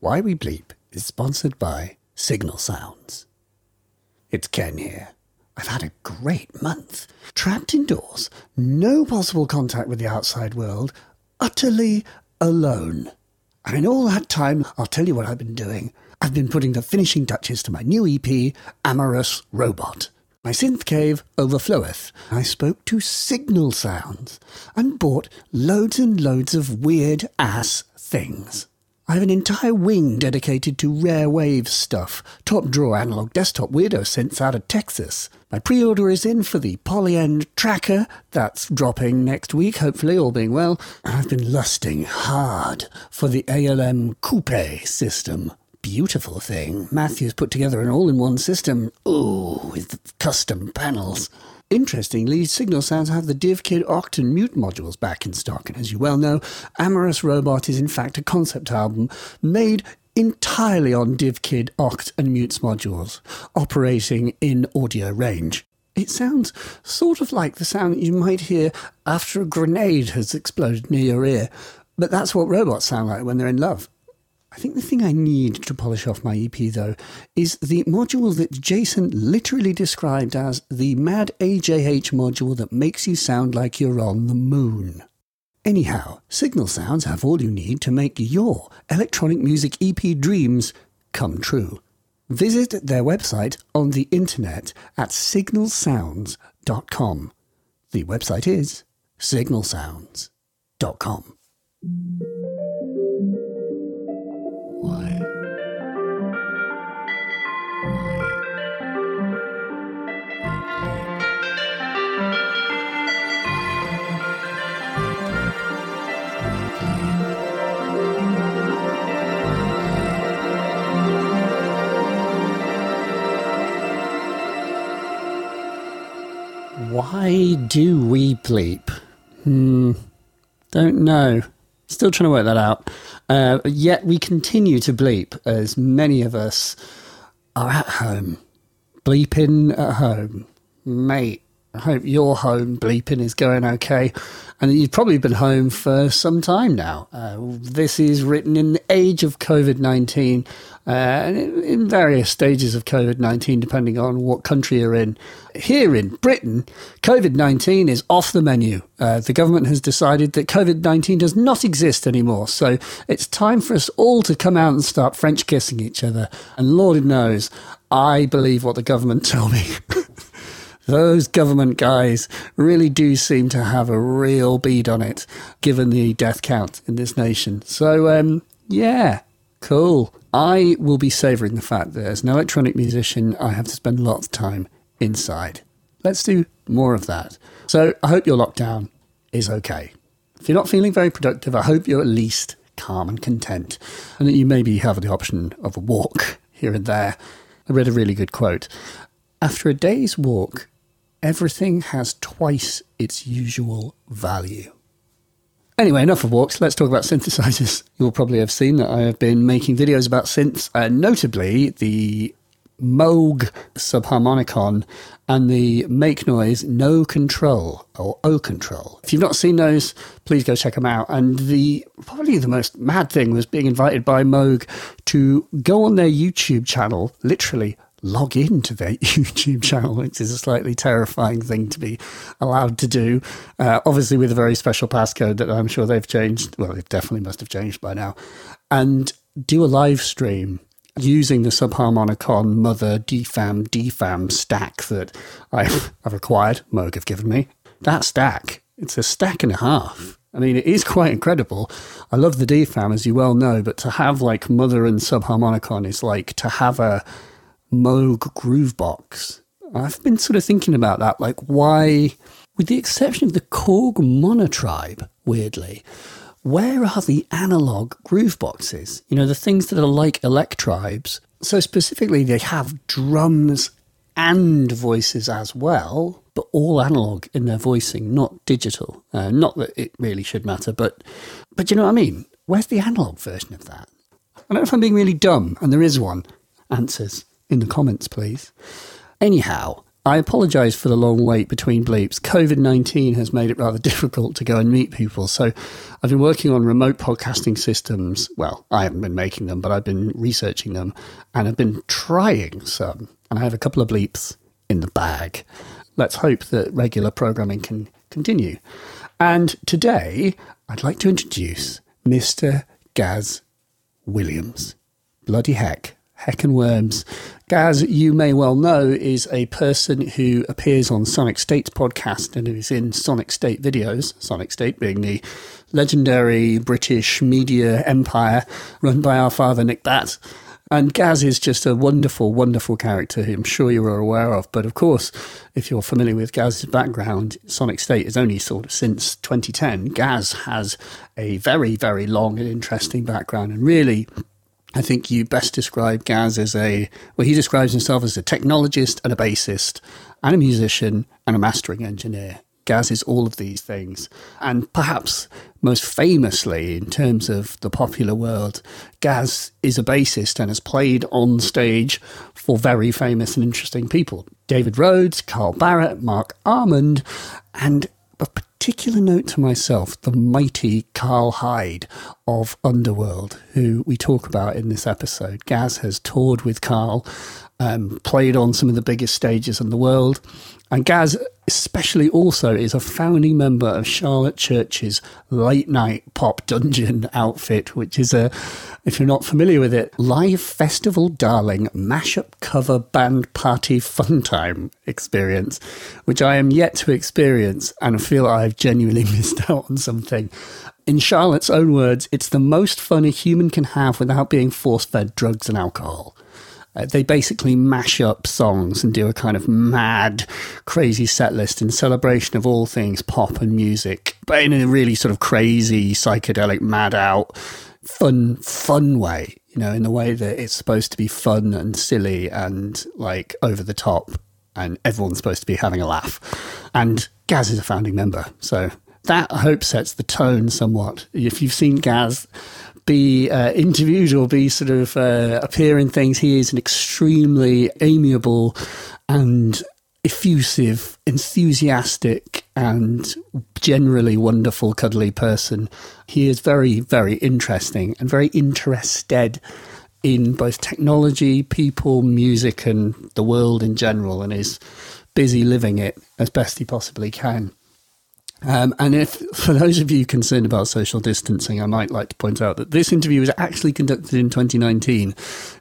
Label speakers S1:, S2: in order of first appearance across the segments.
S1: Why We Bleep is sponsored by Signal Sounds. It's Ken here. I've had a great month. Trapped indoors, no possible contact with the outside world, utterly alone. And in all that time, I'll tell you what I've been doing. I've been putting the finishing touches to my new EP, Amorous Robot. My synth cave overfloweth. I spoke to Signal Sounds and bought loads and loads of weird ass things. I have an entire wing dedicated to rare wave stuff, top drawer analog desktop weirdo synths out of Texas. My pre order is in for the Polyend Tracker, that's dropping next week, hopefully, all being well. I've been lusting hard for the ALM Coupe system. Beautiful thing. Matthews put together an all in one system. Ooh, with custom panels. Interestingly, Signal Sounds have the DivKid ochd and Mute modules back in stock, and as you well know, Amorous Robot is in fact a concept album made entirely on DivKid ochd and Mutes modules, operating in audio range. It sounds sort of like the sound that you might hear after a grenade has exploded near your ear, but that's what robots sound like when they're in love. I think the thing I need to polish off my EP, though, is the module that Jason literally described as the Mad AJH module that makes you sound like you're on the moon. Anyhow, Signal Sounds have all you need to make your electronic music EP dreams come true. Visit their website on the internet at signalsounds.com. The website is signalsounds.com.
S2: Why?
S1: Why do we bleep? Hmm, don't know. Still trying to work that out. Uh, yet we continue to bleep as many of us are at home. Bleeping at home. Mate, I hope your home bleeping is going okay and you've probably been home for some time now. Uh, this is written in the age of COVID 19 uh, in various stages of COVID 19, depending on what country you're in. Here in Britain, COVID 19 is off the menu. Uh, the government has decided that COVID 19 does not exist anymore. So it's time for us all to come out and start French kissing each other. And Lord knows, I believe what the government tell me. those government guys really do seem to have a real bead on it, given the death count in this nation. So, um, yeah, cool. I will be savouring the fact that as an electronic musician, I have to spend lots of time inside. Let's do more of that. So, I hope your lockdown is okay. If you're not feeling very productive, I hope you're at least calm and content, and that you maybe have the option of a walk here and there. I read a really good quote. After a day's walk, everything has twice its usual value. Anyway, enough of walks. Let's talk about synthesizers. You'll probably have seen that I have been making videos about synths, uh, notably the Moog Subharmonicon and the Make Noise No Control or O Control. If you've not seen those, please go check them out. And the probably the most mad thing was being invited by Moog to go on their YouTube channel, literally log into their YouTube channel, which is a slightly terrifying thing to be allowed to do. Uh, obviously, with a very special passcode that I'm sure they've changed. Well, they definitely must have changed by now. And do a live stream using the Subharmonicon Mother DFAM DFAM stack that I've, I've acquired, Moog have given me. That stack, it's a stack and a half. I mean, it is quite incredible. I love the DFAM, as you well know, but to have like Mother and Subharmonicon is like to have a Moog Groovebox. I've been sort of thinking about that, like why, with the exception of the Korg Monotribe, weirdly, where are the analog grooveboxes? You know, the things that are like Electribes. So specifically, they have drums and voices as well, but all analog in their voicing, not digital. Uh, not that it really should matter, but but you know what I mean. Where's the analog version of that? I don't know if I'm being really dumb, and there is one. Answers in the comments, please. Anyhow, I apologise for the long wait between bleeps. COVID 19 has made it rather difficult to go and meet people. So I've been working on remote podcasting systems. Well, I haven't been making them, but I've been researching them and I've been trying some. And I have a couple of bleeps in the bag. Let's hope that regular programming can continue. And today, I'd like to introduce Mr. Gaz Williams. Bloody heck. Heck and worms. Gaz, you may well know, is a person who appears on Sonic State's podcast and is in Sonic State videos. Sonic State being the legendary British media empire run by our father Nick Batt. And Gaz is just a wonderful, wonderful character who I'm sure you are aware of. But of course, if you're familiar with Gaz's background, Sonic State is only sort of since 2010. Gaz has a very, very long and interesting background and really I think you best describe Gaz as a, well, he describes himself as a technologist and a bassist and a musician and a mastering engineer. Gaz is all of these things. And perhaps most famously, in terms of the popular world, Gaz is a bassist and has played on stage for very famous and interesting people David Rhodes, Carl Barrett, Marc Almond, and particular note to myself the mighty Karl Hyde of Underworld, who we talk about in this episode. Gaz has toured with Karl, um, played on some of the biggest stages in the world, and Gaz, especially, also is a founding member of Charlotte Church's late night pop dungeon outfit, which is a, if you're not familiar with it, live festival darling mashup cover band party fun time experience, which I am yet to experience and feel I've genuinely missed out on something. In Charlotte's own words, it's the most fun a human can have without being force fed drugs and alcohol. Uh, they basically mash up songs and do a kind of mad, crazy set list in celebration of all things pop and music, but in a really sort of crazy, psychedelic, mad out, fun, fun way. You know, in the way that it's supposed to be fun and silly and like over the top, and everyone's supposed to be having a laugh. And Gaz is a founding member, so that I hope sets the tone somewhat. If you've seen Gaz be uh, interviewed or be sort of uh, appear in things. He is an extremely amiable and effusive, enthusiastic, and generally wonderful, cuddly person. He is very, very interesting and very interested in both technology, people, music, and the world in general, and is busy living it as best he possibly can. Um, and if, for those of you concerned about social distancing, I might like to point out that this interview was actually conducted in 2019, in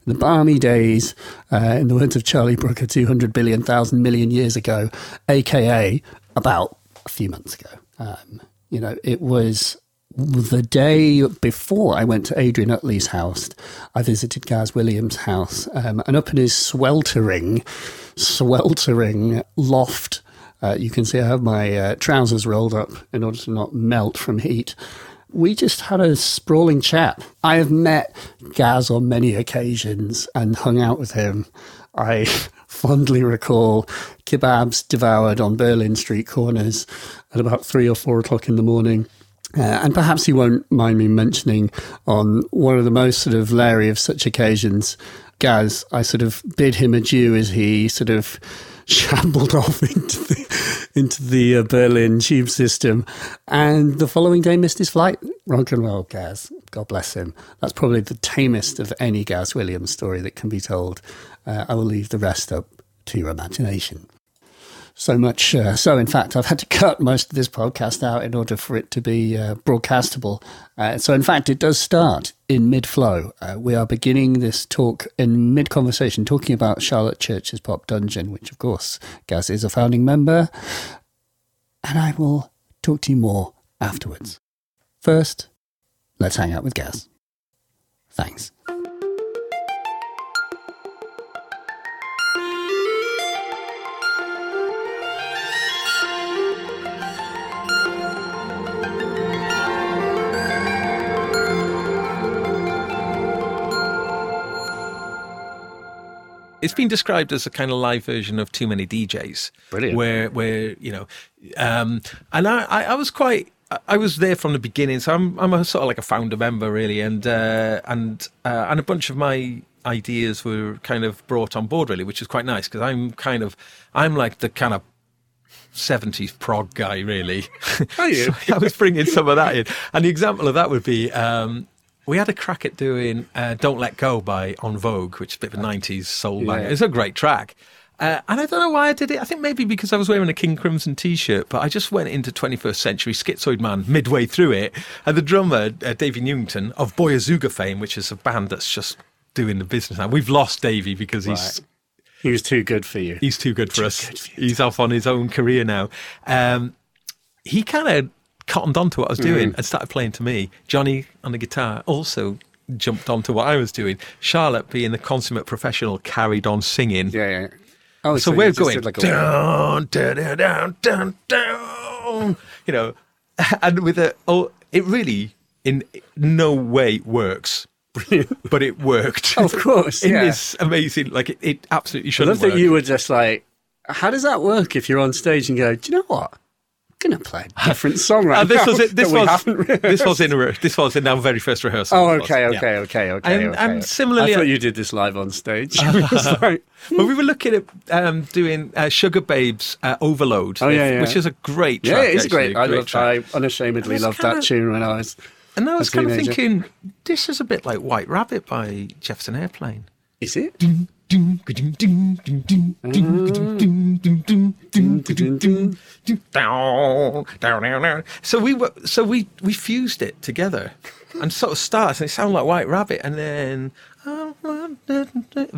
S1: the balmy days, uh, in the words of Charlie Brooker, 200 billion thousand million years ago, aka about a few months ago. Um, you know, it was the day before I went to Adrian Utley's house, I visited Gaz Williams' house, um, and up in his sweltering, sweltering loft uh, you can see I have my uh, trousers rolled up in order to not melt from heat. We just had a sprawling chat. I have met Gaz on many occasions and hung out with him. I fondly recall kebabs devoured on Berlin street corners at about three or four o'clock in the morning. Uh, and perhaps he won't mind me mentioning on one of the most sort of leery of such occasions, Gaz, I sort of bid him adieu as he sort of shambled off into the, into the uh, Berlin tube system, and the following day missed his flight. Rock and roll, Gaz. God bless him. That's probably the tamest of any Gaz Williams story that can be told. Uh, I will leave the rest up to your imagination so much uh, so in fact i've had to cut most of this podcast out in order for it to be uh, broadcastable. Uh, so in fact it does start in mid-flow. Uh, we are beginning this talk in mid-conversation talking about charlotte church's pop dungeon which of course gaz is a founding member. And i will talk to you more afterwards. First let's hang out with gaz. Thanks
S3: it's been described as a kind of live version of Too Many DJs.
S1: Brilliant.
S3: Where, where you know, um, and I, I, was quite. I was there from the beginning, so I'm I'm a sort of like a founder member really, and uh, and uh, and a bunch of my ideas were kind of brought on board really, which is quite nice because I'm kind of I'm like the kind of 70s prog guy really.
S1: Are you?
S3: So I was bringing some of that in, and the example of that would be. Um, we had a crack at doing uh, "Don't Let Go" by En Vogue, which is a bit of a '90s soul banger.
S1: Yeah.
S3: It's a great track, uh, and I don't know why I did it. I think maybe because I was wearing a King Crimson T-shirt, but I just went into 21st Century Schizoid Man midway through it, and the drummer uh, Davey Newington of Boy Azooga fame, which is a band that's just doing the business now. We've lost Davey because he's
S1: Right. He was too good for you.
S3: he's too good for us.
S1: good for
S3: he's off on his own career now. Um, he kind of cottoned on to what I was
S1: Mm.
S3: doing and started playing to me. Johnny on the guitar also jumped onto what I was doing. Charlotte, being the consummate professional, carried on singing.
S1: Yeah, yeah. Oh,
S3: So,
S1: you
S3: we're going
S1: like a-
S3: down, down, down, down, down, down. You know, and with a oh, it really in no way works, but it worked.
S1: Of course, yeah.
S3: this amazing, like it, it absolutely
S1: I
S3: should.
S1: love that you were just like, how does that work if you're on stage and go, do you know what? I'm going to play a different song right
S3: Uh, this
S1: now
S3: was it. This was this was in re- this was in our very first rehearsal.
S1: Oh,
S3: This was,
S1: okay,
S3: yeah.
S1: okay, okay, okay.
S3: And-
S1: okay.
S3: and similarly-
S1: I thought you did this live on stage. It was like,
S3: Well, we were looking at um, doing uh, Sugababes uh, Overload,
S1: Oh, yeah, yeah.
S3: which is a great
S1: yeah,
S3: track.
S1: it's
S3: actually,
S1: great. I loved.
S3: track.
S1: I unashamedly
S3: was
S1: loved
S3: kinda-
S1: that tune when I was.
S3: And I was
S1: a
S3: kind of thinking, this is a bit like White Rabbit by Jefferson Airplane.
S1: Is it?
S3: So we were, so we we fused it together, and sort of starts, and it sounded like White Rabbit, and then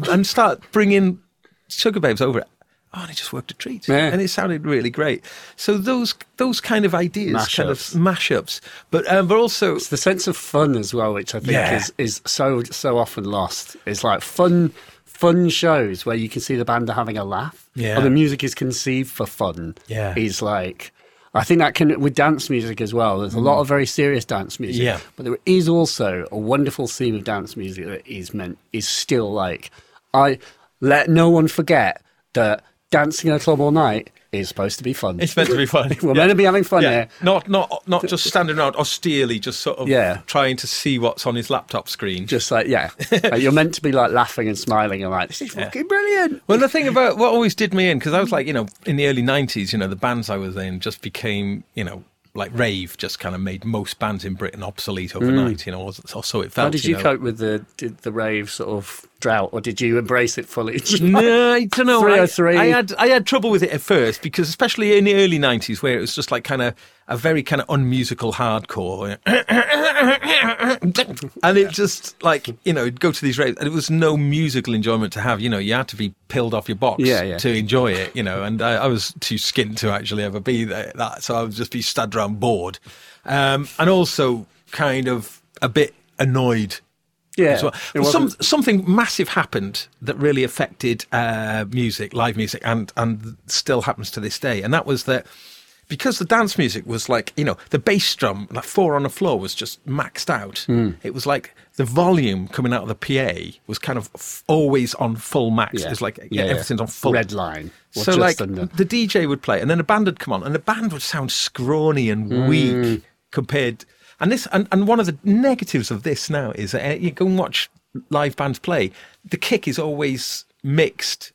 S3: and start bringing Sugababes over it. Oh, and it just worked a treat,
S1: Yeah.
S3: and it sounded really great. So those those kind of ideas, kind of
S1: Mashups.
S3: mashups, but um, but also
S1: It's the sense of fun as well, which I think
S3: Yeah.
S1: is is so so often lost. It's like fun fun shows where you can see the band are having a laugh.
S3: Yeah.
S1: Or the music is conceived for fun.
S3: Yeah.
S1: Is like I think that can with dance music as well. There's a lot of very serious dance music.
S3: Mm. Yeah.
S1: But there is also a wonderful theme of dance music that is meant is still like I let no one forget that dancing in a club all night is supposed to be fun.
S3: it's meant to be fun.
S1: We're
S3: Yeah.
S1: meant to be having fun
S3: Yeah,
S1: here.
S3: not not not just standing around austerely, just sort of
S1: Yeah.
S3: trying to see what's on his laptop screen.
S1: Just like yeah, Like, you're meant to be like laughing and smiling and like this is fucking brilliant.
S3: Well, the thing about what always did me in, because I was like, you know, in the early 90s, you know, the bands I was in just became, you know, like rave just kind of made most bands in Britain obsolete overnight, you know, or, so it felt.
S1: Mm. How did you
S3: know.
S1: cope with the did the rave sort of drought, or did you embrace it fully?
S3: No, I don't know. I,
S1: 303.
S3: I had I had trouble with it at first because, especially in the early '90s, where it was just like kind of a very kind of unmusical hardcore, and it just like you know go to these raves, and it was no musical enjoyment to have. You know, you had to be peeled off your box
S1: Yeah, yeah.
S3: to enjoy it. You know, and I, I was too skint to actually ever be there. That so I would just be stood around bored, um, and also kind of a bit annoyed
S1: yeah,
S3: well. Well, some, something massive happened that really affected uh, music, live music, and and still happens to this day. And that was that because the dance music was like you know the bass drum, like four on the floor, was just maxed out.
S1: Hmm.
S3: It was like the volume coming out of the PA was kind of f- always on full max.
S1: yeah.
S3: It was like
S1: Yeah, yeah.
S3: everything's on full
S1: red line.
S3: so like
S1: under.
S3: the DJ would play, and then a band would come on, and the band would sound scrawny and
S1: Mm.
S3: weak compared. And this, and, and one of the negatives of this now is that uh, you go and watch live bands play. The kick is always mixed,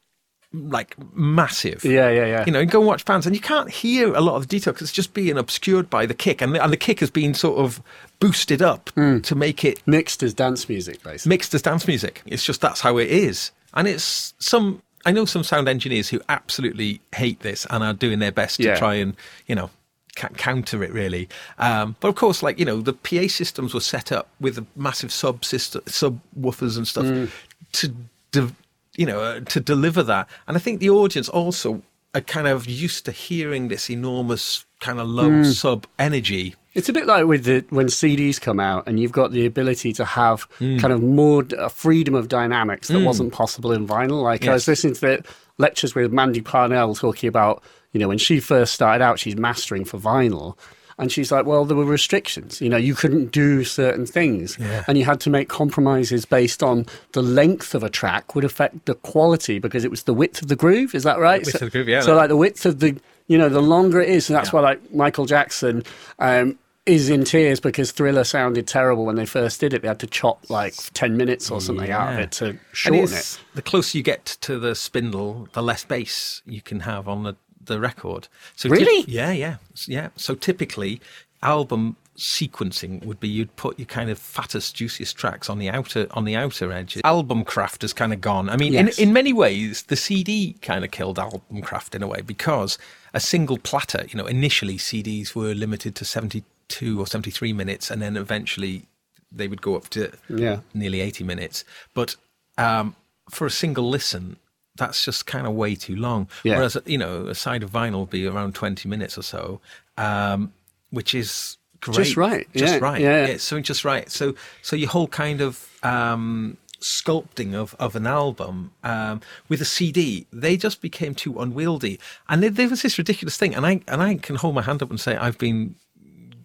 S3: like massive.
S1: Yeah, yeah, yeah.
S3: You know, you go and watch bands, and you can't hear a lot of the detail because it's just being obscured by the kick, and the, and the kick has been sort of boosted up
S1: Mm.
S3: to make it
S1: mixed as dance music, basically.
S3: mixed as dance music. It's just that's how it is. And it's some I know some sound engineers who absolutely hate this and are doing their best
S1: Yeah.
S3: to try and, you know, ca- counter it really. Um, but of course, like, you know, the PA systems were set up with massive sub system, subwoofers and stuff
S1: Mm.
S3: to, de- you know, uh, to deliver that. And I think the audience also are kind of used to hearing this enormous kind of low
S1: Mm.
S3: sub energy.
S1: It's a bit like with the when CDs come out and you've got the ability to have
S3: Mm.
S1: kind of more d- freedom of dynamics that wasn't possible in vinyl. Like I was listening to the lectures with Mandy Parnell talking about, you know, when she first started out, she's mastering for vinyl. And she's like, well, there were restrictions. You know, you couldn't do certain things.
S3: Yeah.
S1: And you had to make compromises based on the length of a track would affect the quality because it was the width of the groove. Is that right?
S3: width
S1: so,
S3: of the groove, yeah.
S1: So, like, the width of the, you know, the longer it is. And that's
S3: Yeah.
S1: why, like, Michael Jackson, um, is in tears because Thriller sounded terrible when they first did it. They had to chop like 10 minutes or something out of it to shorten it.
S3: The closer you get to the spindle, the less bass you can have on the, the record. So
S1: Really?
S3: yeah, yeah, yeah. So typically, album sequencing would be you'd put your kind of fattest, juiciest tracks on the outer on the outer edges. Album craft has kind of gone. I mean,
S1: Yes.
S3: in in many ways, the CD kind of killed album craft in a way because a single platter. You know, initially CDs were limited to seventy two or seventy three minutes, and then eventually they would go up to
S1: Yeah.
S3: nearly 80 minutes. But um, for a single listen, that's just kind of way too long.
S1: Yeah.
S3: Whereas, you know, a side of vinyl will be around 20 minutes or so, um, which is great.
S1: Just right.
S3: Just
S1: Yeah,
S3: right.
S1: yeah, yeah.
S3: so just right. So, so your whole kind of um, sculpting of, of an album um, with a CD, they just became too unwieldy. And there, there was this ridiculous thing, and I and I can hold my hand up and say I've been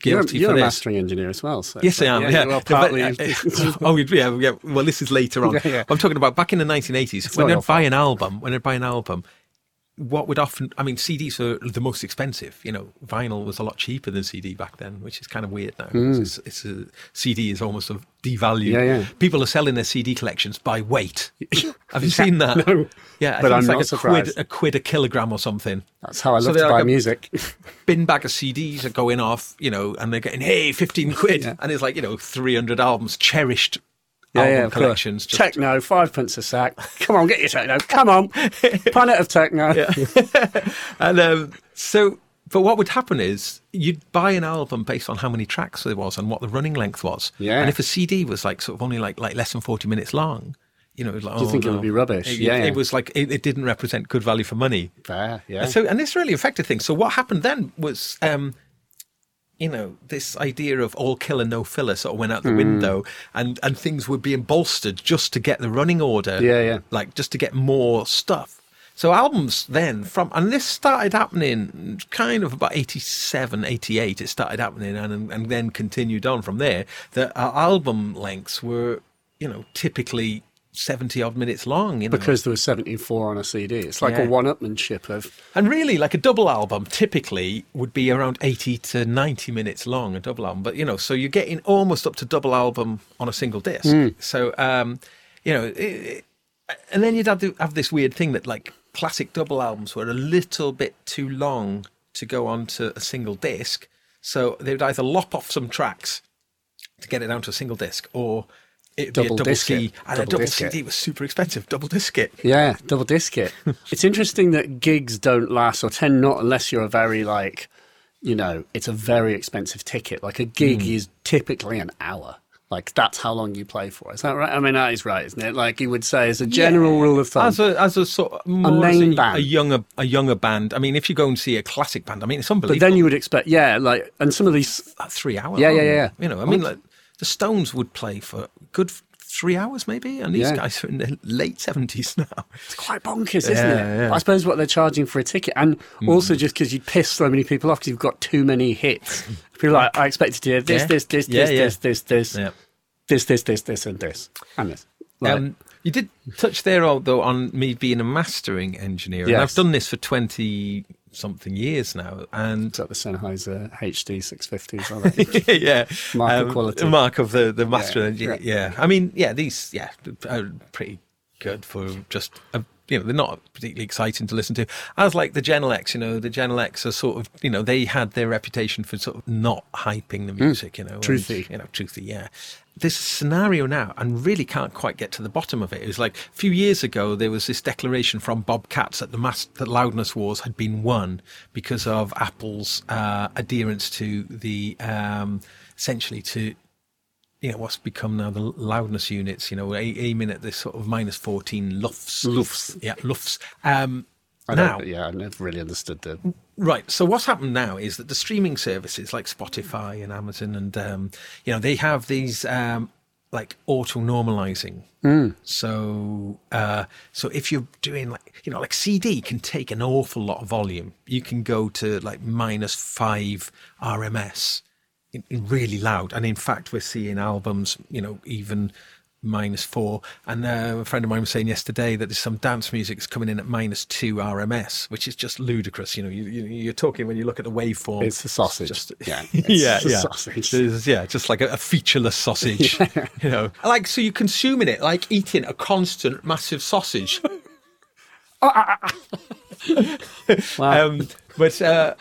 S3: guilty
S1: you're
S3: for
S1: a mastering engineer as well. So
S3: Yes, I am. Yeah,
S1: Well,
S3: But,
S1: partly.
S3: uh, oh, yeah, yeah. Well, this is later on.
S1: Yeah, yeah.
S3: I'm talking about back in the 1980s when
S1: not
S3: they'd buy an album. When they'd buy an album, what would often, I mean, CDs are the most expensive. You know, vinyl was a lot cheaper than CD back then, which is kind of weird now. It's, it's a, CD is almost a devalued.
S1: Hmm. Yeah, yeah.
S3: People are selling their CD collections by weight. Have you seen that?
S1: No.
S3: Yeah, I
S1: But I'm
S3: it's like
S1: not
S3: a
S1: surprised.
S3: quid, a quid a kilogram or something.
S1: That's how I
S3: So
S1: love
S3: they're
S1: to buy
S3: like
S1: music.
S3: bin bag of CDs are going off, you know, and they're getting, hey, 15 quid.
S1: Yeah.
S3: And it's like, you know, 300 albums, cherished
S1: Yeah,
S3: album
S1: yeah,
S3: collections. Just,
S1: Techno, five pence a sack. Come on, get your techno. Come on. Planet of Techno.
S3: and um, so, but what would happen is you'd buy an album based on how many tracks there was and what the running length was.
S1: Yeah.
S3: And if a CD was like sort of only like, like less than 40 minutes long, you know, it like,
S1: Do you
S3: oh,
S1: think it
S3: no.
S1: would be rubbish?
S3: It,
S1: Yeah,
S3: it,
S1: yeah.
S3: it was like, it, it didn't represent good value for money.
S1: Fair, yeah.
S3: So, and this really affected things. So, what happened then was, um, you know, this idea of all killer, no filler sort of went out the hmm. window, and and things were being bolstered just to get the running order.
S1: Yeah, yeah.
S3: Like just to get more stuff. So albums then from and this started happening kind of about 87, 88, it started happening and and then continued on from there. that our album lengths were, you know, typically 70 odd minutes long, you know.
S1: because there was 74 on a CD. It's like
S3: Yeah.
S1: a one-upmanship of
S3: And really, like a double album typically would be around 80 to 90 minutes long, a double album. But, you know, so you're getting almost up to double album on a single disc. So, um, you know, it, it- and then you'd have, to have this weird thing that, like, classic double albums were a little bit too long to go onto a single disc. So they would either lop off some tracks to get it down to a single disc or it'd be a double
S1: disc
S3: C.
S1: it.
S3: And
S1: Double
S3: a double
S1: disc it.
S3: CD was super expensive, double disc it.
S1: Yeah, double disc it. it's interesting that gigs don't last or tend not unless you're a very like, you know, it's a very expensive ticket. Like a gig
S3: Hmm.
S1: is typically an hour. Like that's how long you play for. Is that right? I mean, that is right, isn't it? Like you would say, as a general rule of thumb.
S3: As a as a sort of more as
S1: main
S3: a,
S1: band.
S3: a younger a younger band. I mean, if you go and see a classic band, I mean, it's unbelievable.
S1: but then you would expect, yeah, like, and some of these,
S3: three hours.
S1: Yeah, yeah, yeah.
S3: You know, I mean, like the Stones would play for good three hours maybe, and these
S1: Yeah.
S3: guys are in their late seventies now.
S1: it's quite bonkers, isn't
S3: Yeah,
S1: it?
S3: yeah.
S1: I suppose what they're charging for a ticket, and also just because you piss so many people off because you've got too many hits. People are like, I expected to hear this, this, this, this, this, this, this,
S3: Yeah.
S1: this, this, this, this, and this, and this. Like,
S3: Um, you did touch there, although, on me being a mastering engineer, and I've done this for twenty something years now, and
S1: It's like the Sennheiser HD 650s, are they?
S3: yeah,
S1: Mark of um, quality.
S3: Mark of the the master
S1: Yeah, yeah.
S3: Yeah. I mean, yeah, these yeah are pretty good for just. A, you know, they're not particularly exciting to listen to. As like the Genelecs, you know, the Genelecs are sort of, you know, they had their reputation for sort of not hyping the music, you know. and.
S1: Truthy.
S3: you know, truthy, yeah. This scenario now, and really can't quite get to the bottom of it. It was like a few years ago, there was this declaration from Bob Katz that the mass, that loudness wars had been won because of Apple's uh, adherence to the um, essentially to you know what's become now the loudness units. You know, aiming at this sort of minus fourteen lufs.
S1: Lufs.
S3: yeah, lufs. Um,
S1: I
S3: now,
S1: yeah, I never really understood that.
S3: Right. So what's happened now is that the streaming services like Spotify and Amazon and um, you know they have these um, like auto normalizing. So uh, so if you're doing like you know like CD can take an awful lot of volume. You can go to like minus five RMS, really loud. And in fact, we're seeing albums you know even minus four. And uh, a friend of mine was saying yesterday that there's some dance music that's coming in at minus two RMS, which is just ludicrous. You know, you, you, you're talking when you look at the waveform.
S1: It's a sausage.
S3: Just,
S1: yeah,
S3: yeah, yeah.
S1: sausage.
S3: There's- yeah, just like a, a featureless sausage. You know, like so you're consuming it like eating a constant massive sausage.
S1: Wow,
S3: Um, but uh,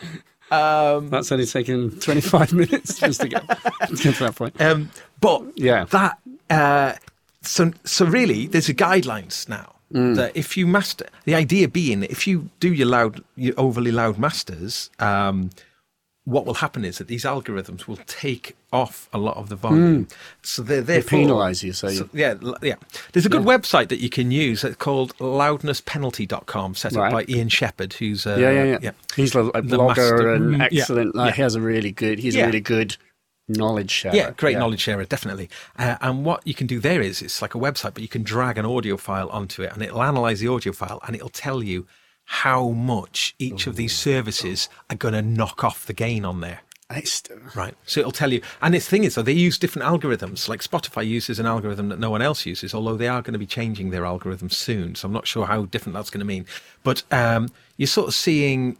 S3: um,
S1: that's only taken 25 minutes just to get, to get to that point.
S3: um, but
S1: Yeah.
S3: that uh, so so really there's a guidelines now
S1: Mm.
S3: that if you master the idea being if you do your loud your overly loud masters um, what will happen is that these algorithms will take off a lot of the volume so they're
S1: Mm. They
S3: therefore
S1: penalise you, so,
S3: So, yeah, yeah. There's a good website that you can use. It's called loudnesspenalty.com, set up
S1: Right.
S3: by Ian Shepherd, who's uh,
S1: yeah, yeah, yeah, He's a, a blogger
S3: master-
S1: and
S3: Mm, yeah,
S1: excellent. Like,
S3: yeah.
S1: He has a really good. He's
S3: Yeah.
S1: a really good knowledge sharer.
S3: Yeah, great knowledge sharer, definitely. Uh, and what you can do there is it's like a website, but you can drag an audio file onto it and it'll analyze the audio file and it'll tell you how much each of these services are going to knock off the gain on there. Right. So it'll tell you. And the thing is, though, they use different algorithms. Like Spotify uses an algorithm that no one else uses, although they are going to be changing their algorithm soon. So I'm not sure how different that's going to mean. But um, you're sort of seeing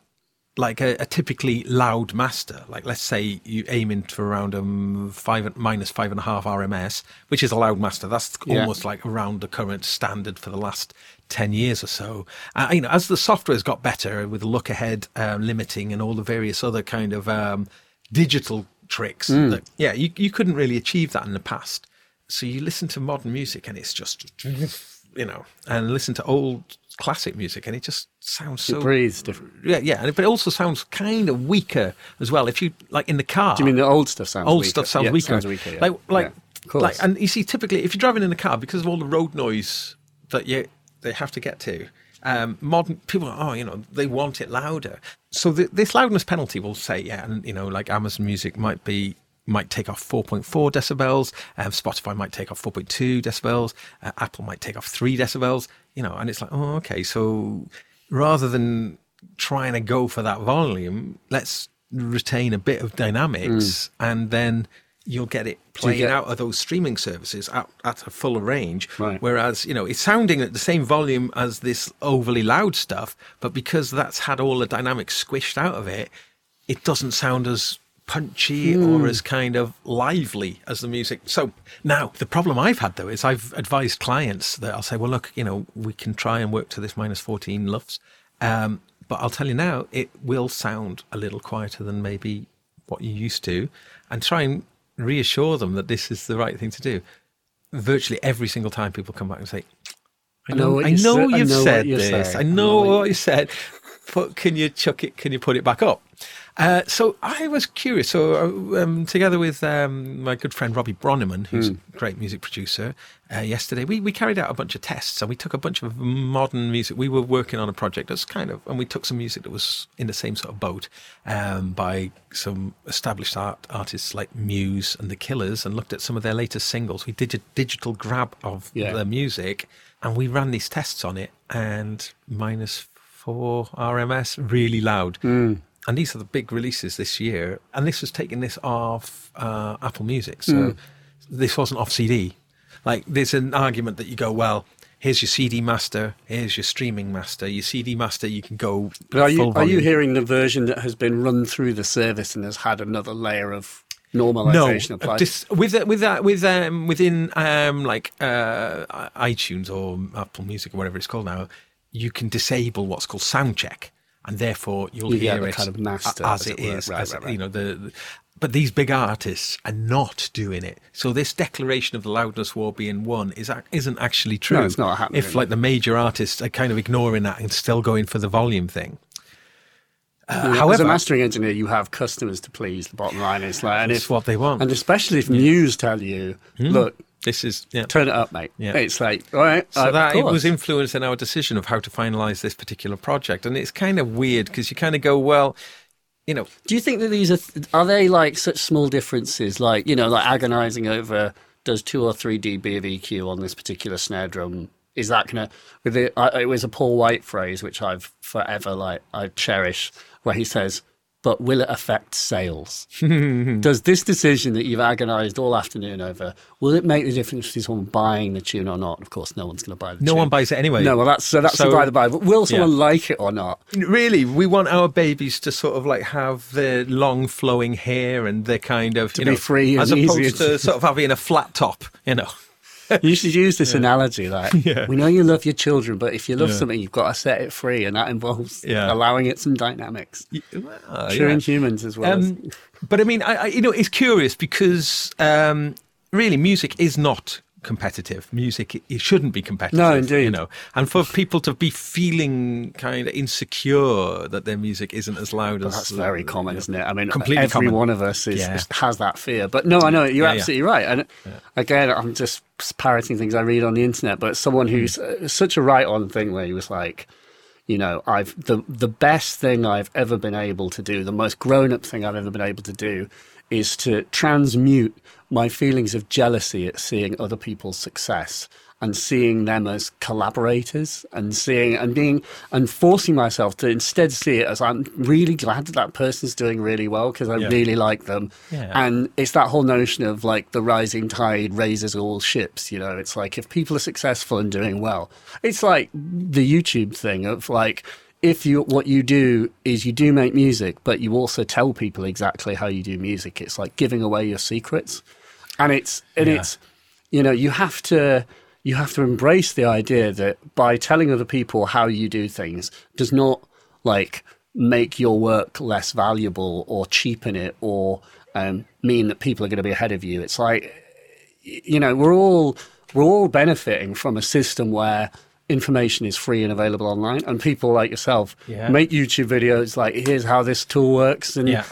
S3: like a, a typically loud master. Like let's say you aim in for around um, five minus five and a half RMS, which is a loud master. That's
S1: Yeah.
S3: almost like around the current standard for the last 10 years or so. Uh, you know, as the software's got better with look ahead um, limiting and all the various other kind of um, digital tricks that, yeah, you, you couldn't really achieve that in the past. So you listen to modern music and it's just, you know, and listen to old classic music and it just sounds
S1: it
S3: so.
S1: breathes different.
S3: Yeah, yeah, and- but it also sounds kind of weaker as well. If you like in the car,
S1: Do you mean the old stuff sounds
S3: old
S1: weaker?
S3: stuff sounds
S1: Yeah,
S3: weaker.
S1: Sounds weaker. Yeah.
S3: Like, like,
S1: Yeah, of course.
S3: like, and you see, typically, if you're driving in the car, because of all the road noise that you they have to get to, um, modern people, oh, you know, they want it louder. So the, this loudness penalty will say, yeah, and you know, like Amazon Music might be might take off 4.4 decibels, um, Spotify might take off 4.2 decibels, uh, Apple might take off three decibels, you know, and it's like, oh, okay, so rather than trying to go for that volume, let's retain a bit of dynamics and then you'll get it playing
S1: get-
S3: out of those streaming services at, at a fuller range.
S1: Right.
S3: Whereas, you know, it's sounding at the same volume as this overly loud stuff, but because that's had all the dynamics squished out of it, it doesn't sound as punchy or as kind of lively as the music. So now the problem I've had though is I've advised clients that I'll say, well, look, you know, we can try and work to this minus 14 lufs. Um, but I'll tell you now, it will sound a little quieter than maybe what you used to and try and reassure them that this is the right thing to do. Virtually every single time people come back and say, I
S1: know
S3: I
S1: you
S3: know
S1: said- I
S3: you've
S1: know
S3: said this. I
S1: know what
S3: you said, but can you chuck it? Can you put it back up? Uh, so I was curious. So um, together with um, my good friend Robbie Bronnimann, who's
S1: Hmm.
S3: a great music producer, uh, yesterday we, we carried out a bunch of tests and we took a bunch of modern music. We were working on a project that's kind of, and we took some music that was in the same sort of boat um, by some established art artists like Muse and The Killers, and looked at some of their latest singles. We did a digital grab of
S1: Yeah.
S3: their music, and we ran these tests on it, and minus four RMS, really loud. And these are the big releases this year. And this was taking this off uh, Apple Music. So this wasn't off CD. Like, there's an argument that you go, well, here's your CD master, here's your streaming master. Your CD master, you can go.
S1: But are you are you hearing the version that has been run through the service and has had another layer of
S3: No,
S1: normalization applied?
S3: dis- with that, with that, with um, within um, like uh, iTunes or Apple Music or whatever it's called now, you can disable what's called sound check, and therefore you'll
S1: You
S3: hear it
S1: kind of master,
S3: as,
S1: as
S3: it
S1: it
S3: is.
S1: Right,
S3: as,
S1: right, right.
S3: You know the, the- but these big artists are not doing it. So this declaration of the loudness war being won is isn't actually true.
S1: No, it's not happening.
S3: If like the major artists are kind of ignoring that and still going for the volume thing. Uh,
S1: You know, as
S3: however,
S1: a mastering engineer, you have customers to please. The bottom line is like, and
S3: it's
S1: if
S3: what they want.
S1: and especially if news tell you, look,
S3: this is yeah.
S1: turn it up, mate.
S3: Yeah.
S1: It's like, all right,
S3: So
S1: of
S3: that it was influencing our decision of how to finalise this particular project, and it's kind of weird because you kind of go, well, you know,
S1: Do you think that these are are they like such small differences, like you know, like agonising over does two or three dB of EQ on this particular snare drum? Is that gonna with it? I, it was a Paul White phrase which I've forever like I cherish, where he says, but will it affect sales? Does this decision that you've agonized all afternoon over, will it make the difference between someone buying the tune or not? Of course, no one's going to buy the tune.
S3: No
S1: tune.
S3: one buys it anyway.
S1: No, well, that's so that's
S3: So-
S1: the by the by. But will someone
S3: Yeah.
S1: like it or not?
S3: Really, we want our babies to sort of like have their long flowing hair and their kind of you
S1: be
S3: know,
S1: free
S3: as
S1: and
S3: opposed to sort of having a flat top. You know,
S1: You should use this analogy. Like,
S3: Yeah.
S1: we know you love your children, but if you love
S3: Yeah.
S1: something, you've got to set it free, and that involves
S3: Yeah.
S1: allowing it some dynamics.
S3: Yeah.
S1: in humans as well. as,
S3: Um, but I mean, I, I, you know, it's curious because um, really, music is not competitive. Music it, shouldn't be competitive.
S1: No, indeed.
S3: You know, and for people to be feeling kind of insecure that their music isn't as loud as
S1: that's very common, isn't it? I mean,
S3: Completely
S1: every
S3: common.
S1: one of us is,
S3: Yeah.
S1: has that fear. But no, I know you're
S3: Yeah, yeah.
S1: absolutely right. And again, I'm just parroting things I read on the internet. But someone who's
S3: Hmm.
S1: uh, such a right-on thing where he was like, you know, I've the the best thing I've ever been able to do, the most grown-up thing I've ever been able to do, is to transmute my feelings of jealousy at seeing other people's success and seeing them as collaborators and seeing and being and forcing myself to instead see it as I'm really glad that that person's doing really well because I
S3: Yeah.
S1: really like them.
S3: Yeah.
S1: And it's that whole notion of like the rising tide raises all ships, you know, it's like if people are successful and doing well, it's like the YouTube thing of like, if you what you do is you do make music, but you also tell people exactly how you do music. It's like giving away your secrets, and it's and
S3: Yeah.
S1: it's you know you have to you have to embrace the idea that by telling other people how you do things does not like make your work less valuable or cheapen it or um, mean that people are going to be ahead of you. It's like you know we're all we're all benefiting from a system where information is free and available online and people like yourself
S3: Yeah.
S1: make youtube videos like here's how this tool works and
S3: Yeah.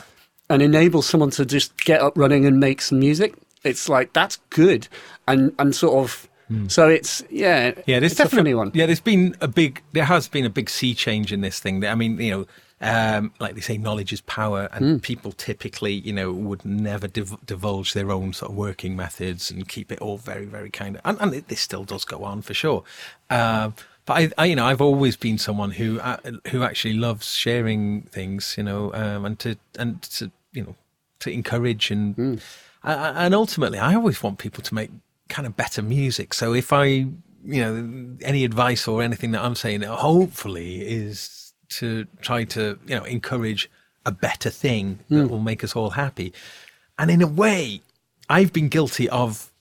S1: and enable someone to just get up running and make some music it's like that's good and and sort of so it's yeah
S3: Yeah, there's
S1: it's a funny
S3: definitely
S1: one
S3: Yeah, there's been a big, there has been a big sea change in this thing. I mean, you know, um, like they say, knowledge is power, and
S1: Hmm.
S3: people typically, you know, would never div- divulge their own sort of working methods and keep it all very, very kind of. And, and it, this still does go on for sure. Um, but I, I, you know, I've always been someone who uh, who actually loves sharing things, you know, um, and to and to you know to encourage and
S1: Hmm.
S3: And ultimately, I always want people to make kind of better music. So if I, you know, any advice or anything that I'm saying, hopefully, is to try to, you know, encourage a better thing that will make us all happy. And in a way, I've been guilty of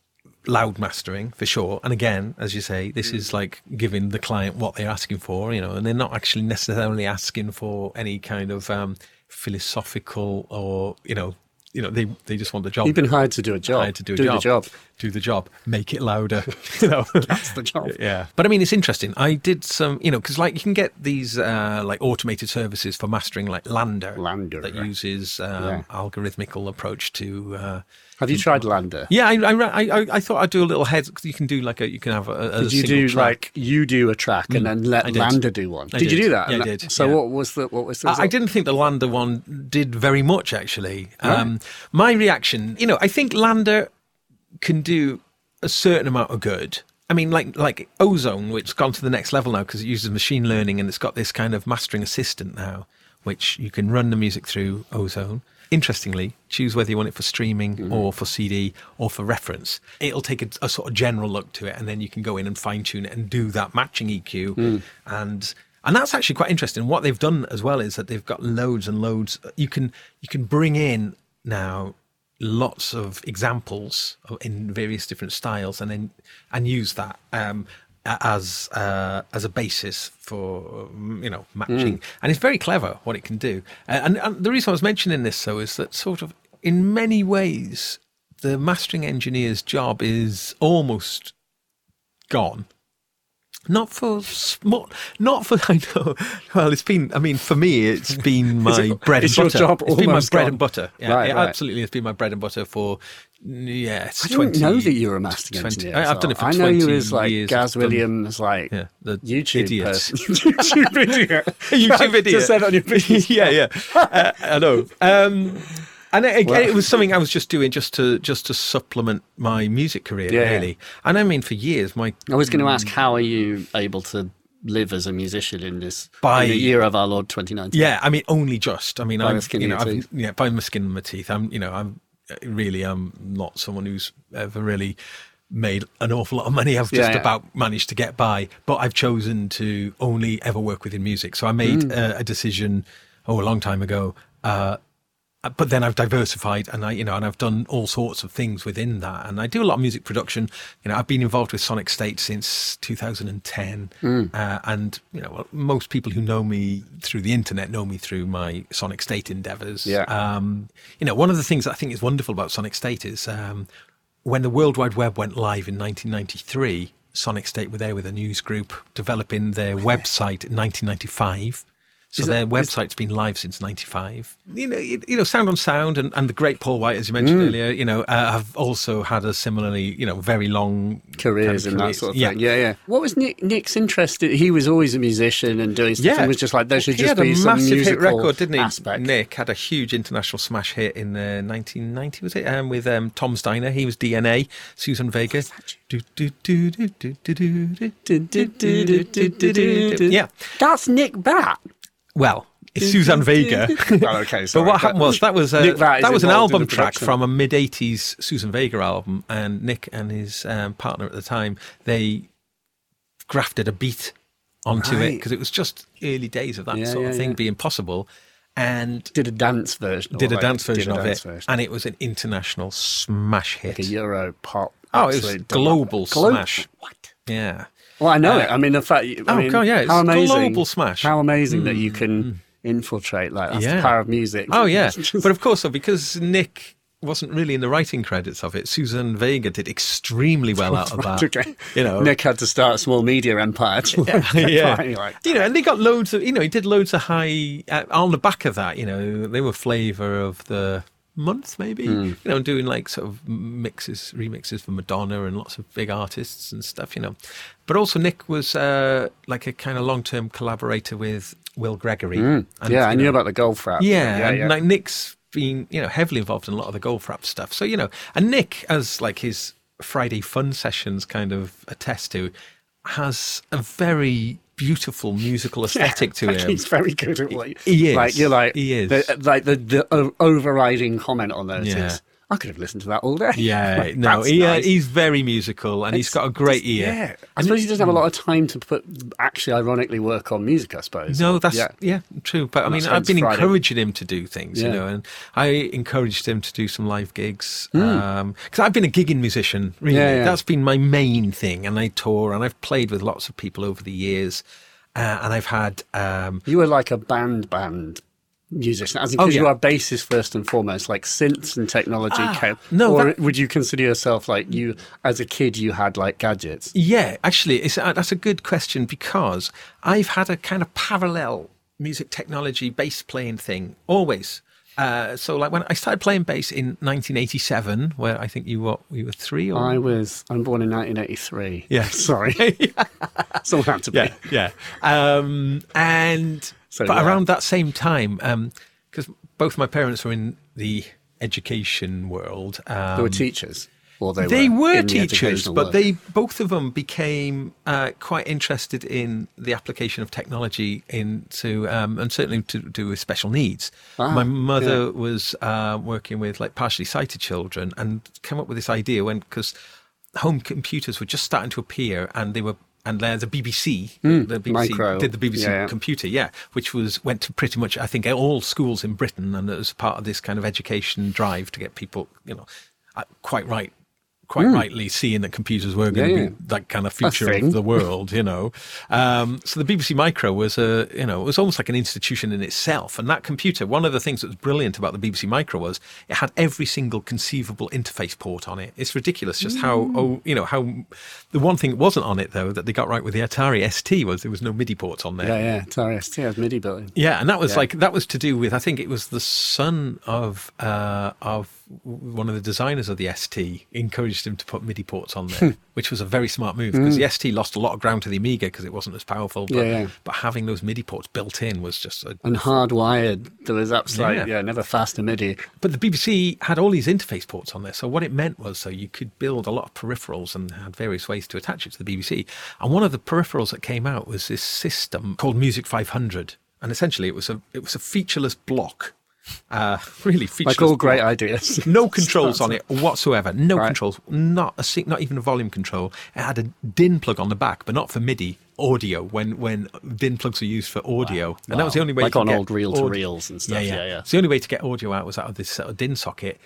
S3: loud mastering for sure. And again, as you say, this is like giving the client what they're asking for, you know, and they're not actually necessarily asking for any kind of um, philosophical or, you know, you know, they, they just want the job
S1: you've been hired to do a job
S3: hired to do a
S1: do
S3: job.
S1: the job
S3: Do the job. Make it louder. you know.
S1: that's the job
S3: Yeah, but I mean, it's interesting. I did some, you know, because like you can get these uh, like automated services for mastering, like LANDR,
S1: LANDR,
S3: that uses um,
S1: Yeah.
S3: algorithmical approach to. Uh,
S1: have you tried LANDR
S3: yeah, I, I, I, I thought I'd do a little head because you can do like a you can have a, a
S1: did you do
S3: track.
S1: like you do a track and then let LANDR do one
S3: I
S1: did, you do that
S3: Yeah, I did.
S1: So
S3: yeah.
S1: what was the what was the?
S3: I, I, didn't think the LANDR one did very much actually. Um, my reaction, you know, I think LANDR can do a certain amount of good. I mean, like like Ozone, which has gone to the next level now because it uses machine learning and it's got this kind of mastering assistant now, which you can run the music through Ozone. Interestingly, choose whether you want it for streaming mm-hmm. or for CD or for reference. It'll take a, a sort of general look to it, and then you can go in and fine tune it and do that matching EQ mm. and and that's actually quite interesting. What they've done as well is that they've got loads and loads. Uh, you can you can bring in now lots of examples in various different styles, and then and use that um, as uh, as a basis for um, you know matching. And it's very clever what it can do. Uh, and, and the reason I was mentioning this though is that sort of in many ways the mastering engineer's job is almost gone not for small, not for. I know. Well, it's been. I mean, for me, it's been my
S1: it-
S3: bread and butter.
S1: job
S3: it's been my bread
S1: gone?
S3: and butter. Yeah,
S1: Right,
S3: it
S1: right.
S3: absolutely has been my bread and butter for. Yeah, it's
S1: I didn't
S3: 20,
S1: know that you were a mastering
S3: 20
S1: engineer.
S3: I, have done it for
S1: I know
S3: 20
S1: you as like
S3: years.
S1: Gaz Williams, like
S3: Yeah, the
S1: YouTube
S3: idiot.
S1: person. YouTube idiot.
S3: YouTube idiot.
S1: Just said on your
S3: yeah, yeah. Uh, I know. Um, and it, again,
S1: Well-
S3: it was something I was just doing just to just to supplement my music career,
S1: Yeah.
S3: really. And I mean, for years, my
S1: I was going to ask, how are you able to live as a musician in this
S3: By-
S1: in the year of our Lord 2019.
S3: Yeah, I mean, only just. I mean,
S1: By
S3: I'm
S1: skin
S3: you know, I'm,
S1: teeth.
S3: yeah, by my skin and my teeth. I'm, you know, I'm uh, really, I'm not someone who's ever really made an awful lot of money. I've
S1: Yeah,
S3: just
S1: yeah.
S3: about managed to get by, but I've chosen to only ever work within music. So I made
S1: Mm.
S3: uh, a decision, oh, a long time ago. Uh, but then I've diversified and I, you know, and I've done all sorts of things within that. And I do a lot of music production. You know, I've been involved with Sonic State since 2010.
S1: Hmm.
S3: Uh, and, you know, most people who know me through the internet know me through my Sonic State endeavors.
S1: Yeah.
S3: Um, you know, one of the things that I think is wonderful about Sonic State is um, when the World Wide Web went live in 1993, Sonic State were there with a news group developing their website in 1995. So
S1: it-
S3: their website's been live since '95. You know, you, you know, Sound on Sound and, and the great Paul White, as you mentioned earlier, you know, uh, have also had a similarly, you know, very long
S1: Careers
S3: kind
S1: and that sort of
S3: yeah.
S1: thing. Yeah, yeah. What was Nick Nick's interest? in- He was always a musician and doing stuff.
S3: Yeah,
S1: and was just like there should
S3: he
S1: just
S3: had
S1: be
S3: a
S1: some musical
S3: record, didn't he?
S1: Aspect.
S3: Nick had a huge international smash hit in uh, 1990, was it? Um, with um, Tom's Diner. He was DNA. Suzanne Vega. Yeah.
S1: that's Nick Batt.
S3: Well, it's Suzanne Vega.
S1: Oh, okay,
S3: But
S1: sorry.
S3: what happened was that was a,
S1: Nick
S3: that was an album track from a mid '80s Suzanne Vega album, and Nick and his um, partner at the time they grafted a beat onto it because it was just early days of that
S1: Yeah,
S3: sort of thing
S1: yeah.
S3: being possible, and
S1: did a dance version.
S3: did a dance version
S1: a
S3: of
S1: dance
S3: it,
S1: version.
S3: and it was an international smash hit.
S1: like a Euro pop.
S3: Oh, it was
S1: absolute
S3: global smash.
S1: What?
S3: yeah.
S1: Well, I know
S3: Uh,
S1: it. I mean, the fact. I
S3: oh,
S1: mean,
S3: God, yeah, it's
S1: how amazing,
S3: global smash.
S1: How amazing that you can infiltrate like that's the power of music.
S3: Oh yeah, but of course, though, because Nick wasn't really in the writing credits of it, Suzanne Vega did extremely well out of that.
S1: Okay.
S3: You know,
S1: Nick had to start a small media empire. To
S3: yeah,
S1: Anyway.
S3: you know, and they got loads of, you know, he did loads of high uh, on the back of that. You know, they were flavour of the month, maybe.
S1: Hmm.
S3: You know, doing like sort of mixes, remixes for Madonna and lots of big artists and stuff. You know, but also Nick was uh, like a kind of long-term collaborator with Will Gregory. And,
S1: Hmm. yeah, I knew
S3: know,
S1: about the Goldfrapp.
S3: yeah,
S1: yeah,
S3: and
S1: yeah.
S3: like Nick's been, you know, heavily involved in a lot of the Goldfrapp stuff. So, you know, and Nick, as like his Friday fun sessions kind of attest to, has a very beautiful musical aesthetic to him.
S1: He's very good at what
S3: He is.
S1: Like you're like
S3: He is.
S1: The, like the the overriding comment on those
S3: Yeah.
S1: is, I could have listened to that all day.
S3: Yeah,
S1: Like,
S3: no, he, uh,
S1: nice.
S3: he's very musical and he's got a great ear.
S1: Yeah, I suppose he doesn't have a lot of time to put actually, ironically, work on music. I suppose.
S3: No, that's
S1: yeah.
S3: yeah, true. But I mean, I've been
S1: Friday.
S3: encouraging him to do things, you
S1: Yeah. Hmm.
S3: know, and I encouraged him to do some live gigs because I've been a gigging musician. Really,
S1: yeah.
S3: that's been my main thing, and I tour and I've played with lots of people over the years, uh, and I've had um,
S1: You were like a band band musician, as in
S3: Oh,
S1: because you are bassist first and foremost, like synths and technology. came,
S3: no,
S1: or
S3: that-
S1: would you consider yourself like you as a kid? You had like gadgets.
S3: Yeah, actually, it's, uh, that's a good question because I've had a kind of parallel music technology bass playing thing always. Uh, so, like when I started playing bass in 1987, where I think you were you were three or
S1: I was. I'm born in 1983.
S3: Yeah.
S1: sorry. Someone had to be.
S3: yeah, yeah. Um, and
S1: So,
S3: but
S1: yeah.
S3: around that same time, because both my parents were in the education world, um,
S1: They were teachers, or they,
S3: they
S1: were,
S3: were
S1: in the
S3: teachers, but they both of them became uh, quite interested in the application of technology into, um, and certainly to do with special needs.
S1: Ah,
S3: My mother was uh, working with like partially sighted children and came up with this idea when because home computers were just starting to appear and they were. And there's the BBC, the BBC
S1: Hmm, micro.
S3: did the BBC
S1: Yeah, yeah.
S3: computer, yeah, which was went to pretty much I think all schools in Britain, and it was part of this kind of education drive to get people, you know, uh, quite right, quite rightly seeing that computers were going.
S1: Yeah,
S3: to
S1: yeah.
S3: be that kind of future of the world, you know. Um, so the BBC Micro was a, you know, it was almost like an institution in itself. And that computer, one of the things that was brilliant about the BBC Micro was it had every single conceivable interface port on it. It's ridiculous just how,
S1: Hmm.
S3: oh, you know, how the one thing that wasn't on it though that they got right with the Atari ST was there was no MIDI ports on there.
S1: Yeah, yeah. Atari ST has MIDI built in.
S3: Yeah, and that was
S1: Yeah.
S3: like that was to do with I think it was the son of uh, of one of the designers of the ST encouraged him to put MIDI ports on there, hmm. which was a very smart move because hmm. the ST lost a lot of ground to the Amiga because it wasn't as powerful. But,
S1: Yeah, yeah.
S3: but having those MIDI ports built in was just a
S1: And hardwired, there was absolutely,
S3: Yeah.
S1: yeah, never faster MIDI.
S3: But the BBC had all these interface ports on there. So what it meant was so you could build a lot of peripherals and had various ways to attach it to the BBC. And one of the peripherals that came out was this system called Music 500. And essentially it was a it was a featureless block. Uh, really featureless.
S1: Like all great ideas.
S3: No controls on it whatsoever. No
S1: Right.
S3: controls. Not a not even a volume control. It had a DIN plug on the back, but not for MIDI audio. When when DIN plugs were used for audio, and that was the only way.
S1: Like on
S3: get
S1: old reel to reels and stuff.
S3: Yeah, yeah.
S1: Yeah, yeah.
S3: So the only way to get audio out was out of this sort of DIN socket,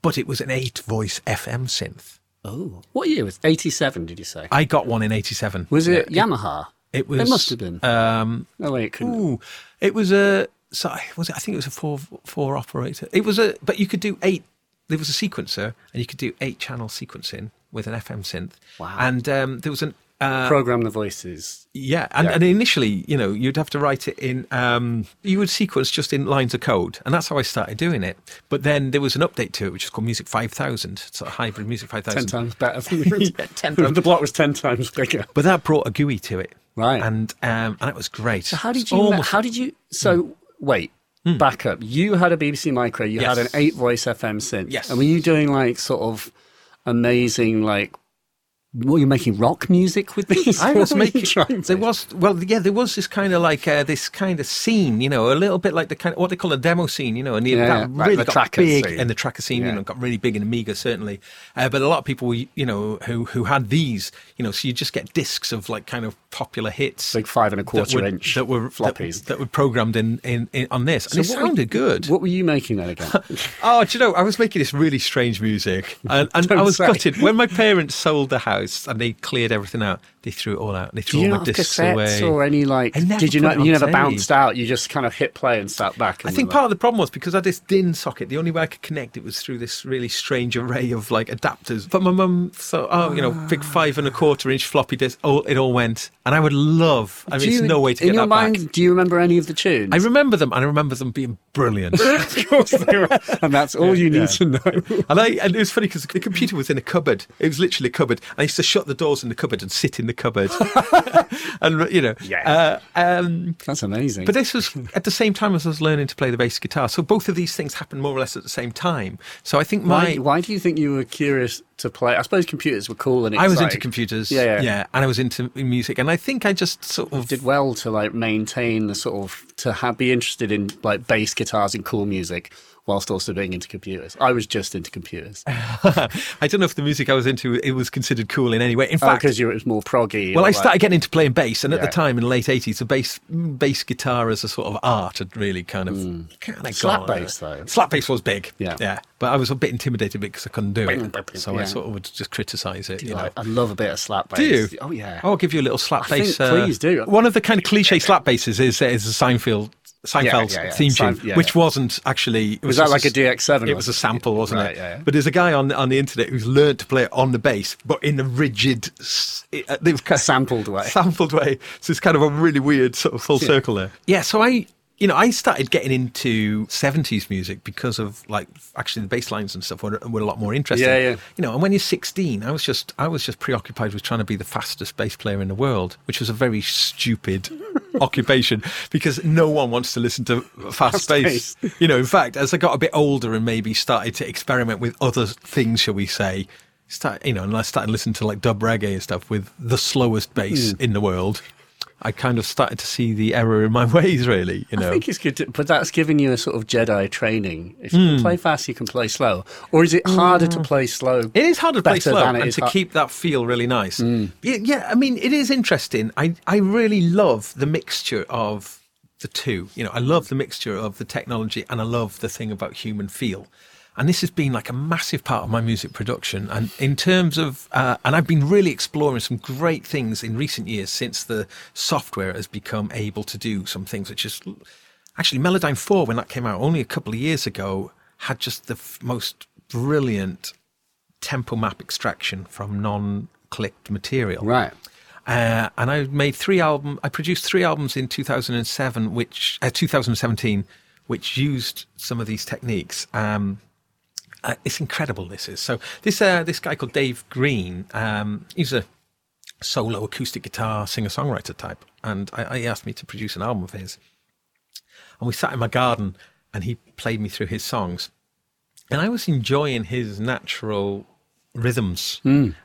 S3: but it was an eight-voice FM synth.
S1: Oh, what year was 87, did you say?
S3: I got one in '87.
S1: Was it Yamaha?
S3: It was.
S1: It must have been.
S3: Um,
S1: oh, wait, it couldn't.
S3: ooh, it was a. So was it? I think it was a four four operator. It was a. But you could do eight. There was a sequencer, and you could do eight channel sequencing with an FM synth.
S1: Wow.
S3: And um, there was an. Uh,
S1: Program the voices.
S3: yeah, and,
S1: Yeah.
S3: and initially, you know, you'd have to write it in. Um, you would sequence just in lines of code, and that's how I started doing it. But then there was an update to it, which is called Music Five Thousand, sort of hybrid Music Five
S1: Ten
S3: Thousand.
S1: times better.
S3: Yeah, 10 times.
S1: the block was 10 times bigger.
S3: But that brought a GUI to it,
S1: Right.
S3: And um, and it was great.
S1: So how did you?
S3: almost-
S1: How did you? So wait, back up. You had a BBC Micro. You had
S3: Hmm.
S1: An eight-voice FM synth.
S3: Yes.
S1: And were you doing like sort of amazing like? Were you making rock music with these?
S3: I was
S1: What were you
S3: making.
S1: to-
S3: There was well, yeah, there was this kind of like uh, this kind of scene, you know, a little bit like the kind of what they call a demo scene, you know, and it
S1: Yeah, yeah, like
S3: really
S1: the
S3: got big
S1: scene.
S3: in the tracker scene, you know, got really big in Amiga certainly, uh, but a lot of people, you know, who who had these, you know, so you just get discs of like kind of popular hits,
S1: Big five and a
S3: that
S1: quarter
S3: were-
S1: inch
S3: that were
S1: floppies.
S3: that, that were programmed in, in, in on this, and it
S1: So were-
S3: sounded good.
S1: What were you making then again?
S3: Oh, do you know? I was making this really strange music, and, and I was
S1: say.
S3: gutted when my parents sold the house and they cleared everything out. They threw it all out. And
S1: they
S3: threw
S1: you
S3: all
S1: not
S3: my
S1: have
S3: discs
S1: cassettes
S3: away.
S1: or any like? Did you not? You never
S3: tape.
S1: bounced out. You just kind of hit play and sat back.
S3: I think part of the problem was because I had this DIN socket. The only way I could connect it was through this really strange array of like adapters. But my mum thought, oh, you know,
S1: Ah.
S3: big five and a quarter inch floppy disk. Oh, it all went, and I would love. I mean,
S1: you-
S3: there's no way to
S1: in
S3: get
S1: your
S3: that
S1: mind.
S3: back.
S1: Do you remember any of the tunes?
S3: I remember them, and I remember them being brilliant.
S1: of course they were. and that's all you need
S3: yeah.
S1: to know.
S3: And I and it was funny because the computer was in a cupboard. It was literally a cupboard. I used to shut the doors in the cupboard and sit in the cupboard, and you know,
S1: Yeah.
S3: Uh, um,
S1: That's amazing.
S3: but this was at the same time as I was learning to play the bass guitar. So both of these things happened more or less at the same time. So I think my
S1: why, why do you think you were curious to play? I suppose computers were cool and
S3: I was into
S1: exciting.
S3: computers,
S1: Yeah, yeah.
S3: and I was into music, and I think I just sort of
S1: did well to like maintain the sort of to have, be interested in like bass guitars and cool music whilst also being into computers. I was just into computers
S3: I don't know if the music I was into it was considered cool in any way. In oh, fact,
S1: because you it was more proggy.
S3: Well, I
S1: like-
S3: started getting into playing bass, and at the time in the late eighties, the bass bass guitar as a sort of art had really kind of, hmm. kind of.
S1: Slap
S3: gone.
S1: bass, though.
S3: Slap bass was big,
S1: Yeah.
S3: yeah. But I was a bit intimidated because I couldn't do it, so I sort of would just criticise it. You know.
S1: I love a bit of slap bass.
S3: Do you?
S1: Oh yeah.
S3: I'll give you a little slap
S1: I
S3: bass.
S1: think- please do.
S3: One of the kind of cliche slap basses is is the Seinfeld. Seinfeld's
S1: yeah, yeah.
S3: theme tune,
S1: Sein- yeah,
S3: which
S1: yeah.
S3: wasn't actually. It
S1: Was that like a DX7
S3: It was a sample, wasn't
S1: Right,
S3: it?
S1: yeah, yeah.
S3: But there's a guy on on the internet who's learned to play it on the bass, but in a rigid, s- uh, kind of-
S1: Sampled way.
S3: sampled way. So it's kind of a really weird sort of full circle there. Yeah. So I, you know, I started getting into seventies music because of like actually the bass lines and stuff were, were a lot more interesting.
S1: Yeah, yeah.
S3: You know, and when you're 16, I was just I was just preoccupied with trying to be the fastest bass player in the world, which was a very stupid occupation because no one wants to listen to fast bass. You know, in fact, as I got a bit older and maybe started to experiment with other things, shall we say. Start, you know, and I started listening to like dub reggae and stuff with the slowest bass hmm. in the world. I kind of started to see the error in my ways, really. You know,
S1: I think it's good, to, but that's giving you a sort of Jedi training. If you can
S3: Hmm.
S1: play fast, you can play slow. Or is it harder to play slow?
S3: It is harder to play slow and to
S1: hard-
S3: keep that feel really nice. Yeah, yeah, I mean, it is interesting. I, I really love the mixture of the two. You know, I love the mixture of the technology and I love the thing about human feel. And this has been like a massive part of my music production. And in terms of, uh, and I've been really exploring some great things in recent years since the software has become able to do some things, which is actually Melodyne 4, when that came out only a couple of years ago, had just the f- most brilliant tempo map extraction from non-clicked material.
S1: Right.
S3: Uh, and I made three album. I produced three albums in 2007, which uh, 2017, which used some of these techniques. Um, Uh, it's incredible. This is so. This uh, this guy called Dave Green. Um, he's a solo acoustic guitar singer songwriter type, and I, I asked me to produce an album of his. And we sat in my garden, and he played me through his songs, and I was enjoying his natural rhythms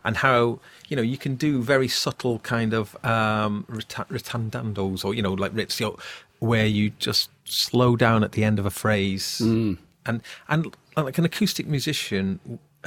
S3: and how you know you can do very subtle kind of um ritardandos or you know like ritz you know, where you just slow down at the end of a phrase and and like an acoustic musician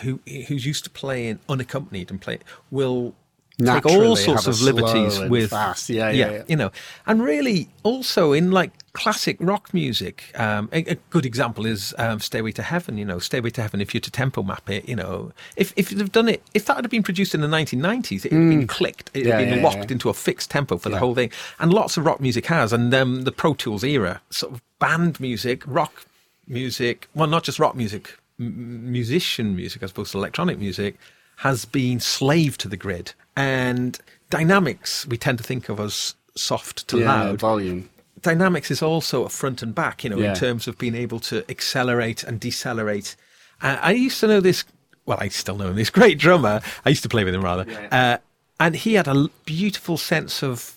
S3: who who's used to playing unaccompanied and play will take all sorts of liberties with
S1: fast. Yeah, yeah, yeah.
S3: you know and really also in like classic rock music um, a, a good example is um, stairway to heaven you know stairway to heaven if you're to tempo map it you know if, if you'd have done it if that had been produced in the 1990s it would have been clicked
S1: it'd Yeah,
S3: been
S1: yeah,
S3: locked
S1: yeah.
S3: into a fixed tempo for the whole thing and lots of rock music has and um, the pro tools era sort of band music rock music well not just rock music m- musician music as opposed to electronic music has been slave to the grid and dynamics we tend to think of as soft to
S1: yeah,
S3: loud
S1: volume.
S3: dynamics is also a front and back, you know,
S1: Yeah.
S3: in terms of being able to accelerate and decelerate. Uh, I used to know this. Well, I still know him. This great drummer. I used to play with him rather, Uh, and he had a beautiful sense of-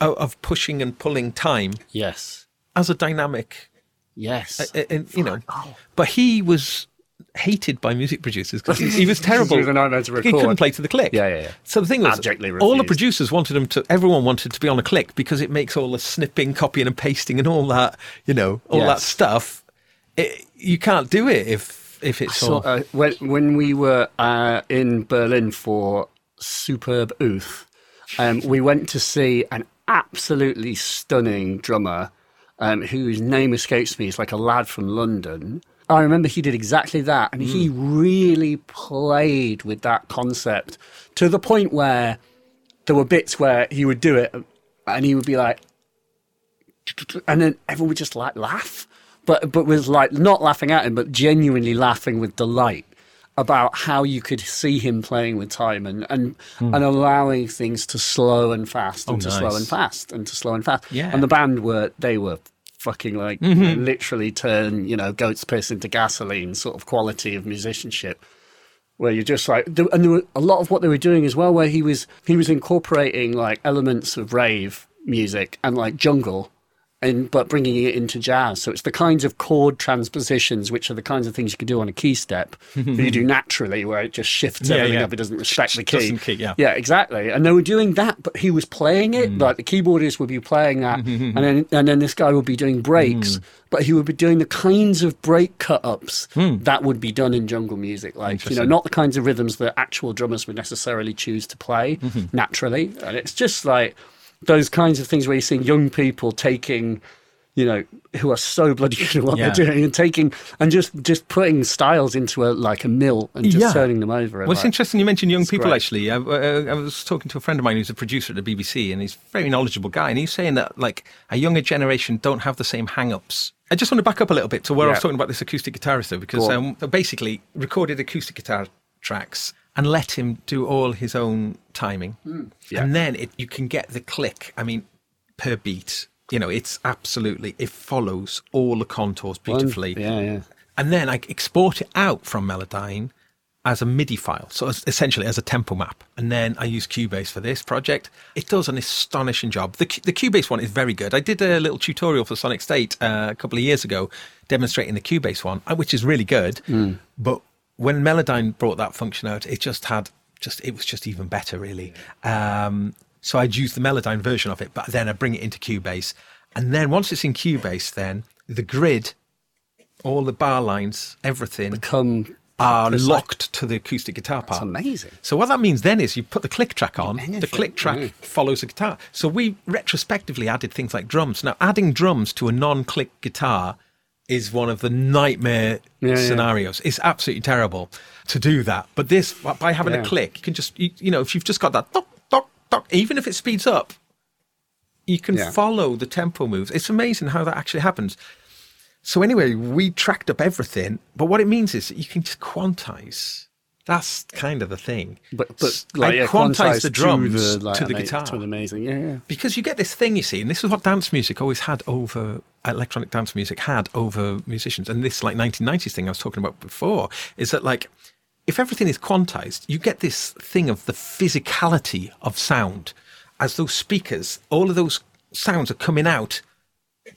S3: of pushing and pulling time
S1: Yes,
S3: as a dynamic,
S1: yes.
S3: uh, and you know. But he was hated by music producers because he, he was terrible.
S1: He was a nightmare to
S3: He couldn't play to the click.
S1: Yeah, yeah, yeah.
S3: So the thing was,
S1: Abjectly
S3: all the producers wanted him to. Everyone wanted to be on a click because it makes all the snipping, copying, and pasting, and all that. You know, all that stuff. It, you can't do it if if it's
S1: So,
S3: all.
S1: uh, when when we were uh, in Berlin for Superbooth, um, we went to see an absolutely stunning drummer um, whose name escapes me. He's like a lad from London. I remember he did exactly that, and he really played with that concept to the point where there were bits where he would do it, and he would be like, and then everyone would just like laugh, but but was like not laughing at him, but genuinely laughing with delight about how you could see him playing with time and and, and allowing things to slow and fast and
S3: Hmm. Oh,
S1: to slow and fast and to slow and fast.
S3: Yeah.
S1: And the band were they were fucking like
S3: Mm-hmm.
S1: literally turn you know goat's piss into gasoline sort of quality of musicianship where you're just like and there were a lot of what they were doing as well where he was he was incorporating like elements of rave music and like jungle and but bringing it into jazz so it's the kinds of chord transpositions which are the kinds of things you can do on a KeyStep that you do naturally where it just shifts
S3: Yeah,
S1: everything
S3: yeah.
S1: up it doesn't respect the key
S3: key, yeah.
S1: yeah exactly and they were doing that but he was playing it
S3: Mm.
S1: like the keyboardist would be playing that and then and then this guy would be doing breaks
S3: Mm.
S1: but he would be doing the kinds of break cut ups that would be done in jungle music like you know. Not the kinds of rhythms that actual drummers would necessarily choose to play
S3: Mm-hmm.
S1: naturally and it's just like those kinds of things where you're seeing young people taking you know who are so bloody good at what
S3: Yeah.
S1: they're doing and taking and just just putting styles into a like a mill and just
S3: Yeah.
S1: turning them over
S3: Well, it's
S1: like-
S3: interesting you mentioned young people.
S1: great.
S3: Actually, I, uh, I was talking to a friend of mine who's a producer at the BBC, and he's a very knowledgeable guy, and he's saying that like a younger generation don't have the same hang-ups. I just want to back up a little bit to where I was talking about this acoustic guitarist, though, because um, basically recorded acoustic guitar tracks and let him do all his own timing,
S1: Hmm. yeah.
S3: and then it, you can get the click. I mean, per beat. You know, it's absolutely it follows all the contours beautifully
S1: yeah yeah
S3: and then I export it out from Melodyne as a MIDI file, so as, essentially as a tempo map. And then I use Cubase for this project. It does an astonishing job. The, the Cubase one is very good. I did a little tutorial for Sonic State uh, a couple of years ago, demonstrating the Cubase one, uh, which is really good. But when Melodyne brought that function out, it just had just it was just even better, really. Um, so I'd use the Melodyne version of it, but then I bring it into Cubase, and then once it's in Cubase, then the grid all the bar lines, everything
S1: come
S3: are
S1: precise.
S3: locked to the acoustic guitar part.
S1: That's amazing.
S3: So what that means then is you put the click track on, the click track
S1: yeah.
S3: follows the guitar. So we retrospectively added things like drums. Now adding drums to a non-click guitar is one of the nightmare
S1: Yeah, yeah.
S3: scenarios. It's absolutely terrible to do that. But this by having
S1: Yeah.
S3: a click, you can just you, you know if you've just got that tock tock tock, even if it speeds up, you can
S1: Yeah.
S3: follow the tempo moves. It's amazing how that actually happens. So anyway, we tracked up everything, but what it means is that you can just quantize That's kind of the thing.
S1: But but like yeah,
S3: quantize the drums
S1: to the, like,
S3: to the guitar.
S1: to amazing. Yeah, yeah.
S3: because you get this thing you see, and this is what dance music always had over electronic dance music had over musicians, and this like 1990s thing I was talking about before is that like if everything is quantized, you get this thing of the physicality of sound as those speakers, all of those sounds are coming out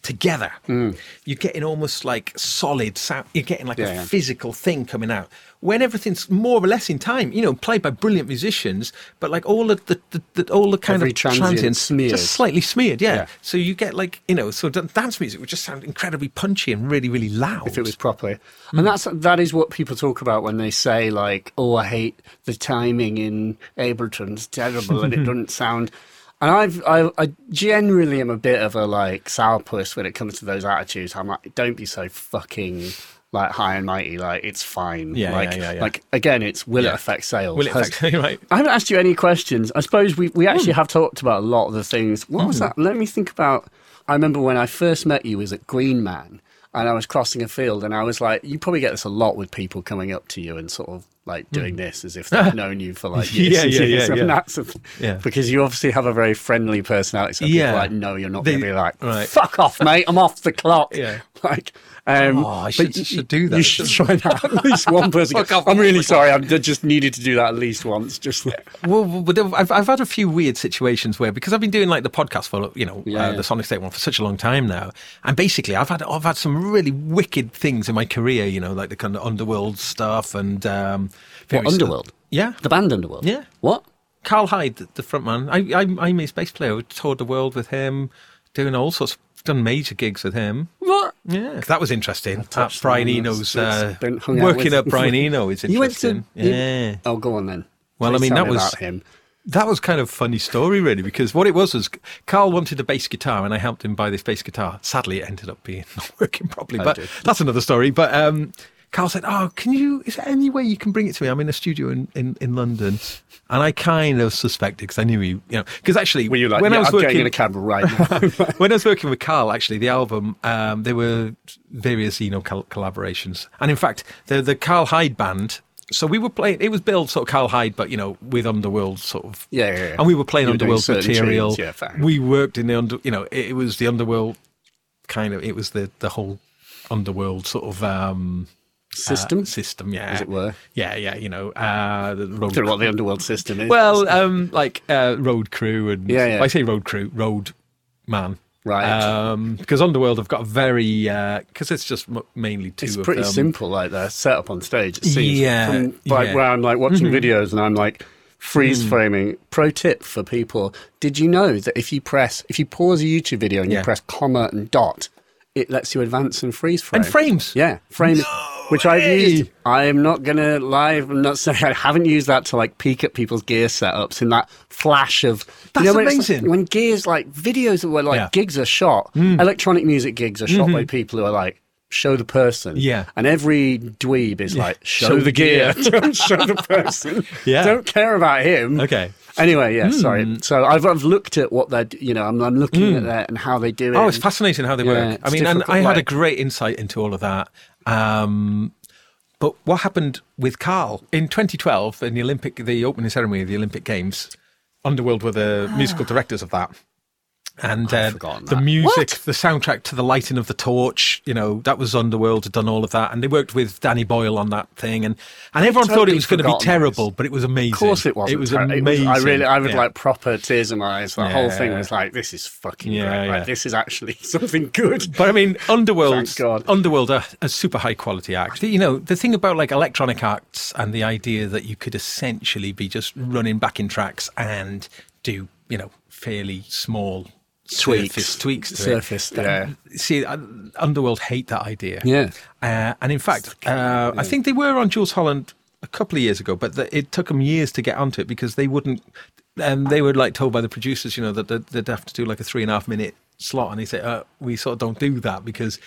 S3: together. You're getting almost like solid sound. You're getting like
S1: Yeah,
S3: a
S1: yeah.
S3: physical thing coming out. When everything's more or less in time, you know, played by brilliant musicians, but like all of the, the, the all the kind
S1: Every
S3: of
S1: transient smeared.
S3: just slightly smeared. Yeah.
S1: Yeah.
S3: So you get like you know, so dance music would just sound incredibly punchy and really really loud.
S1: if it was properly.
S3: Hmm.
S1: And that's that is what people talk about when they say like, "Oh, I hate the timing in Ableton's terrible and it doesn't sound." And I've I, I generally am a bit of a like sourpuss when it comes to those attitudes. I'm like, don't be so fucking like high and mighty. Like it's fine.
S3: Yeah,
S1: like,
S3: yeah, yeah, yeah.
S1: Like again, it's will it affect sales?
S3: Will it
S1: Has-
S3: affect right?
S1: I haven't asked you any questions. I suppose we, we
S3: Hmm.
S1: actually have talked about a lot of the things. What was that? Let me think about. I remember when I first met you was at Green Man and I was crossing a field and I was like, you probably get this a lot with people coming up to you and sort of like doing hmm. this as if they've known you for like years.
S3: Yeah,
S1: and
S3: yeah,
S1: years.
S3: yeah,
S1: And
S3: yeah.
S1: that's a-
S3: Yeah.
S1: because you obviously have a very friendly personality. So
S3: Yeah.
S1: people like, no, you're not going to be like,
S3: right.
S1: fuck off, mate, I'm off the clock.
S3: Yeah.
S1: Like, um,
S3: Oh, I should-
S1: you-
S3: should do that,
S1: You should try that. At least one person. I'm really sorry. I just needed to do that at least once. Just
S3: Well, but I've, I've had a few weird situations where because I've been doing like the podcast for you know
S1: Yeah,
S3: uh,
S1: yeah.
S3: the Sonic State one for such a long time now, and basically I've had I've had some really wicked things in my career, you know, like the kind of underworld stuff and um,
S1: What,
S3: various-
S1: Underworld?
S3: Yeah,
S1: The band Underworld?
S3: Yeah.
S1: What?
S3: Karl Hyde, the, the front man. I, I I'm his bass player. I toured the world with him, doing all sorts. Done major gigs with him.
S1: What?
S3: Yeah, that was interesting. At Brian Eno's uh,
S1: that's out
S3: working
S1: with.
S3: at Brian Eno is
S1: You went to.
S3: interesting.
S1: you-
S3: yeah.
S1: oh, go on then.
S3: Well, I mean,
S1: tell
S3: that
S1: me
S3: was-
S1: about him.
S3: That was kind of a funny story, really, because what it was was Karl wanted a bass guitar, and I helped him buy this bass guitar. Sadly, it ended up being not working properly, but that's another story. But um, Karl said, "Oh, can you? Is there any way you can bring it to me? I'm in a studio in, in, in London." And I kind of suspected because I knew he, you know, because actually,
S1: Were you like,
S3: when
S1: yeah,
S3: I was
S1: I'm
S3: working
S1: in a cab right now?
S3: when I was working with Karl, actually, the album, um, there were various, you know, col- collaborations. And in fact, the, the Karl Hyde band, so we were playing, it was billed sort of Karl Hyde, but, you know, with Underworld sort of.
S1: Yeah, yeah, yeah.
S3: And we were playing
S1: You
S3: Underworld
S1: certain
S3: material.
S1: tunes, yeah,
S3: we worked in the under, you know, it, it was the Underworld kind of, it was the, the whole Underworld sort of, um,
S1: System?
S3: uh, system, yeah.
S1: As it were.
S3: Yeah, yeah, you know, uh, the road
S1: what the Underworld system is.
S3: well, um, like uh, road crew and
S1: Yeah, yeah.
S3: I say road crew, road man,
S1: Right.
S3: Um, because Underworld have got a very because it's just m- mainly two
S1: it's
S3: of
S1: pretty
S3: them.
S1: simple, like their setup on stage. It seems.
S3: Yeah,
S1: From, like
S3: yeah.
S1: where I'm like watching videos and I'm like freeze
S3: Hmm.
S1: framing. Pro tip for people: Did you know that if you press, if you pause a YouTube video and you press comma and dot, it lets you advance and freeze frame
S3: and frames.
S1: Yeah, frame. Which I've used. I'm not gonna lie. I'm not saying I haven't used that to like peek at people's gear setups in that flash of.
S3: That's
S1: you know, when
S3: amazing.
S1: like- when gears like videos where like
S3: Yeah. Hmm.
S1: gigs are shot, electronic music gigs are shot by people who are like. Show the person.
S3: Mm-hmm. Yeah.
S1: And every dweeb is like, show,
S3: Show
S1: the
S3: the
S1: gear. Don't show the person.
S3: Yeah.
S1: Don't care about him.
S3: Okay.
S1: Anyway, yeah,
S3: Hmm.
S1: sorry. So I've, I've looked at what they're, you know, I'm, I'm looking at that and how they do it.
S3: Oh, it's fascinating how they
S1: Yeah,
S3: work. I mean, and I had a great insight into all of that. Um, but what happened with Karl in 2012 in the Olympic, the opening ceremony of the Olympic Games? Underworld were the musical directors of that. And uh,
S1: forgotten
S3: the music,
S1: What?
S3: the soundtrack to the lighting of the torch, you know, that was Underworld had done all of that, and they worked with Danny Boyle on that thing, and and everyone thought it was going to be
S1: forgotten
S3: terrible, but it was amazing.
S1: Of course, it wasn't.
S3: It was
S1: ter-
S3: amazing.
S1: I really, I was
S3: Yeah.
S1: like proper tears in my eyes. The whole thing was like, this is fucking
S3: Yeah,
S1: great. Like, this is actually something good.
S3: But I mean, Underworld, Underworld, are a super high quality act. You know, the thing about like electronic acts and the idea that you could essentially be just running backing tracks and do, you know, fairly small
S1: Tweaks.
S3: surface tweaks to
S1: Surface,
S3: it.
S1: yeah.
S3: See, uh, Underworld hate that idea.
S1: Yeah.
S3: Uh, and in fact, uh, I think they were on Jools Holland a couple of years ago, but the, it took them years to get onto it because they wouldn't. And they were like told by the producers, you know, that they'd, have to do like a three and a half minute slot, and they say, uh, "We sort of don't do that because,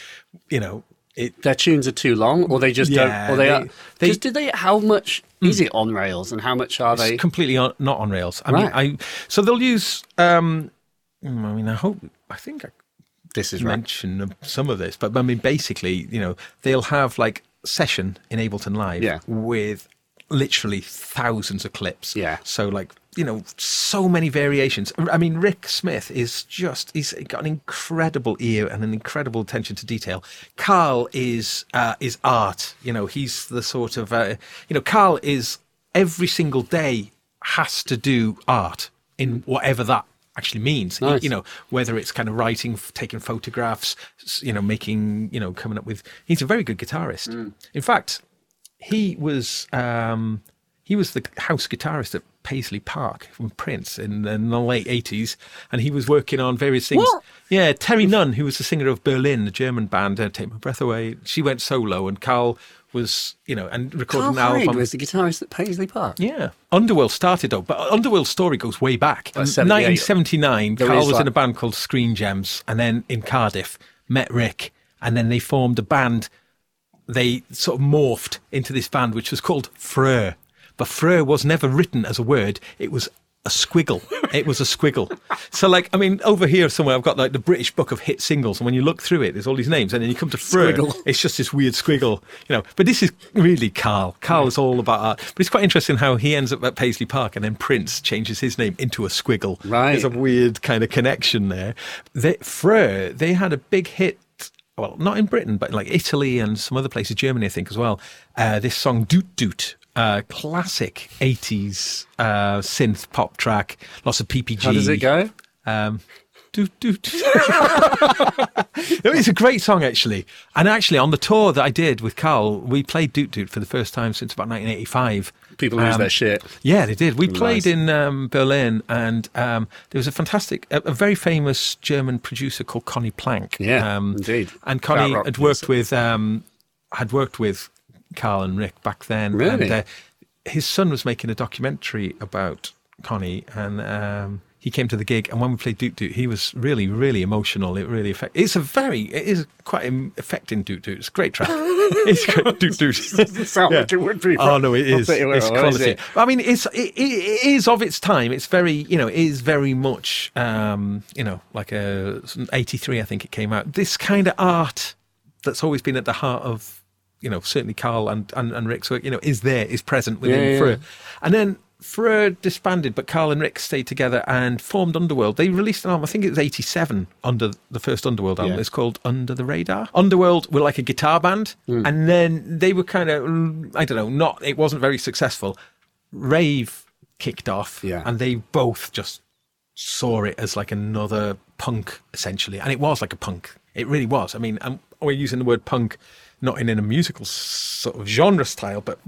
S3: you know, it."
S1: Their tunes are too long, or they just
S3: Yeah,
S1: don't. Or they,
S3: they-
S1: are.
S3: they-
S1: Just did they? How much is it on rails, and how much are they?
S3: Completely on, not on rails. I
S1: Right.
S3: mean, I so they'll use. Um, I mean, I hope. I think I
S1: This is right.
S3: mention of some of this, but I mean, basically, you know, they'll have like session in Ableton Live
S1: Yeah.
S3: with literally thousands of clips.
S1: Yeah.
S3: So like you know, so many variations. I mean, Rick Smith is just, he's got an incredible ear and an incredible attention to detail. Karl is, uh, is art. You know, he's the sort of, uh, you know, Karl is every single day has to do art in whatever that actually means.
S1: Nice.
S3: You know, whether it's kind of writing, taking photographs, you know, making, you know, coming up with, he's a very good guitarist. In fact, he was um, he was the house guitarist at Paisley Park from Prince in, in the late eighties, and he was working on various things.
S1: What?
S3: Yeah, Terry Nunn, who was the singer of Berlin, the German band, uh, Take My Breath Away. She went solo, and Karl was, you know, and recorded
S1: Karl
S3: an
S1: Hyde
S3: album.
S1: was the guitarist at Paisley Park.
S3: Yeah, Underworld started though, but Underworld's story goes way back.
S1: Like 78.
S3: 1979,
S1: Karl
S3: was
S1: that.
S3: in a band called Screen Gems, and then in Cardiff met Rick, and then they formed a band. They sort of morphed into this band, which was called Freur. But Freur was never written as a word; it was a squiggle. It was a squiggle. So, like, I mean, over here somewhere, I've got like the British Book of Hit Singles, and when you look through it, there's all these names, and then you come to
S1: Squiggle.
S3: it's just this weird squiggle, you know. But this is really Karl. Karl is all about art. But it's quite interesting how he ends up at Paisley Park and then Prince changes his name into a squiggle.
S1: Right.
S3: There's a weird kind of connection there. They, they had a big hit. Well, not in Britain, but like Italy and some other places, Germany, I think, as well. Uh, this song, Doot Doot, uh, classic 80s uh, synth pop track, lots of PPG.
S1: How does it go?
S3: Um, doot doot. it's a great song, actually. And actually, on the tour that I did with Karl, we played Doot Doot for the first time since about 1985.
S1: People lose
S3: Um,
S1: their shit.
S3: Yeah, they did. We
S1: Nice.
S3: played in um, Berlin, and um, there was a fantastic, a, a very famous German producer called Conny Plank.
S1: Yeah,
S3: um,
S1: indeed.
S3: And
S1: Conny rock
S3: had worked with um, had worked with Karl and Rick back then.
S1: Really?
S3: And, uh, his son was making a documentary about Conny, and um, he came to the gig. And when we played Doot Doot, he was really, really emotional. It really affect. It's a very, it is quite affecting Doot Doot. It's a great track. it's great Doot Doot.
S1: sound like it would be.
S3: Oh no, it
S1: I'll
S3: is.
S1: tell you what,
S3: It's
S1: what is
S3: quality.
S1: it?
S3: I mean, it's it, it, it is of its time. It's very you know it is very much um, you know like a eighty three. I think it came out. This kind of art that's always been at the heart of you know certainly Karl and and, and Rick's work. You know is there is present within
S1: Yeah, yeah.
S3: And then. Freur disbanded, but Karl and Rick stayed together and formed Underworld. They released an album, I think it was 87, under the first Underworld album.
S1: Yeah.
S3: It's called Under the Radar. Underworld were like a guitar band,
S1: Hmm.
S3: and then they were kind of, I don't know, not, it wasn't very successful. Rave kicked off,
S1: Yeah.
S3: and they both just saw it as like another punk, essentially. And it was like a punk. It really was. I mean, um we're using the word punk not in, in a musical sort of genre style, but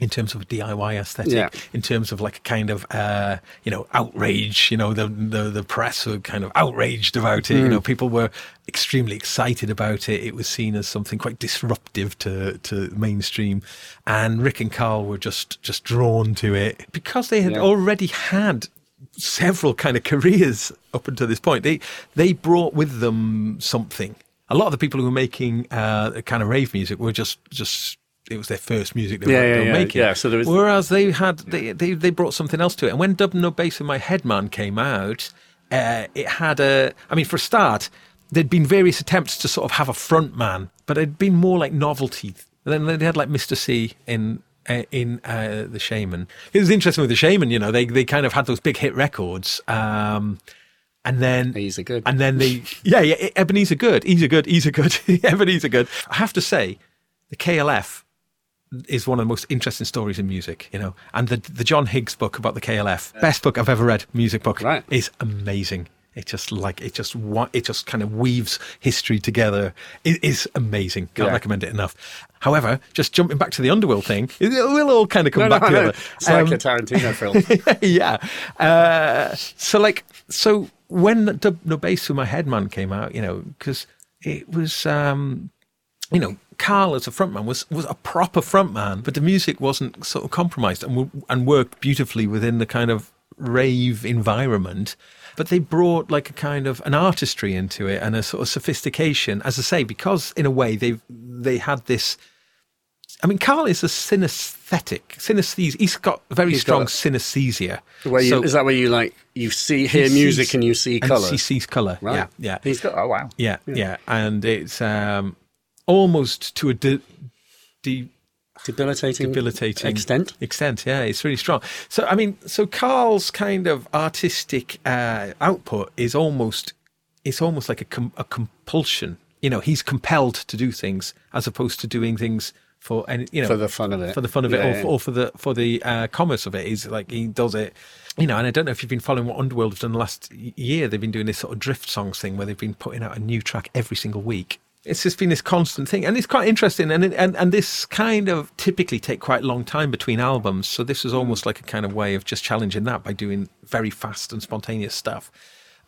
S3: in terms of a DIY aesthetic,
S1: Yeah.
S3: in terms of like a kind of uh, you know outrage. You know, the, the the press were kind of outraged about it. You know, people were extremely excited about it. It was seen as something quite disruptive to to mainstream, and Rick and Karl were just just drawn to it because they had
S1: Yeah.
S3: already had several kind of careers up until this point. They they brought with them something. A lot of the people who were making uh, kind of rave music were just just it was their first music they
S1: Yeah,
S3: were,
S1: yeah,
S3: they were
S1: yeah,
S3: making.
S1: yeah, so there was-
S3: Whereas they had they, they they brought something else to it. And when Dub No Bass and My Headman came out, uh, it had a. I mean, for a start, there'd been various attempts to sort of have a front man, but it'd been more like novelty. And then they had like Mr. C in uh, in uh, the Shamen. It was interesting with the Shamen. You know, they they kind of had those big hit records. Um, and then
S1: He's a good.
S3: and then they, yeah, yeah, Ebeneezer Goode, he's a good, he's a good, Ebeneezer Goode. I have to say, the KLF is one of the most interesting stories in music, you know. And the the John Higgs book about the KLF, best book I've ever read, music book,
S1: Right.
S3: is amazing. It just like it just it just kind of weaves history together. It is amazing. Can't
S1: Yeah.
S3: recommend it enough. However, just jumping back to the Underworld thing, it will all kind of come
S1: no,
S3: back
S1: no, no.
S3: together.
S1: It's like
S3: Um,
S1: a Tarantino film.
S3: yeah. Uh, so like, so when Dub No Bass with My Headman came out, you know, because it was, um, you know, Karl as a frontman was was a proper frontman, but the music wasn't sort of compromised and and worked beautifully within the kind of rave environment. But they brought like a kind of an artistry into it and a sort of sophistication, as I say, because in a way they they had this. I mean, Karl is a synesthetic, synesthesia. He's got very
S1: He's
S3: strong
S1: got
S3: synesthesia.
S1: Where you,
S3: So-
S1: is that where you like you see hear
S3: he
S1: music
S3: sees-
S1: and you see color?
S3: He sees color.
S1: Right.
S3: Yeah, yeah,
S1: He's got. Oh wow.
S3: yeah, yeah, and it's um, almost to a de, de,
S1: Debilitating,
S3: debilitating
S1: extent.
S3: Extent, yeah, it's really strong. So, I mean, so Karl's kind of artistic uh, output is almost, it's almost like a, com- a compulsion. You know, he's compelled to do things as opposed to doing things for any, you know,
S1: For the fun of it.
S3: for the fun of it, or,
S1: yeah.
S3: for, or for the for the uh, commerce of it. He's like he does it, you know. And I don't know if you've been following what Underworld have done the last year. They've been doing this sort of drift songs thing where they've been putting out a new track every single week. It's just been this constant thing, and it's quite interesting. And it- and and this kind of typically take quite a long time between albums. So this is almost like a kind of way of just challenging that by doing very fast and spontaneous stuff.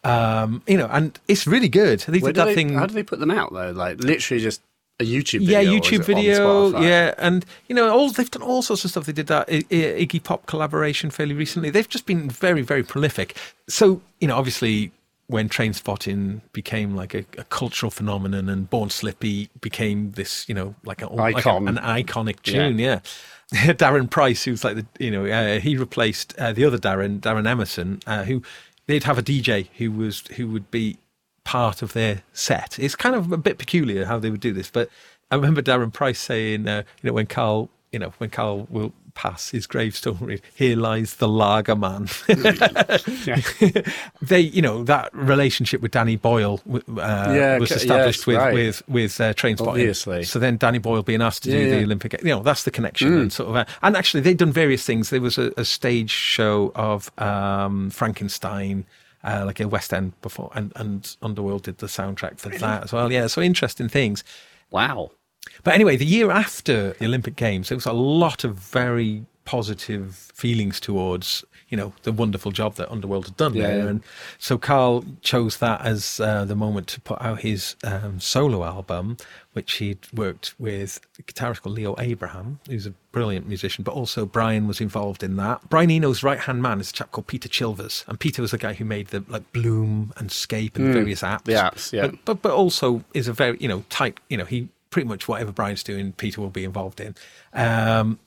S3: Um, you know, and it's really good. They did that
S1: they-
S3: thing.
S1: How do they put them out though? Like literally just a YouTube
S3: yeah,
S1: video. is
S3: YouTube video. Yeah, and you know, all they've done all sorts of stuff. They did that I- I- Iggy Pop collaboration fairly recently. They've just been very, very prolific. So you know, obviously, when Trainspotting became like a, a cultural phenomenon, and Born Slippy became this, you know, like, a, like
S1: Icon.
S3: an iconic tune. Yeah. Darren Price, who's like the, you know, uh, he replaced uh, the other Darren, Darren Emerson, uh, who they'd have a DJ who was who would be part of their set. It's kind of a bit peculiar how they would do this, but I remember Darren Price saying, uh, you know, when Karl, you know, when Karl will pass his gravestone, read, here lies the lager man. they, you know, that relationship with Danny Boyle uh,
S1: Yeah,
S3: was established
S1: yes,
S3: with
S1: right.
S3: with with uh, Train
S1: Obviously.
S3: So then Danny Boyle being asked to
S1: Yeah,
S3: do the. Olympic, you know, that's the connection and sort of, uh, and actually they'd done various things. There was a, a stage show of um, Frankenstein. Uh, like a West End before, and, and Underworld did the soundtrack for that as well. Yeah, so interesting things.
S1: Wow.
S3: But anyway, the year after the Olympic Games, there was a lot of very positive feelings towards you know the wonderful job that Underworld had done
S1: Yeah,
S3: there,
S1: yeah.
S3: and so Karl chose that as uh, the moment to put out his um, solo album, which he'd worked with a guitarist called Leo Abraham, who's a brilliant musician, but also Brian was involved in that. Brian Eno's right hand man is a chap called Peter Chilvers, and Peter was the guy who made the like Bloom and Scape and various apps.
S1: The apps, yeah.
S3: But, but but also is a very you know tight you know he pretty much whatever Brian's doing, Peter will be involved in. Um,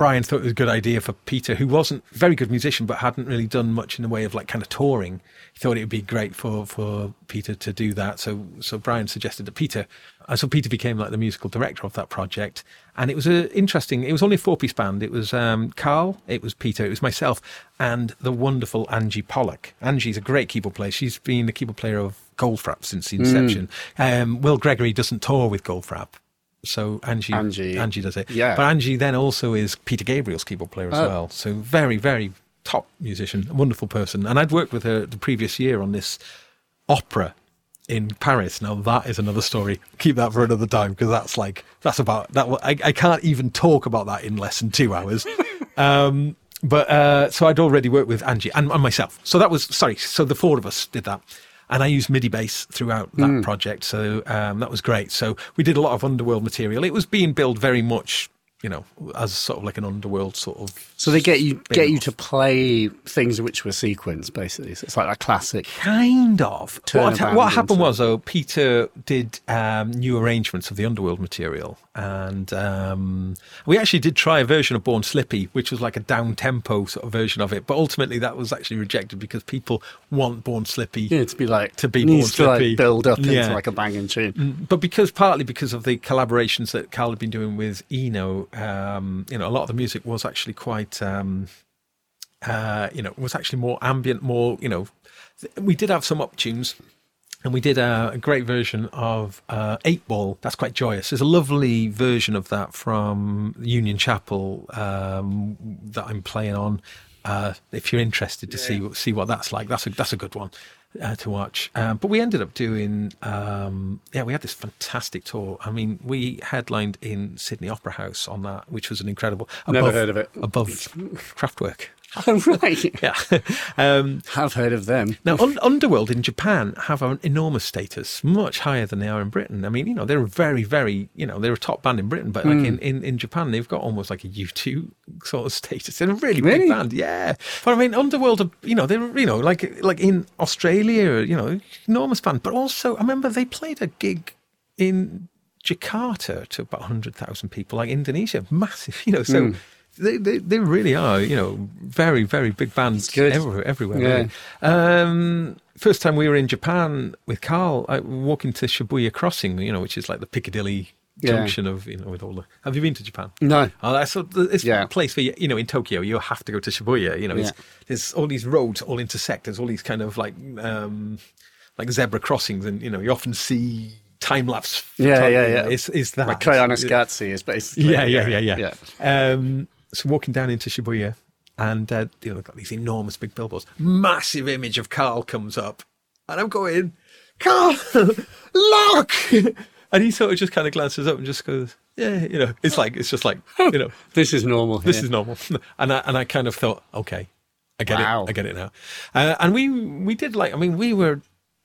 S3: Brian thought it was a good idea for Peter, who wasn't a very good musician but hadn't really done much in the way of like kind of touring. He thought it would be great for, for Peter to do that. So so Brian suggested that Peter, uh, so Peter became like the musical director of that project. And it was a interesting. It was only a four piece band. It was um, Karl, it was Peter, it was myself, and the wonderful Angie Pollock. Angie's a great keyboard player. She's been the keyboard player of Goldfrapp since the inception. Um, Will Gregory doesn't tour with Goldfrapp. So Angie,
S1: Angie.
S3: Angie does it.
S1: Yeah.
S3: But Angie then also is Peter Gabriel's keyboard player as
S1: Oh.
S3: well. So very, very top musician, wonderful person. And I'd worked with her the previous year on this opera in Paris. Now that is another story. Keep that for another time because that's like that's about that. I, I can't even talk about that in less than two hours. um, but uh, so I'd already worked with Angie and, and myself. So that was sorry. So the four of us did that. And I used MIDI bass throughout that project, so um, that was great. So we did a lot of underworld material. It was being billed very much, you know, as sort of like an underworld sort of
S1: So they get you get you to play things which were sequenced, basically. So it's like a classic.
S3: Kind of. What,
S1: around
S3: what happened was, though, Peter did um, new arrangements of the Underworld material, and um, we actually did try a version of Born Slippy, which was like a down tempo sort of version of it. But ultimately, that was actually rejected because people want Born Slippy.
S1: Yeah, to be like
S3: To be more
S1: to like
S3: slippy.
S1: build up
S3: Yeah.
S1: into like a banging tune.
S3: But because partly because of the collaborations that Karl had been doing with Eno, um, you know, a lot of the music was actually quite, um, uh, you know, was actually more ambient, more, you know, th- we did have some up tunes. And we did a, a great version of uh, Eight Ball. That's quite joyous. There's a lovely version of that from Union Chapel um, that I'm playing on. Uh, if you're interested to see see what that's like, that's a that's a good one uh, to watch. Um, but we ended up doing, um, yeah, we had this fantastic tour. I mean, we headlined in Sydney Opera House on that, which was an incredible.
S1: Never heard of it.
S3: Above Kraftwerk.
S1: Oh right,
S3: Yeah. um,
S1: have heard of them.
S3: now, Un- Underworld in Japan have an enormous status, much higher than they are in Britain. I mean, you know, they're a very, very, you know, they're a top band in Britain, but
S1: Hmm.
S3: like in, in, in Japan, they've got almost like a U2 sort of status. They're a really,
S1: Really?
S3: big band, yeah. But I mean, Underworld, are, you know, they're, you know, like like in Australia, you know, enormous band. But also, I remember they played a gig in Jakarta to about 100,000 people, like Indonesia, massive, you know, so.
S1: Hmm.
S3: They, they they really are, you know, very very big bands everywhere. everywhere
S1: Yeah.
S3: really. Um, first time we were in Japan with Karl, I walking to Shibuya Crossing, you know, which is like the Piccadilly
S1: Yeah.
S3: junction of you know with all the. Have you been to Japan?
S1: No.
S3: Oh, that's it's
S1: Yeah.
S3: a place where you, you know in Tokyo you have to go to Shibuya. You know, it's,
S1: Yeah.
S3: there's all these roads all intersect. There's all these kind of like um, like zebra crossings, and you know you often see time lapse.
S1: Yeah, yeah, yeah.
S3: It's that
S1: Like Koyaanisqatsi is basically.
S3: yeah, yeah, yeah, yeah. Um, so walking down into Shibuya, and uh, you know, they've got these enormous big billboards. Massive image of Karl comes up, and I'm going, Karl, look! and he sort of just kind of glances up and just goes, yeah, you know, it's like it's just like you know,
S1: This is normal.
S3: This is normal. And I and I kind of thought, okay, I get
S1: Wow.
S3: it, I get it now. Uh, and we we did like, I mean, we were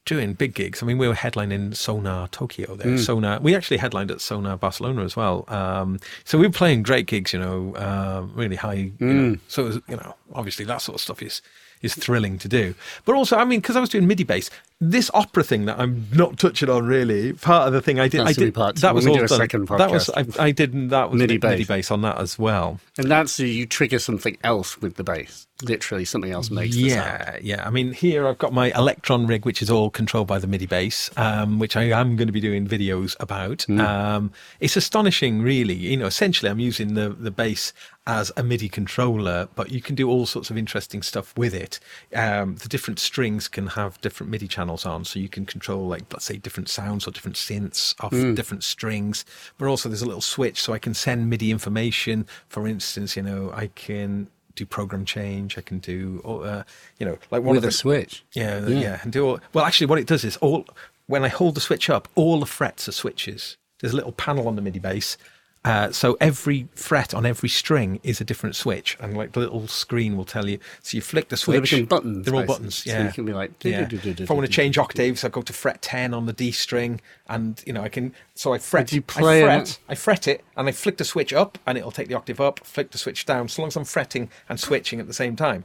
S3: doing big gigs. I mean, we were headlining Sonar Tokyo there. Sonar, we actually headlined at Sonar Barcelona as well. Um, so we were playing great gigs, you know, um, really high. You know, so it was, you know, obviously that sort of stuff is is thrilling to do. But also, I mean, because I was doing MIDI bass, this opera thing that I'm not touching on really. Part of the thing I did, I did
S1: part
S3: that was all
S1: do a
S3: done.
S1: second
S3: That was. I, I did that was
S1: MIDI
S3: MIDI
S1: bass.
S3: bass on that as well.
S1: And that's you trigger something else with the bass. Literally, something else makes the sound.
S3: Yeah, yeah. I mean, here I've got my Elektron rig, which is all controlled by the MIDI bass, um, which I am going to be doing videos about.
S1: Hmm.
S3: Um, it's astonishing, really. You know, essentially, I'm using the the bass as a MIDI controller, but you can do all sorts of interesting stuff with it. Um, the different strings can have different MIDI channels on, so you can control, like, let's say, different sounds or different synths off
S1: Hmm.
S3: different strings. But also, there's a little switch, so I can send MIDI information. For instance, you know, I can do program change. I can do, uh, you know, like one
S1: With
S3: of
S1: a
S3: the
S1: switch.
S3: yeah, yeah, and do all. Well, actually, what it does is all when I hold the switch up, all the frets are switches. There's a little panel on the MIDI bass. Uh, so every fret on every string is a different switch, and like the little screen will tell you. So you flick the
S1: So
S3: switch.
S1: become buttons,
S3: They're all buttons.
S1: So
S3: Yeah.
S1: you can be like,
S3: yeah. If I want to change octaves, I go to fret ten on the D string, and you know I can. So I fret.
S1: you play
S3: I
S1: it?
S3: fret. I fret it, and I flick the switch up, and it'll take the octave up. Flick the switch down, so long as I'm fretting and switching at the same time.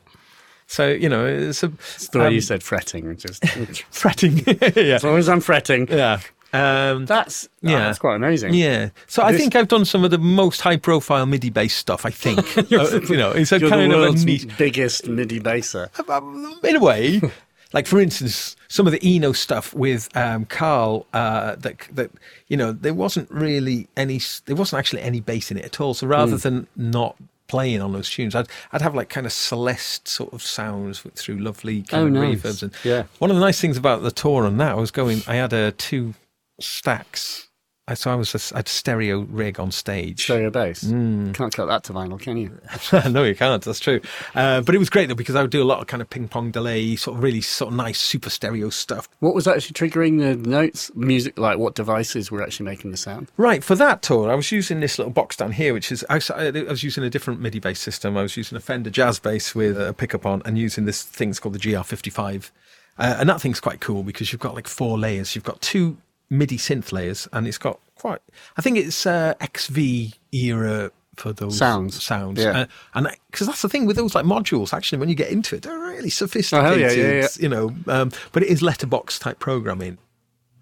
S3: So you know, it's a
S1: It's the way
S3: um,
S1: you said fretting. Just as
S3: fretting. yeah,
S1: long as I'm fretting.
S3: yeah. Um,
S1: That's
S3: Yeah.
S1: yeah. that's quite amazing.
S3: yeah. So I think I've done some of the most high-profile MIDI-based stuff. I think. Uh, you know, it's a kind of a neat.
S1: biggest MIDI basser.
S3: Um, in a way, like for instance, some of the Eno stuff with um, Karl. Uh, that that you know, there wasn't really any. There wasn't actually any bass in it at all. So rather
S1: Hmm.
S3: than not playing on those tunes, I'd I'd have like kind of Celeste sort of sounds through lovely kind
S1: Oh,
S3: of
S1: nice.
S3: reverbs. And
S1: Yeah.
S3: one of the nice things about the tour on that, I was going. I had uh, two stacks. I so I was a, a stereo rig on stage.
S1: Stereo bass.
S3: Hmm.
S1: Can't cut that to vinyl, can you?
S3: no, you can't. That's true. Uh, but it was great though because I would do a lot of kind of ping pong delay, sort of really sort of nice super stereo stuff.
S1: What was actually triggering the notes? Music, like what devices were actually making the sound?
S3: Right for that tour, I was using this little box down here, which is I was, I was using a different MIDI bass system. I was using a Fender Jazz bass with a pickup on, and using this thing's called the GR55, uh, and that thing's quite cool because you've got like four layers. You've got two MIDI synth layers, and it's got quite. I think it's uh, XV era for those
S1: Sounds.
S3: Sounds,
S1: Yeah.
S3: uh, and because that's the thing with those like modules. Actually, when you get into it, they're really
S1: Oh,
S3: sophisticated.
S1: hell yeah, yeah, yeah.
S3: You know, um, but it is letterbox type programming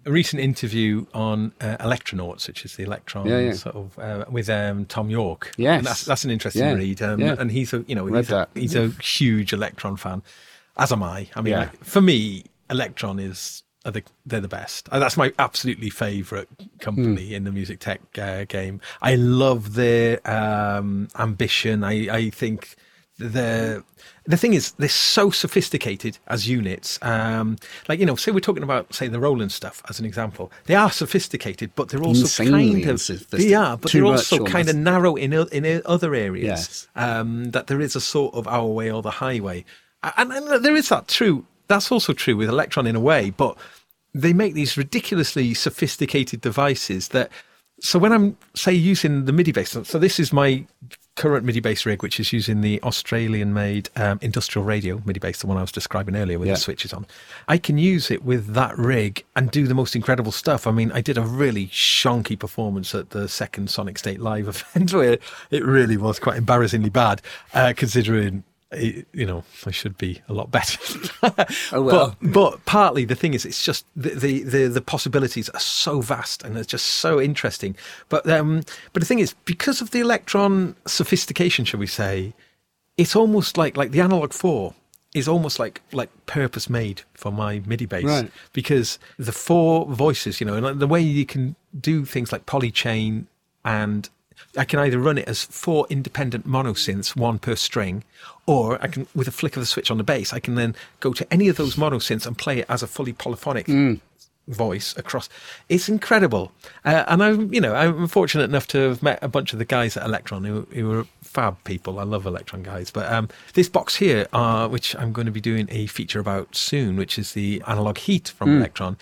S3: a recent interview on uh, Elektronauts, which is the Elektron
S1: Yeah, yeah.
S3: sort of uh, with um, Thom Yorke.
S1: Yes.
S3: and that's that's an interesting
S1: Yeah,
S3: read. Um,
S1: yeah.
S3: And he's a you know
S1: Read
S3: he's a,
S1: that.
S3: he's a huge Elektron fan, as am I. I mean, like, for me, Elektron is are the, they're the best. That's my absolutely favourite company
S1: Hmm.
S3: in the music tech uh, game. I love their um, ambition. I I think the the thing is they're so sophisticated as units um like you know say we're talking about say the roland stuff as an example they are sophisticated but they're also
S1: Insanely
S3: kind of they are but they're also kind of narrow in in other areas
S1: Yes.
S3: um that there is a sort of our way or the highway and, and there is that true that's also true with Elektron in a way but they make these ridiculously sophisticated devices that so when I'm say using the MIDI bass, so this is my current MIDI bass rig, which is using the Australian-made um, industrial radio MIDI bass, the one I was describing earlier with
S1: Yeah.
S3: the switches on. I can use it with that rig and do the most incredible stuff. I mean, I did a really shonky performance at the second Sonic State Live event where it really was quite embarrassingly bad, uh, considering. It- You know, I should be a lot better.
S1: Oh, well.
S3: But but partly the thing is it's just the, the the the possibilities are so vast and it's just so interesting but um but the thing is because of the Elektron sophistication shall we say it's almost like like the analog 4 is almost like like purpose made for my MIDI bass
S1: Right.
S3: because the four voices, you know, and the way you can do things like polychain and I can either run it as four independent monosynths, one per string, or I can, with a flick of the switch on the bass, I can then go to any of those monosynths and play it as a fully polyphonic voice across. It's incredible, uh, and I'm, you know, I'm fortunate enough to have met a bunch of the guys at Elektron who, who are fab people. I love Elektron guys, but um, this box here, uh, which I'm going to be doing a feature about soon, which is the analog heat from Elektron.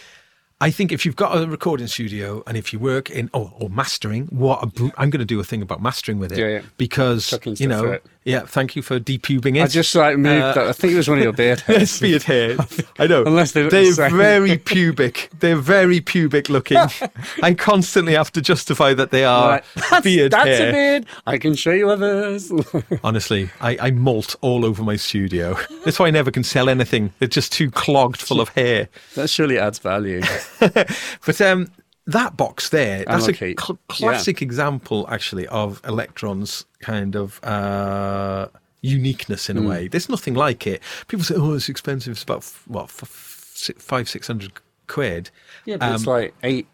S3: I think if you've got a recording studio and if you work in or, or mastering, what a, I'm going to do a thing about mastering with it
S1: Yeah, yeah.
S3: because
S1: Chucking
S3: you know. Yeah. Thank you for depubing it.
S1: I just like moved.
S3: Uh,
S1: that. I think it was one of your beard hairs.
S3: Beard hair. I know.
S1: Unless they
S3: They're
S1: the
S3: very pubic. They're very pubic looking. I constantly have to justify that they are
S1: Right. That's,
S3: beard
S1: that's
S3: hair.
S1: a beard. I can show you others.
S3: Honestly, I, I molt all over my studio. That's why I never can sell anything. They're just too clogged full of hair.
S1: that surely adds value.
S3: But um, that box there, that's
S1: Analog
S3: a cl- classic example, actually, of Elektron's kind of uh, uniqueness in a way. There's nothing like it. People say, "Oh, it's expensive. It's about f- what, f- six, five, six hundred quid."
S1: Yeah, but it's
S3: Um,
S1: like eight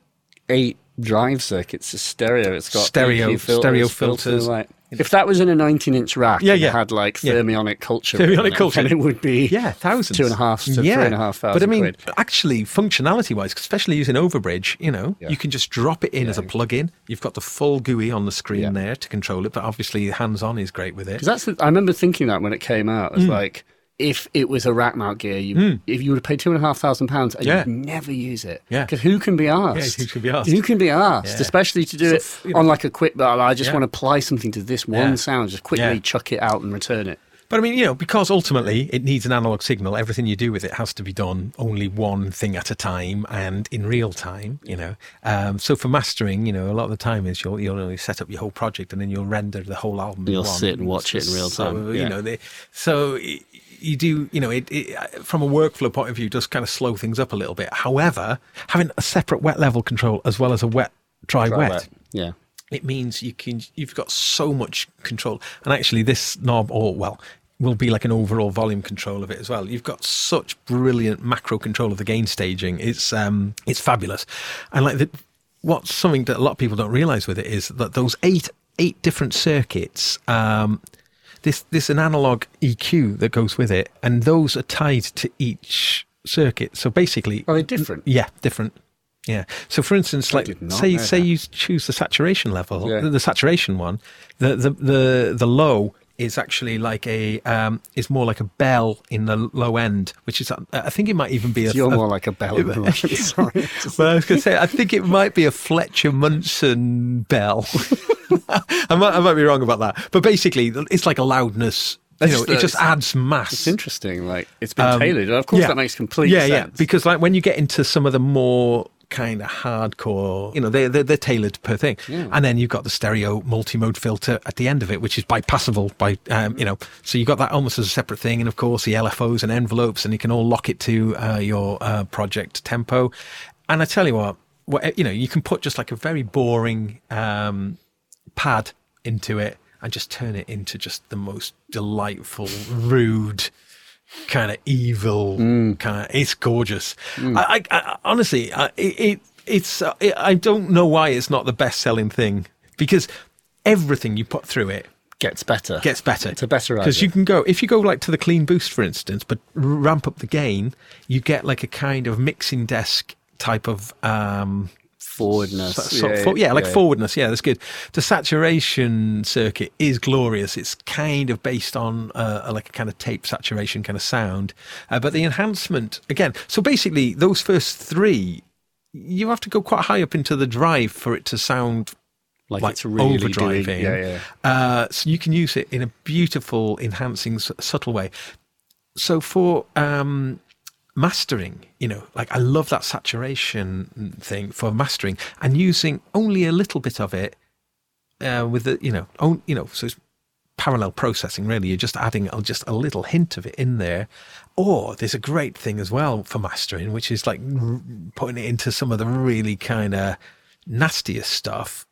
S1: eight drive circuits. It's stereo. It's got
S3: Stereo-
S1: filters,
S3: stereo
S1: filters,
S3: filters.
S1: Like, if that was in a 19 inch rack,
S3: Yeah,
S1: and
S3: yeah.
S1: had like
S3: Yeah.
S1: thermionic culture,
S3: Thermionic
S1: it,
S3: culture.
S1: then it would be
S3: Yeah, thousands.
S1: two and a half to
S3: yeah.
S1: three and a half thousand
S3: But I mean,
S1: quid.
S3: actually, functionality wise, especially using Overbridge, you know,
S1: Yeah.
S3: you can just drop it in as a plug-in. You've got the full GUI on the screen
S1: Yeah.
S3: there to control it, but obviously hands-on is great with it.
S1: Because that's, the, I remember thinking that when it came out,
S3: Hmm.
S1: it's like if it was a rack mount gear, you if you would have paid two and a half thousand pounds and
S3: Yeah.
S1: you'd never use it.
S3: Yeah.
S1: Because who can be asked?
S3: who can be arsed?
S1: Who can be asked?
S3: Yeah.
S1: Especially to do
S3: So
S1: it
S3: f- you know-
S1: on like a quick. But I just
S3: Yeah.
S1: want to apply something to this one
S3: Yeah.
S1: sound. Just quickly
S3: Yeah.
S1: chuck it out and return it.
S3: But I mean, you know, because ultimately it needs an analog signal, everything you do with it has to be done only one thing at a time and in real time, you know. Um, so for mastering, you know, a lot of the time is you'll, you'll only set up your whole project and then you'll render the whole album.
S1: You'll
S3: one.
S1: sit and watch it in real
S3: So,
S1: time,
S3: You know, they, so y- you do, you know, it, it, from a workflow point of view, does kind of slow things up a little bit. However, having a separate wet level control as well as a wet, dry,
S1: Try
S3: wet
S1: that. Yeah.
S3: it means you can you've got so much control and actually this knob or well will be like an overall volume control of it as well you've got such brilliant macro control of the gain staging it's um it's fabulous and like the, what's something that a lot of people don't realize with it is that those eight eight different circuits um this this an analog EQ that goes with it and those are tied to each circuit so basically
S1: Are they different?
S3: Mm, yeah, different. Yeah. So, for instance, like say say
S1: that.
S3: you choose the saturation level,
S1: Yeah.
S3: the, the saturation one, the, the the the low is actually like a um is more like a bell in the low end, which is I think it might even be a.
S1: You're
S3: a-
S1: more like a bell. Sorry.
S3: well, I was going to say, I think it might be a Fletcher Munson bell. I might, I might be wrong about that, but basically, it's like a loudness. You know, it just adds mass.
S1: It's interesting. Like it's been
S3: Um,
S1: tailored. Of course,
S3: yeah.
S1: that makes complete
S3: yeah,
S1: sense.
S3: Yeah, because like when you get into some of the more kind of hardcore, you know, they they're, they're tailored per thing,
S1: Yeah.
S3: and then you've got the stereo multi-mode filter at the end of it, which is bypassable by, um, you know, so you've got that almost as a separate thing, and of course the LFOs and envelopes, and you can all lock it to uh, your uh, project tempo, and I tell you what, what, you know, you can put just like a very boring um, pad into it and just turn it into just the most delightful, rude, kind of evil, kind of. It's gorgeous. I, I, I honestly, I, it, it it's. Uh, it, I don't know why it's not the best selling thing because everything you put through it
S1: Gets better.
S3: gets better.
S1: It's a better
S3: because you can go if you go like to the clean boost, for instance, but r- ramp up the gain, you get like a kind of mixing desk type of um
S1: forwardness.
S3: so- so- for- yeah, like forwardness. Yeah, that's good. The saturation circuit is glorious. It's kind of based on uh, like a kind of tape saturation kind of sound, uh, but the enhancement again. So basically, those first three, you have to go quite high up into the drive for it to sound
S1: Like,
S3: like
S1: it's really
S3: overdriving.
S1: doing. Yeah, yeah.
S3: Uh, so you can use it in a beautiful, enhancing, s- subtle way. So for um, mastering, you know, like I love that saturation thing for mastering and using only a little bit of it uh, with the, you know, own, you know, so it's parallel processing. Really, you're just adding just a little hint of it in there. Or there's a great thing as well for mastering, which is like r- putting it into some of the really kind of nastiest stuff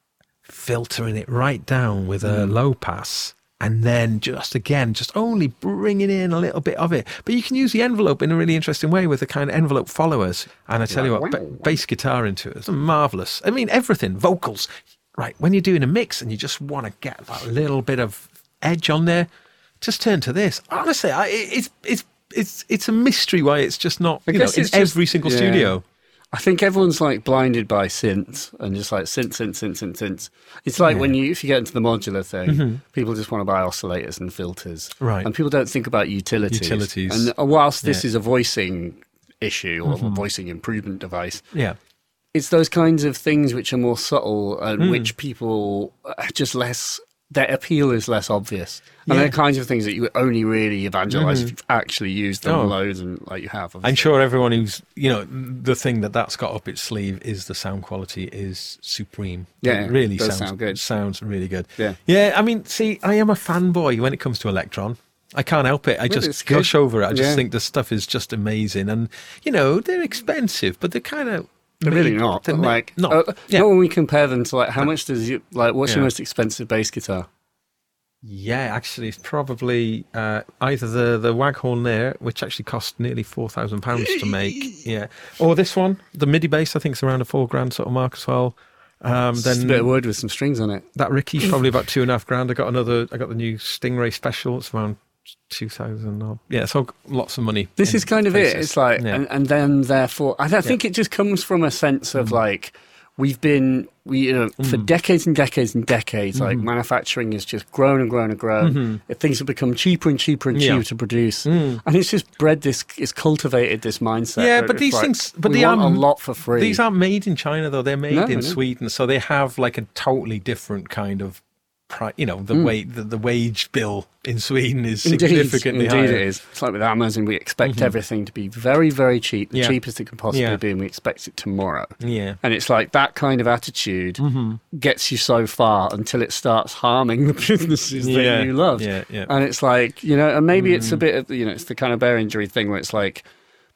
S3: filtering it right down with a low pass and then just again, just only bringing in a little bit of it. But you can use the envelope in a really interesting way with the kind of envelope followers. And I tell you what, ba- bass guitar into it, it's marvelous. I mean, everything, vocals. Right, when you're doing a mix and you just want to get that little bit of edge on there, just turn to this. Honestly, I, it's it's it's it's a mystery why it's just not you know, in
S1: just-
S3: every single
S1: yeah.
S3: studio.
S1: I think everyone's like blinded by synths and just like synth, synth, synth, synth, synth. It's like when you, if you get into the modular thing, people just want to buy oscillators and filters.
S3: Mm-hmm. Right.
S1: And people don't think about utilities.
S3: Utilities.
S1: And uh, whilst this
S3: Yeah. Mm-hmm.
S1: is a voicing issue or a voicing improvement device,
S3: Yeah.
S1: it's those kinds of things which are more subtle and
S3: Hmm.
S1: which people are just less, their appeal is less obvious. And
S3: Yeah.
S1: they're the kinds of things that you only really evangelize mm-hmm. if you've actually used them
S3: Oh.
S1: loads and like you have.
S3: I'm sure everyone who's, you know, the thing that that's got up its sleeve is the sound quality is supreme.
S1: Yeah,
S3: it really sounds
S1: sound good.
S3: Sounds really good.
S1: Yeah.
S3: yeah. I mean, see, I am a fanboy when it comes to Elektron. I can't help it. I
S1: it's
S3: just gush over it. I just
S1: Yeah.
S3: think the stuff is just amazing, and you know, they're expensive, but they're kind of
S1: They're really not.
S3: They're
S1: like,
S3: not.
S1: uh,
S3: yeah.
S1: not when we compare them to like how much does you like? What's your most expensive bass guitar?
S3: Yeah, actually, it's probably uh, either the the Waghorn there, which actually cost nearly four thousand pounds to make, yeah, or this one, the MIDI bass. I think it's around a four grand sort of mark as well. Um,
S1: Just a
S3: then
S1: bit of wood with some strings on it.
S3: that Ricky's probably about two and a half grand. I got another. I got the new Stingray Special. It's around two thousand. Yeah, so lots of money.
S1: This is kind of it. It's like,
S3: Yeah.
S1: and, and then therefore, I think it just comes from a sense
S3: Mm.
S1: of like we've been we you know for decades and decades and decades like
S3: Mm-hmm.
S1: manufacturing has just grown and grown and grown. Things have become cheaper and cheaper and
S3: Yeah.
S1: cheaper to produce, and it's just bred this. It's cultivated this mindset.
S3: Yeah, but these
S1: like,
S3: things- but they are-
S1: a lot for free.
S3: These aren't made in China though; they're made
S1: No,
S3: in. Sweden, so they have like a totally different kind of, pri- you know, the way the, the wage bill in Sweden is significantly
S1: Indeed,
S3: higher.
S1: it is. It's like with Amazon, we expect everything to be very, very cheap, the
S3: Yeah.
S1: cheapest it can possibly
S3: Yeah.
S1: be, and we expect it tomorrow.
S3: Yeah,
S1: And it's like that kind of attitude
S3: Mm-hmm.
S1: gets you so far until it starts harming the businesses
S3: Yeah.
S1: that you love.
S3: Yeah, yeah.
S1: And it's like, you know, and maybe it's a
S3: Mm.
S1: bit of, you know, it's the kind of bear injury thing where it's like,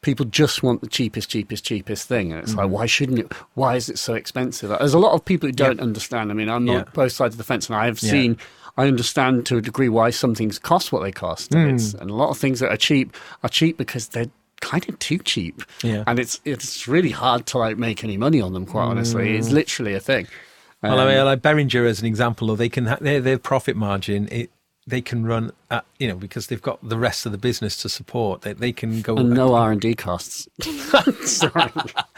S1: people just want the cheapest, cheapest, cheapest thing. And it's
S3: Mm-hmm.
S1: like, why shouldn't it? Why is it so expensive? There's a lot of people who don't understand. I mean, I'm not
S3: Yeah.
S1: both sides of the fence, and I have
S3: Yeah.
S1: seen, I understand to a degree why some things cost what they cost.
S3: Hmm.
S1: And, it's, and a lot of things that are cheap are cheap because they're kind of too cheap.
S3: Yeah.
S1: And it's it's really hard to like make any money on them, quite honestly. It's literally a thing.
S3: Hmm. Well,
S1: Um,
S3: I mean, like Behringer as an example, or they can ha- their their profit margin. It they can run at you know because they've got the rest of the business to support. They they can go
S1: and no R and D costs. I'm sorry,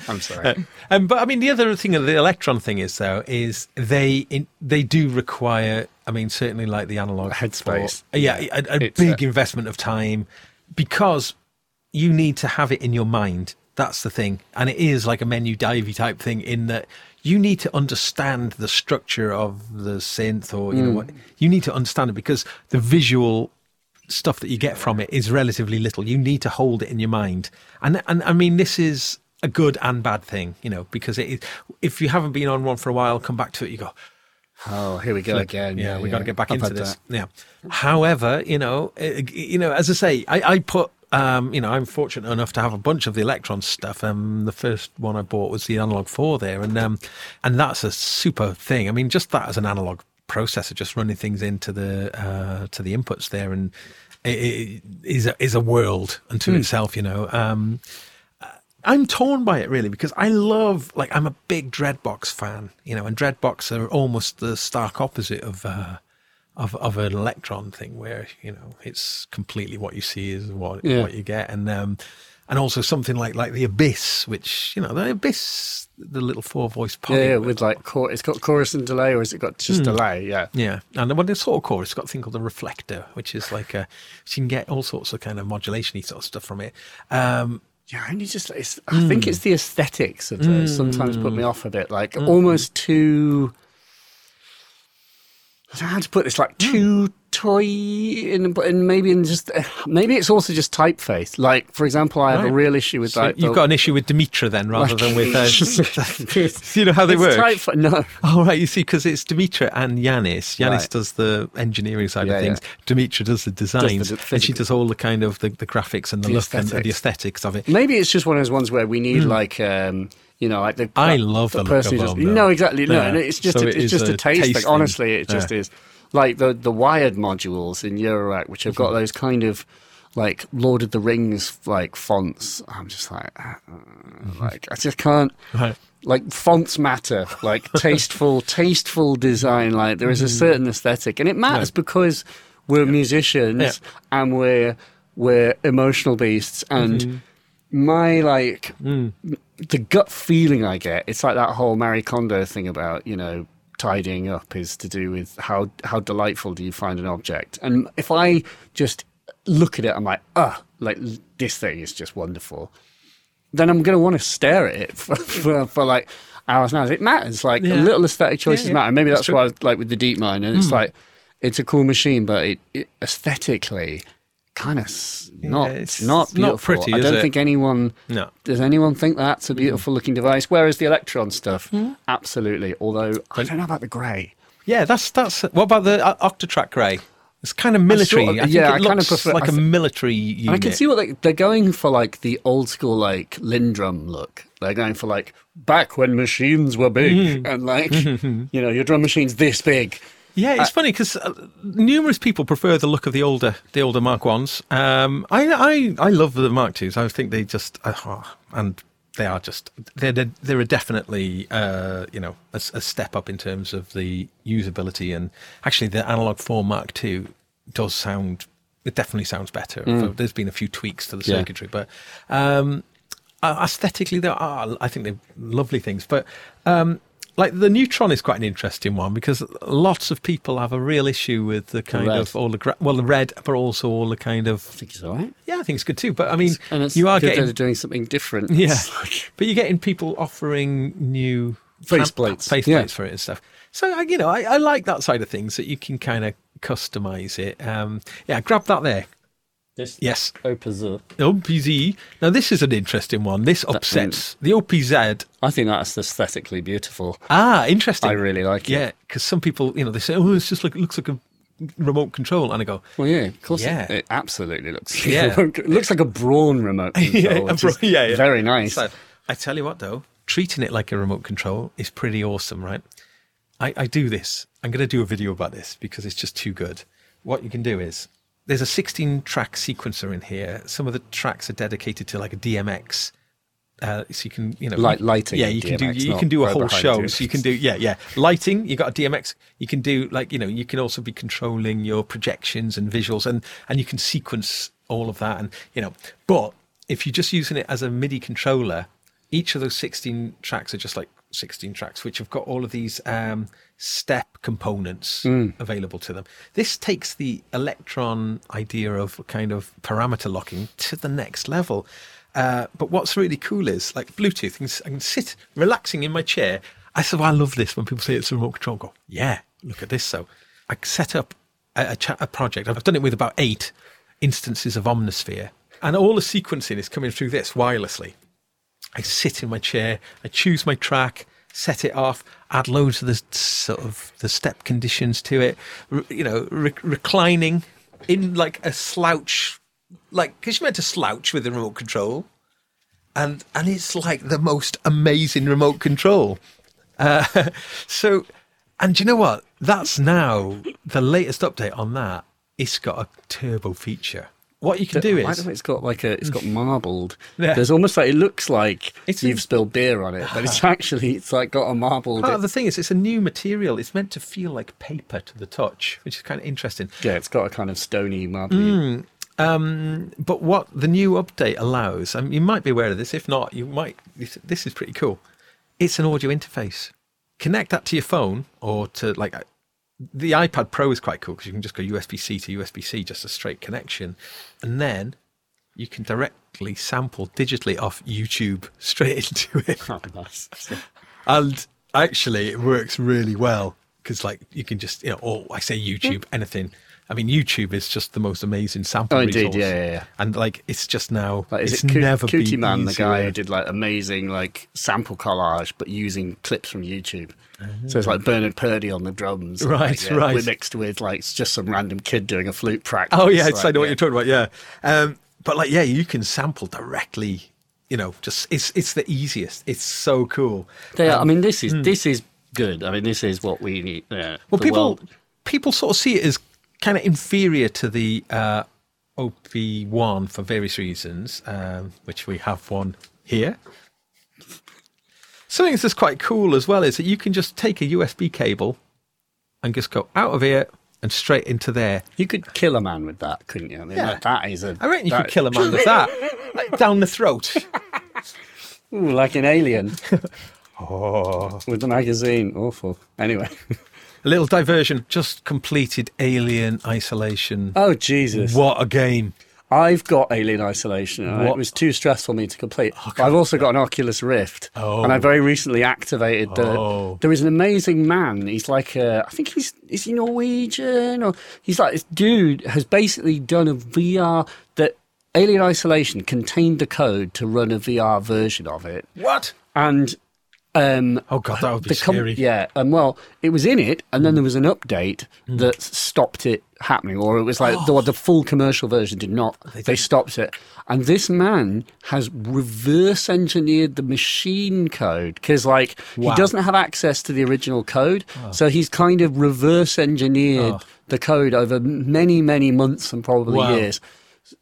S1: I'm sorry.
S3: Um, but I mean, the other thing of the Elektron thing is though is they in, they do require. I mean, certainly like the analog
S1: Headspace.
S3: for- yeah, a, a big
S1: uh,
S3: investment of time because you need to have it in your mind. That's the thing, and it is like a menu divey type thing in that you need to understand the structure of the synth, or you know what you need to understand it because the visual stuff that you get from it is relatively little. You need to hold it in your mind, and and I mean this is a good and bad thing, you know, because it is, if you haven't been on one for a while, come back to it, you go,
S1: Oh, here we go again.
S3: yeah, we got to get back
S1: I've
S3: into this.
S1: that.
S3: Yeah. However, you know, uh, you know, as I say, I, I put, um, you know, I'm fortunate enough to have a bunch of the Elektron stuff. Um, the first one I bought was the Analog Four there, and um, and that's a super thing. I mean, just that as an analog processor, just running things into the uh, to the inputs there, and it, it is a, is a world unto
S1: Hmm.
S3: itself. You know. Um, I'm torn by it really because I love like I'm a big Dreadbox fan, you know, and Dreadbox are almost the stark opposite of uh, of of an Elektron thing, where you know it's completely what you see is what
S1: Yeah.
S3: what you get, and um, and also something like like the Abyss, which you know the Abyss, the little four voice
S1: Yeah,
S3: poly.
S1: yeah, with like chor- it's got chorus and delay, or has it got
S3: Hmm.
S1: just delay? Yeah.
S3: Yeah, and when it's sort of core, it's got a thing called the reflector, which is like a, so you can get all sorts of kind of modulation sort of stuff from it. Um,
S1: Yeah, and you just, it's, I think it's the aesthetics of those sometimes put me off a bit. Like almost too, I don't know how to put this, like too toy in, but in maybe in just, maybe it's also just typeface. Like, for example, I have a real issue with
S3: so
S1: like,
S3: you've
S1: the-
S3: got an issue with Dimitra then, rather
S1: like-
S3: than with. Uh, you know how they
S1: it's
S3: work.
S1: no.
S3: Oh right, you see, because it's Dimitra and Yanis. Yanis
S1: Right.
S3: does the engineering side
S1: Yeah,
S3: of things. Yeah. Dimitra does the designs,
S1: the
S3: and she does all the kind of the, the graphics and the,
S1: The
S3: look and the
S1: aesthetics.
S3: aesthetics of it.
S1: Maybe it's just one of those ones where we need like um you know like the.
S3: I love the look
S1: person who just no exactly no
S3: Yeah.
S1: and it's just
S3: So
S1: a,
S3: it
S1: it's just a,
S3: a
S1: taste,
S3: taste thing.
S1: honestly it just is like the the wired modules in Eurorack, which have got mm-hmm. those kind of like Lord of the Rings like fonts. I'm just like, uh, mm-hmm. like I just can't.
S3: Right.
S1: Like fonts matter, like tasteful, tasteful design. Like there is a mm-hmm. certain aesthetic, and it matters because we're musicians
S3: Yeah.
S1: and we're we're emotional beasts. And my like mm. The gut feeling I get, it's like that whole Marie Kondo thing about, you know, tidying up is to do with how how delightful do you find an object. And if I just look at it, I'm like, ah, like this thing is just wonderful. Then I'm going to want to stare at it for, for, for like hours and hours. It matters. Like
S3: Yeah.
S1: little aesthetic choices
S3: yeah.
S1: matter. Maybe
S3: That's
S1: that's, why, I, like with the DeepMind, and it's like it's a cool machine, but it, it aesthetically kind of not
S3: it's
S1: not
S3: not pretty,
S1: I don't
S3: it?
S1: think anyone
S3: No.
S1: does anyone think that's a
S3: Mm.
S1: beautiful looking device? Whereas the Elektron stuff,
S3: Hmm.
S1: absolutely. Although I don't know about the grey.
S3: Yeah, that's that's. What about the uh, Octatrack Grey? It's kind of military.
S1: sort of-
S3: I think
S1: yeah,
S3: it
S1: I kinda
S3: looks
S1: prefer-
S3: like
S1: I
S3: a
S1: th-
S3: military unit.
S1: I can see what they, they're going for, like the old school, like LinnDrum look. They're going for like back when machines were big,
S3: Hmm.
S1: and like you know your drum machine's this big.
S3: Yeah, it's funny because uh, numerous people prefer the look of the older, the older Mark Ones. Um, I, I, I love the Mark Twos. I think they just, uh, oh, and they are just, they're, they're, they're definitely, uh, you know, a step up in terms of the usability. And actually, the analog four Mark Two does sound, it definitely sounds better. There's been a few tweaks to the
S1: Yeah.
S3: circuitry, but um, uh, aesthetically, they are. I think they're lovely things, but. Um, like the neutron is quite an interesting one because lots of people have a real issue with the kind
S1: red.
S3: of all the gra- well the red, but also all the kind of
S1: I think it's all right.
S3: yeah, I think it's good too. But I mean,
S1: And it's
S3: you are getting
S1: they're doing something different.
S3: yeah,
S1: like-
S3: but you're getting people offering new
S1: Face plates.
S3: face
S1: Yeah.
S3: plates for it and stuff. So I- you know, I, I like that side of things that you can kind of customize it. Um, yeah, grab that there.
S1: This
S3: Yes,
S1: OPZ.
S3: OPZ. Now this is an interesting one. This upsets the OPZ.
S1: I think that's aesthetically beautiful.
S3: Ah, interesting.
S1: I really like it.
S3: Yeah, because some people, you know, they say, "Oh, it's just like it looks like a remote control," and I go,
S1: Well, yeah, of course.
S3: Yeah.
S1: It, it absolutely looks.
S3: Yeah.
S1: it looks like a Braun remote control.
S3: Yeah,
S1: is
S3: yeah, yeah.
S1: very nice.
S3: So, I tell you what, though, treating it like a remote control is pretty awesome, right? I, I do this. I'm going to do a video about this because it's just too good. What you can do is there's a 16 track sequencer in here. Some of the tracks are dedicated to like a DMX. Uh, so you can, you know,
S1: Light- lighting
S3: Yeah, you can do you can do a whole show. So you can do yeah, yeah, lighting. You got a DMX. You can do like you know, you can also be controlling your projections and visuals, and and you can sequence all of that, and you know. But if you're just using it as a MIDI controller, each of those 16 tracks are just like 16 tracks, which have got all of these um, step components available to them. This takes the Elektron idea of kind of parameter locking to the next level. Uh, but what's really cool is like Bluetooth, I can, s- I can sit relaxing in my chair. I said, well, I love this when people say it's a remote control. I go, yeah, look at this. So I set up a, a, cha- a project. I've done it with about eight instances of Omnisphere. And all the sequencing is coming through this wirelessly. I sit in my chair, I choose my track, set it off, add loads of the sort of the step conditions to it, r- you know, re- reclining in like a slouch, like because you're meant to slouch with the remote control, and and it's like the most amazing remote control. Uh, so, and you know what? That's now the latest update on that. It's got a turbo feature. What you can do is
S1: it's got like a it's got marbled.
S3: Yeah.
S1: There's almost like it looks like
S3: It's
S1: you've
S3: a-
S1: spilled beer on it, but it's actually it's like got a marbled.
S3: Part of the thing is, it's a new material. It's meant to feel like paper to the touch, which is kind of interesting.
S1: yeah, it's got a kind of stony marbly.
S3: Mm. Um, but what the new update allows, and you might be aware of this. If not, you might. This, this is pretty cool. It's an audio interface. Connect that to your phone or to like the iPad Pro is quite cool because you can just go USB C to USB C, just a straight connection, and then you can directly sample digitally off YouTube straight into it.
S1: Oh, nice.
S3: And actually, it works really well because, like, you can just, you know, or I say YouTube, anything. I mean, YouTube is just the most amazing sample
S1: Oh, indeed, yeah, yeah, yeah.
S3: And like, it's just now,
S1: Like, is
S3: it's
S1: it Coo-
S3: never
S1: Cootie
S3: been
S1: Man, the guy who did like amazing like sample collage, but using clips from YouTube. So
S3: Ah.
S1: it's like Bernard Purdie on the drums,
S3: Right,
S1: like, yeah,
S3: right.
S1: Mixed with like it's just some random kid doing a flute practice.
S3: Oh yeah,
S1: like,
S3: I know what you're talking about. Yeah, um, but like, yeah, you can sample directly. You know, just it's it's the easiest. It's so cool.
S1: They are- I mean, this is this is good. I mean, this is what we need. Yeah,
S3: Um, Well, people
S1: world-
S3: people sort of see it as kind of inferior to the uh, OP1 for various reasons, um, which we have one here. Something that's quite cool as well is that you can just take a USB cable and just go out of here and straight into there.
S1: You could kill a man with that, couldn't you? I mean,
S3: Yeah.
S1: that, that is a.
S3: I reckon you
S1: that-
S3: could kill a man with that, like down the throat.
S1: Ooh, like an alien
S3: Oh.
S1: with the magazine. Awful. Anyway.
S3: A little diversion. Just completed Alien Isolation.
S1: Oh Jesus!
S3: What a game!
S1: I've got Alien Isolation. and
S3: What?
S1: It was too stressful for me to complete. Oh, but I've also got an Oculus Rift,
S3: Oh.
S1: and I very recently activated the.
S3: Oh.
S1: There is an amazing man. He's like a, I think he's is he Norwegian or he's like this dude has basically done a VR that Alien Isolation contained the code to run a VR version of it,
S3: What?
S1: and um,
S3: Oh god, that would be
S1: the com-
S3: scary.
S1: yeah, and well, it was in it, and then there was an update
S3: Hmm.
S1: that stopped it happening, or it was like the, the full commercial version did not. They, stopped it, and this man has reverse engineered the machine code because, like,
S3: Wow.
S1: he doesn't have access to the original code, so he's kind of reverse engineered
S3: Oh.
S1: the code over many, many months and probably
S3: Wow.
S1: years.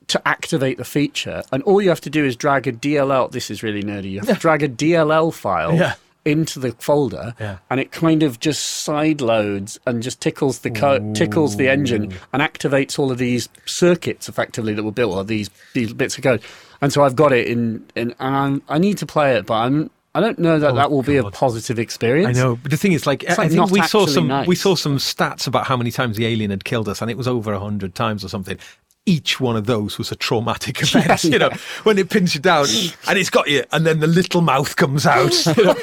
S1: To activate the feature, and all you have to do is drag a DLL. This is really nerdy. You have to drag a DLL file
S3: Yeah.
S1: Into the folder
S3: Yeah.
S1: and it kind of just side loads and just tickles the co- tickles the engine and activates all of these circuits effectively that were built or these these bits of code and so I've got it in, in and I'm, I need to play it but I'm I don't know that oh, that will be a positive experience.
S3: I know, but the thing is, like, I
S1: like
S3: think we saw some
S1: nice.
S3: we saw some stats about how many times the alien had killed us, and it was over a hundred times or something. Each one of those was a traumatic event, you know, when it pins you down and it's got you, and then the little mouth comes out. you know.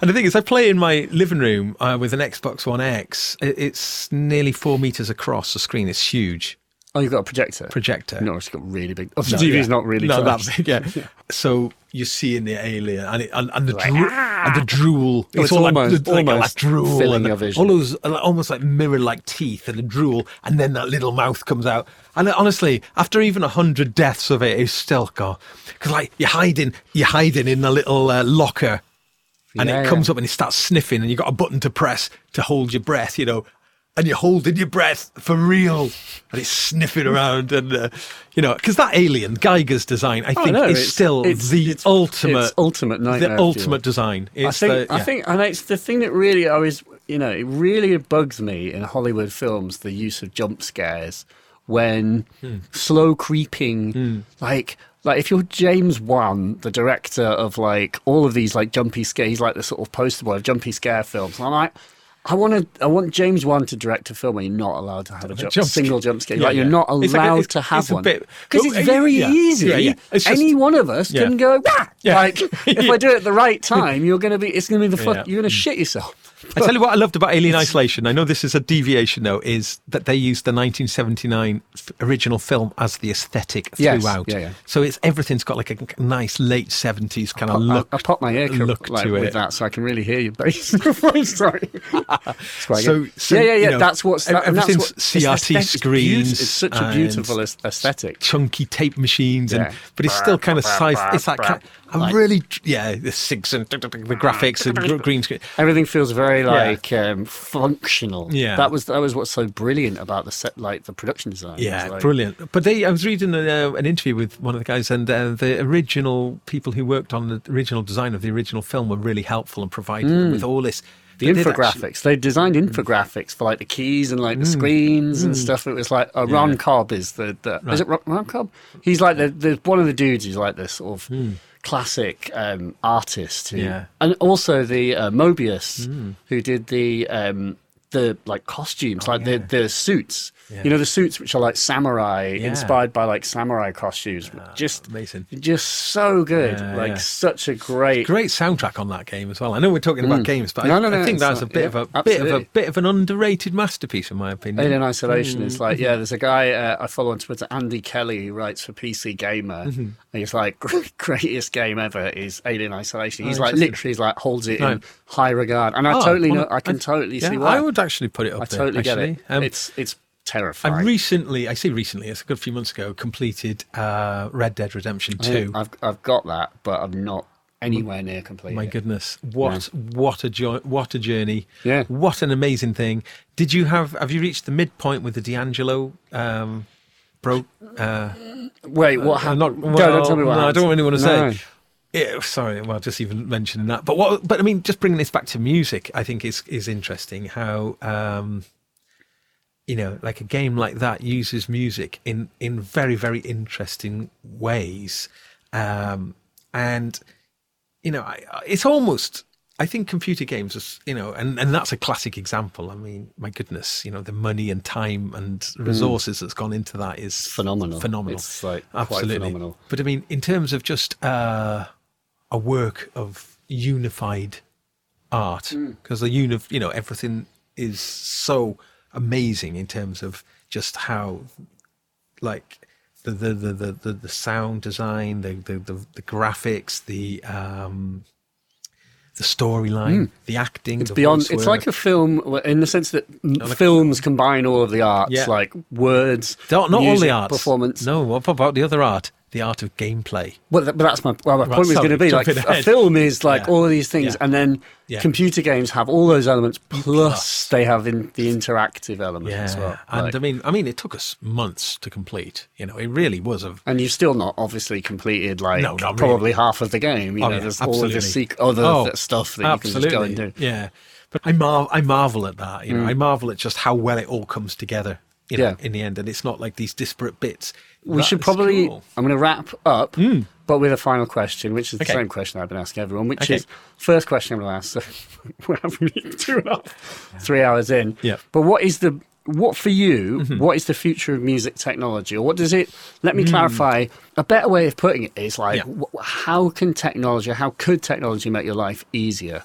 S3: and the thing is, I play in my living room uh, with an Xbox One X. It's nearly four meters across the screen. It's huge
S1: Oh, you've got a projector.
S3: projector.
S1: No, it's got really big. Oh, the
S3: No,
S1: TV's
S3: yeah.
S1: not really
S3: no, that big, yeah. So you see in the alien and, it, and, and the dro- and the drool.
S1: Oh, it's almost-
S3: like, like,
S1: almost
S3: drool
S1: filling
S3: and
S1: your vision.
S3: all those almost like mirror-like teeth and the drool, and then that little mouth comes out. And honestly, after even a hundred deaths of it, it's still gone because like you're hiding, you're hiding in a little uh, locker. And
S1: Yeah,
S3: it comes up and it starts sniffing, and you've got a button to press to hold your breath, you know, and you're holding your breath for real, and it's sniffing around, and uh, you know, because that alien Giger's design, I
S1: Oh,
S3: think,
S1: no,
S3: is
S1: it's-
S3: still
S1: it's-
S3: the
S1: it's-
S3: ultimate,
S1: it's ultimate nightmare
S3: the ultimate design.
S1: I think,
S3: the,
S1: I think, and it's the thing that really I was, you know, it really bugs me in Hollywood films the use of jump scares when
S3: Hmm.
S1: slow creeping, like, like if you're James Wan, the director of like all of these like jumpy scare, he's like the sort of poster boy of jumpy scare films. And I'm like. I want to. I want James Wan to direct a film where you're not allowed to have a jump,
S3: jump
S1: single jump scare.
S3: Yeah,
S1: like you're
S3: yeah.
S1: not
S3: It's like
S1: allowed
S3: it's-
S1: to have one because it's oh, very
S3: yeah.
S1: easy.
S3: It's just-
S1: Any one of us can go. Like if I do it at the right time, you're going to be. It's going to be the fuck. You're going to mm. shit yourself.
S3: I tell you what I loved about Alien Isolation. I know this is a deviation, though, is that they used the 1979 f- original film as the aesthetic
S1: Yes,
S3: throughout.
S1: yeah, yeah.
S3: So it's everything's got like a nice late 70s kind of
S1: I,
S3: look.
S1: I pop my ear cup
S3: look
S1: like,
S3: to
S1: with
S3: it.
S1: that, so I can really hear your bass. Sorry. It's quite
S3: So-
S1: good.
S3: so,
S1: yeah, yeah, yeah.
S3: you know,
S1: that's what's that, and that's
S3: everything's
S1: what, it's
S3: CRT
S1: aesthetic.
S3: Screens.
S1: It's such a
S3: and-
S1: beautiful aes- aesthetic.
S3: chunky tape machines, and but it's still kind of sci. It's that kind. I'm
S1: Like-
S3: really yeah, the six and the graphics and gr- green screen.
S1: Everything feels very like um, functional.
S3: Yeah.
S1: that was that was what's so brilliant about the set, like the production design.
S3: Yeah,
S1: like-
S3: brilliant. But they, I was reading uh, an interview with one of the guys, and uh, the original people who worked on the original design of the original film were really helpful and provided them with all this.
S1: Mm. The infographics.
S3: actually-
S1: They designed infographics for like the keys and like the screens and stuff. It was like uh, Ron
S3: Mm. Yeah.
S1: Cobb is the, the is it Ron, Ron Cobb? He's like the, the one of the dudes. He's like this sort of classic um, artist. Who,
S3: Mm. Yeah. Mm.
S1: and also the uh, Moebius who did the um, the like costumes, like
S3: Oh, yeah.
S1: the the suits.
S3: Yeah.
S1: You know the suits which are like samurai,
S3: Yeah.
S1: inspired by like samurai costumes. just
S3: amazing.
S1: just so good. Like such a great.
S3: Great soundtrack on that game as well. I know we're talking about games, but
S1: Mm. No,
S3: I,
S1: no, no,
S3: I think that's a bit of a bit of a bit of an underrated masterpiece, in my opinion.
S1: Alien Isolation is
S3: Mm,
S1: like,
S3: mm-hmm.
S1: yeah, there's a guy uh, I follow on Twitter, Andy Kelly, who writes for PC Gamer.
S3: Mm-hmm.
S1: And he's like, greatest game ever is Alien Isolation. He's
S3: Oh,
S1: like, literally, he's like, holds it in high regard. And I
S3: Oh,
S1: totally
S3: well,
S1: know, I can
S3: I-
S1: totally see why.
S3: I would actually put it up
S1: I
S3: there.
S1: totally get it.
S3: Um,
S1: it's it's terrifying.
S3: I recently, I say recently, it's a good few months ago, completed uh, Red Dead Redemption 2.
S1: I've I've got that, but I'm not. anywhere near complete.
S3: My goodness, what what a jo- what a journey!
S1: Yeah.
S3: what an amazing thing. Did you have have you reached the midpoint with the D'Angelo? Um, broke. Uh,
S1: Wait, what
S3: I'm
S1: happened?
S3: not. Well,
S1: don't tell me what
S3: no, I don't really want to
S1: No.
S3: say. Yeah, sorry. Well, just even mentioning that. But what? But I mean, just bringing this back to music, I think is is interesting. How um, you know, like a game like that uses music in in very very interesting ways, um, and you know, I, it's almost. I think computer games, is, you know, and, and that's a classic example. I mean, my goodness, you know, the money and time and resources that's gone into that is
S1: Phenomenal.
S3: Phenomenal.
S1: It's like quite
S3: Absolutely.
S1: phenomenal.
S3: But I mean, in terms of just uh, a work of unified art,
S1: Hmm.
S3: because the uni- you know, everything is so amazing in terms of just how, like, the the the the, the, the sound design, the, the the the graphics, the um, the storyline, the acting.
S1: It's
S3: the
S1: beyond. It's like a film in the sense that m
S3: like
S1: films combine all of the arts,
S3: Yeah.
S1: like words,
S3: not, not all the arts,
S1: performance.
S3: No, what about the other art? The art of gameplay.
S1: Well, but that's my well, my
S3: Right,
S1: point was going to be like a film is like
S3: Yeah.
S1: all of these things,
S3: Yeah.
S1: and then
S3: Yeah.
S1: computer games have all those elements plus,
S3: Plus.
S1: they have in, the interactive element
S3: Yeah,
S1: as well.
S3: and
S1: Like-
S3: I mean, I mean, it took us months to complete. You know, it really was a
S1: and you've still not obviously completed like
S3: No, not
S1: probably
S3: really.
S1: half of the game. You
S3: Oh,
S1: know,
S3: yeah,
S1: there's all of the
S3: absolutely.
S1: sec- other
S3: Oh,
S1: stuff that you can just go and do.
S3: Yeah, but I mar- I marvel at that. You know,
S1: Mm.
S3: I marvel at just how well it all comes together. You know,
S1: Yeah.
S3: in the end, and it's not like these disparate bits.
S1: We
S3: That
S1: should probably.
S3: cool.
S1: I'm going to wrap up, but with a final question, which is the
S3: Okay.
S1: same question I've been asking everyone. Which
S3: Okay.
S1: is first question I'm going to ask. We're having two and a half, three hours in.
S3: Yeah. Mm-hmm.
S1: But what is the what for you? what is the future of music technology, or what does it? Let me clarify. A better way of putting it is like,
S3: Mm. Yeah.
S1: wh- how can technology? How could technology make your life easier?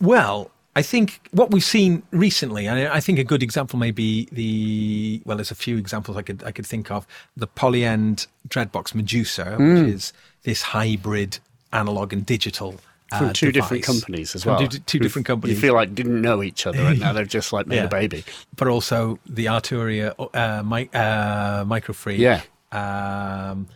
S3: Well, I think what we've seen recently, and I think a good example may be the well, there's a few examples I could I could think of. The Polyend Dreadbox Medusa,
S1: Hmm.
S3: which is this hybrid analog and digital.
S1: From
S3: uh,
S1: two different companies as
S3: From
S1: well.
S3: Two, two different companies.
S1: You feel like didn't know each other, and now they've just like made
S3: Yeah.
S1: a baby.
S3: but also the Arturia uh, mi- uh, Microfreak.
S1: Yeah.
S3: Um,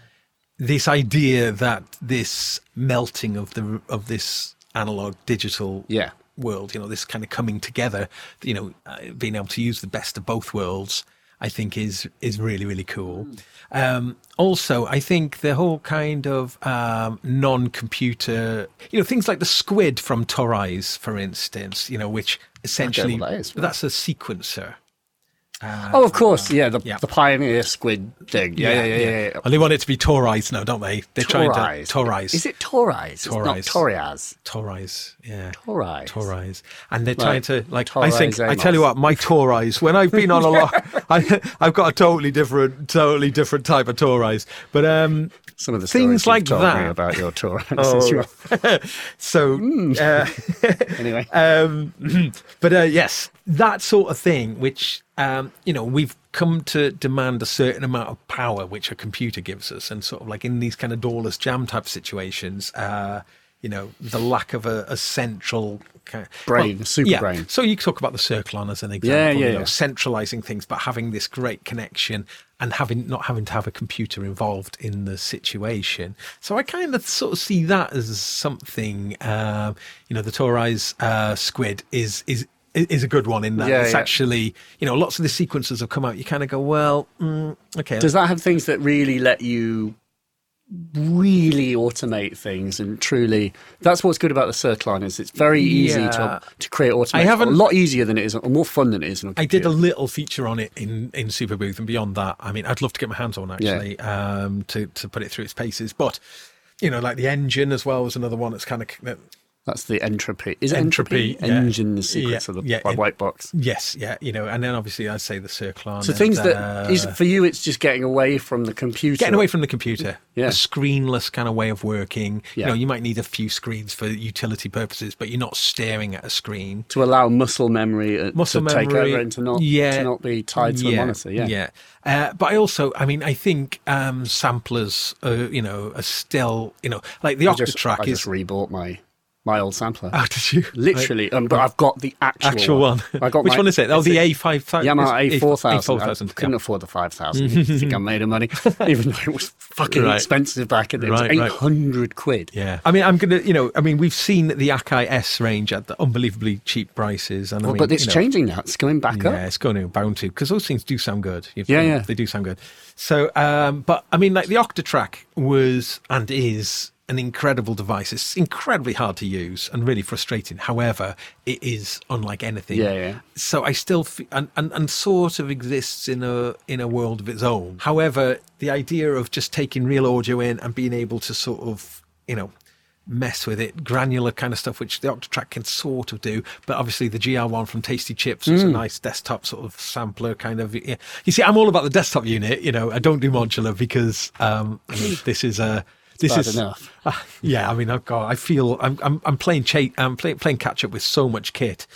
S3: this idea that this melting of the of this analog digital
S1: Yeah.
S3: World, you know, this kind of coming together, you know, uh, being able to use the best of both worlds, I think is is really really cool. Um, also, I think the whole kind of um, non-computer, you know, things like the squid from Toraiz, for instance, you know, which essentially
S1: that is.
S3: that's a sequencer.
S1: Oh, of course, yeah, the,
S3: yeah.
S1: the pioneer squid thing. Yeah, yeah, yeah. yeah, yeah.
S3: And they want it to be Toraiz now, don't they? They're trying to Torais.
S1: Is it Torais? It's not
S3: Torais.
S1: Toriaz.
S3: Torais? Yeah.
S1: Torais.
S3: Torais. And they're trying to like I think I tell you what, my Torais, when I've been on a lot I I've got a totally different totally different type of Torais. But um
S1: Some of the
S3: Things like
S1: you've told me
S3: that.
S1: about your Torais.
S3: Oh.
S1: well.
S3: so uh,
S1: Anyway,
S3: um, but uh, yes, that sort of thing, which um, you know we've come to demand a certain amount of power, which a computer gives us, and sort of like in these kind of DAWless jam type situations, uh, you know, the lack of a, a central kind
S1: Brain, super
S3: yeah.
S1: brain.
S3: So you talk about the Cirklon as an example,
S1: Yeah, yeah,
S3: you know,
S1: yeah.
S3: centralizing things, but having this great connection and having not having to have a computer involved in the situation. So I kind of sort of see that as something. Um, you know, the Toraiz uh, squid is is is a good one in that
S1: Yeah,
S3: it's
S1: yeah.
S3: actually you know lots of the sequences have come out. You kind of go, well, mm, okay,
S1: does that have things that really let you really automate things and truly? That's what's good about the Cirklon is it's very easy
S3: Yeah.
S1: to to create automation.
S3: haven't-
S1: a lot easier than it is, or more fun than it is.
S3: I did a little feature on it in, in Superbooth, and beyond that, I mean, I'd love to get my hands on actually um, to to put it through its paces. But you know, like the engine as well was another one that's kind of
S1: That's the entropy. Is it
S3: Entropy,
S1: entropy?
S3: yeah.
S1: Engine sequence
S3: Yeah,
S1: of the
S3: yeah,
S1: white box.
S3: yes, yeah, you know, and then obviously I'd say the Cirklon.
S1: So
S3: and,
S1: things that
S3: uh,
S1: is for you, it's just getting away from the computer.
S3: getting away from the computer,
S1: Yeah.
S3: a screenless kind of way of working. You know, you might need a few screens for utility purposes, but you're not staring at a screen.
S1: to allow muscle memory uh,
S3: muscle
S1: to
S3: memory
S1: take over and to not
S3: yeah,
S1: to not be tied to a monitor. Yeah.
S3: yeah. Uh, but I also, I mean, I think um, samplers, uh, you know, are still, you know, like the
S1: I just,
S3: Octatrack
S1: I
S3: is
S1: just rebought my my old sampler.
S3: Oh, did you?
S1: Literally, um, but I've got the actual,
S3: Actual one.
S1: I got
S3: Which
S1: my-
S3: one is it? Oh, the A5000.
S1: Yamaha
S3: it's
S1: A4000. I
S3: A4000.
S1: couldn't
S3: yeah.
S1: afford the 5000. You think I made of money? Even though it was fucking
S3: Right.
S1: expensive back in the It was
S3: Right, right.
S1: 800 quid.
S3: Yeah, I mean, I'm gonna, you know, I mean, we've seen the Akai S range at the unbelievably cheap prices, and I
S1: Well,
S3: mean,
S1: but it's
S3: you know,
S1: changing now. It's going back
S3: Yeah,
S1: up.
S3: Yeah, it's going to bound to because those things do sound good. You've-
S1: Yeah, yeah.
S3: they do sound good. So, um, but I mean, like the Octatrack was and is an incredible device. It's incredibly hard to use and really frustrating. However, it is unlike anything.
S1: Yeah, yeah.
S3: So I still f- and, and and sort of exists in a in a world of its own. However, the idea of just taking real audio in and being able to sort of you know mess with it, granular kind of stuff, which the Octatrack can sort of do. But obviously, the GR1 from Tasty Chips is a nice desktop sort of sampler kind of. Yeah. You see, I'm all about the desktop unit. You know, I don't do modular because um, I mean, this is a. This
S1: bad
S3: is
S1: enough.
S3: Ah, yeah, I mean, I've got. I feel I'm. I'm. I'm playing. Cha- I'm play, playing catch up with so much kit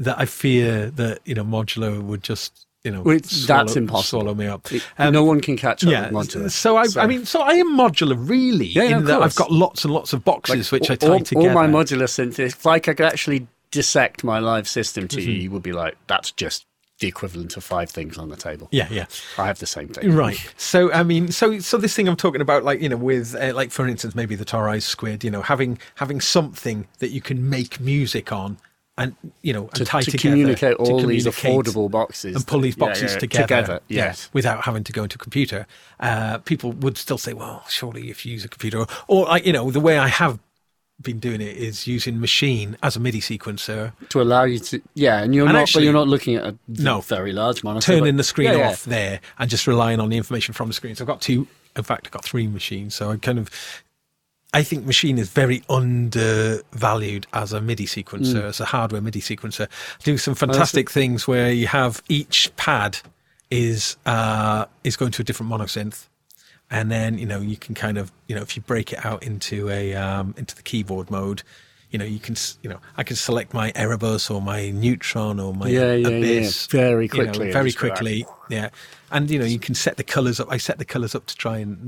S3: that I fear that you know modular would just you know
S1: Well, it's- that's impossible.
S3: swallow me up.
S1: It-
S3: Um,
S1: no one can catch up
S3: yeah,
S1: with modular.
S3: so I, I mean, so I am modular, really.
S1: Yeah, yeah,
S3: in that. I've got lots and lots of boxes which I tie
S1: all,
S3: together.
S1: all my modular synths, if like I could actually dissect my live system to you,
S3: Mm-hmm.
S1: you would be like, that's just the equivalent of five things on the table.
S3: yeah, yeah.
S1: I have the same thing.
S3: Right. So I mean, so so this thing I'm talking about, like you know, with uh, like for instance, maybe the Toraiz Squid, you know, having having something that you can make music on, and you know, and
S1: To,
S3: tie
S1: to
S3: together
S1: communicate all
S3: to
S1: these affordable boxes.
S3: and pull these boxes
S1: yeah,
S3: together,
S1: Together,
S3: yeah,
S1: yes.
S3: without having to go into a computer. Uh, people would still say, well, surely if you use a computer, or, or like, you know, the way I have been doing it is using machine as a MIDI sequencer,
S1: To allow you to, yeah, and you're
S3: And
S1: not,
S3: actually-
S1: but you're not looking at a
S3: No.
S1: very large monitor.
S3: turning
S1: but-
S3: the screen
S1: Yeah, yeah.
S3: off there and just relying on the information from the screen. So I've got two. In fact, I've got three machines. So I kind of, I think machine is very undervalued as a MIDI sequencer,
S1: Mm.
S3: as a hardware MIDI sequencer. Do some fantastic things where you have each pad is uh, is going to a different monosynth. And then you know you can kind of you know if you break it out into a um, into the keyboard mode, you know you can you know I can select my Erebus or my Neutron or my
S1: Yeah, yeah, yeah,
S3: Abyss
S1: very
S3: you know,
S1: quickly
S3: very quickly. Yeah, and you know you can set the colors up. I set the colors up to try and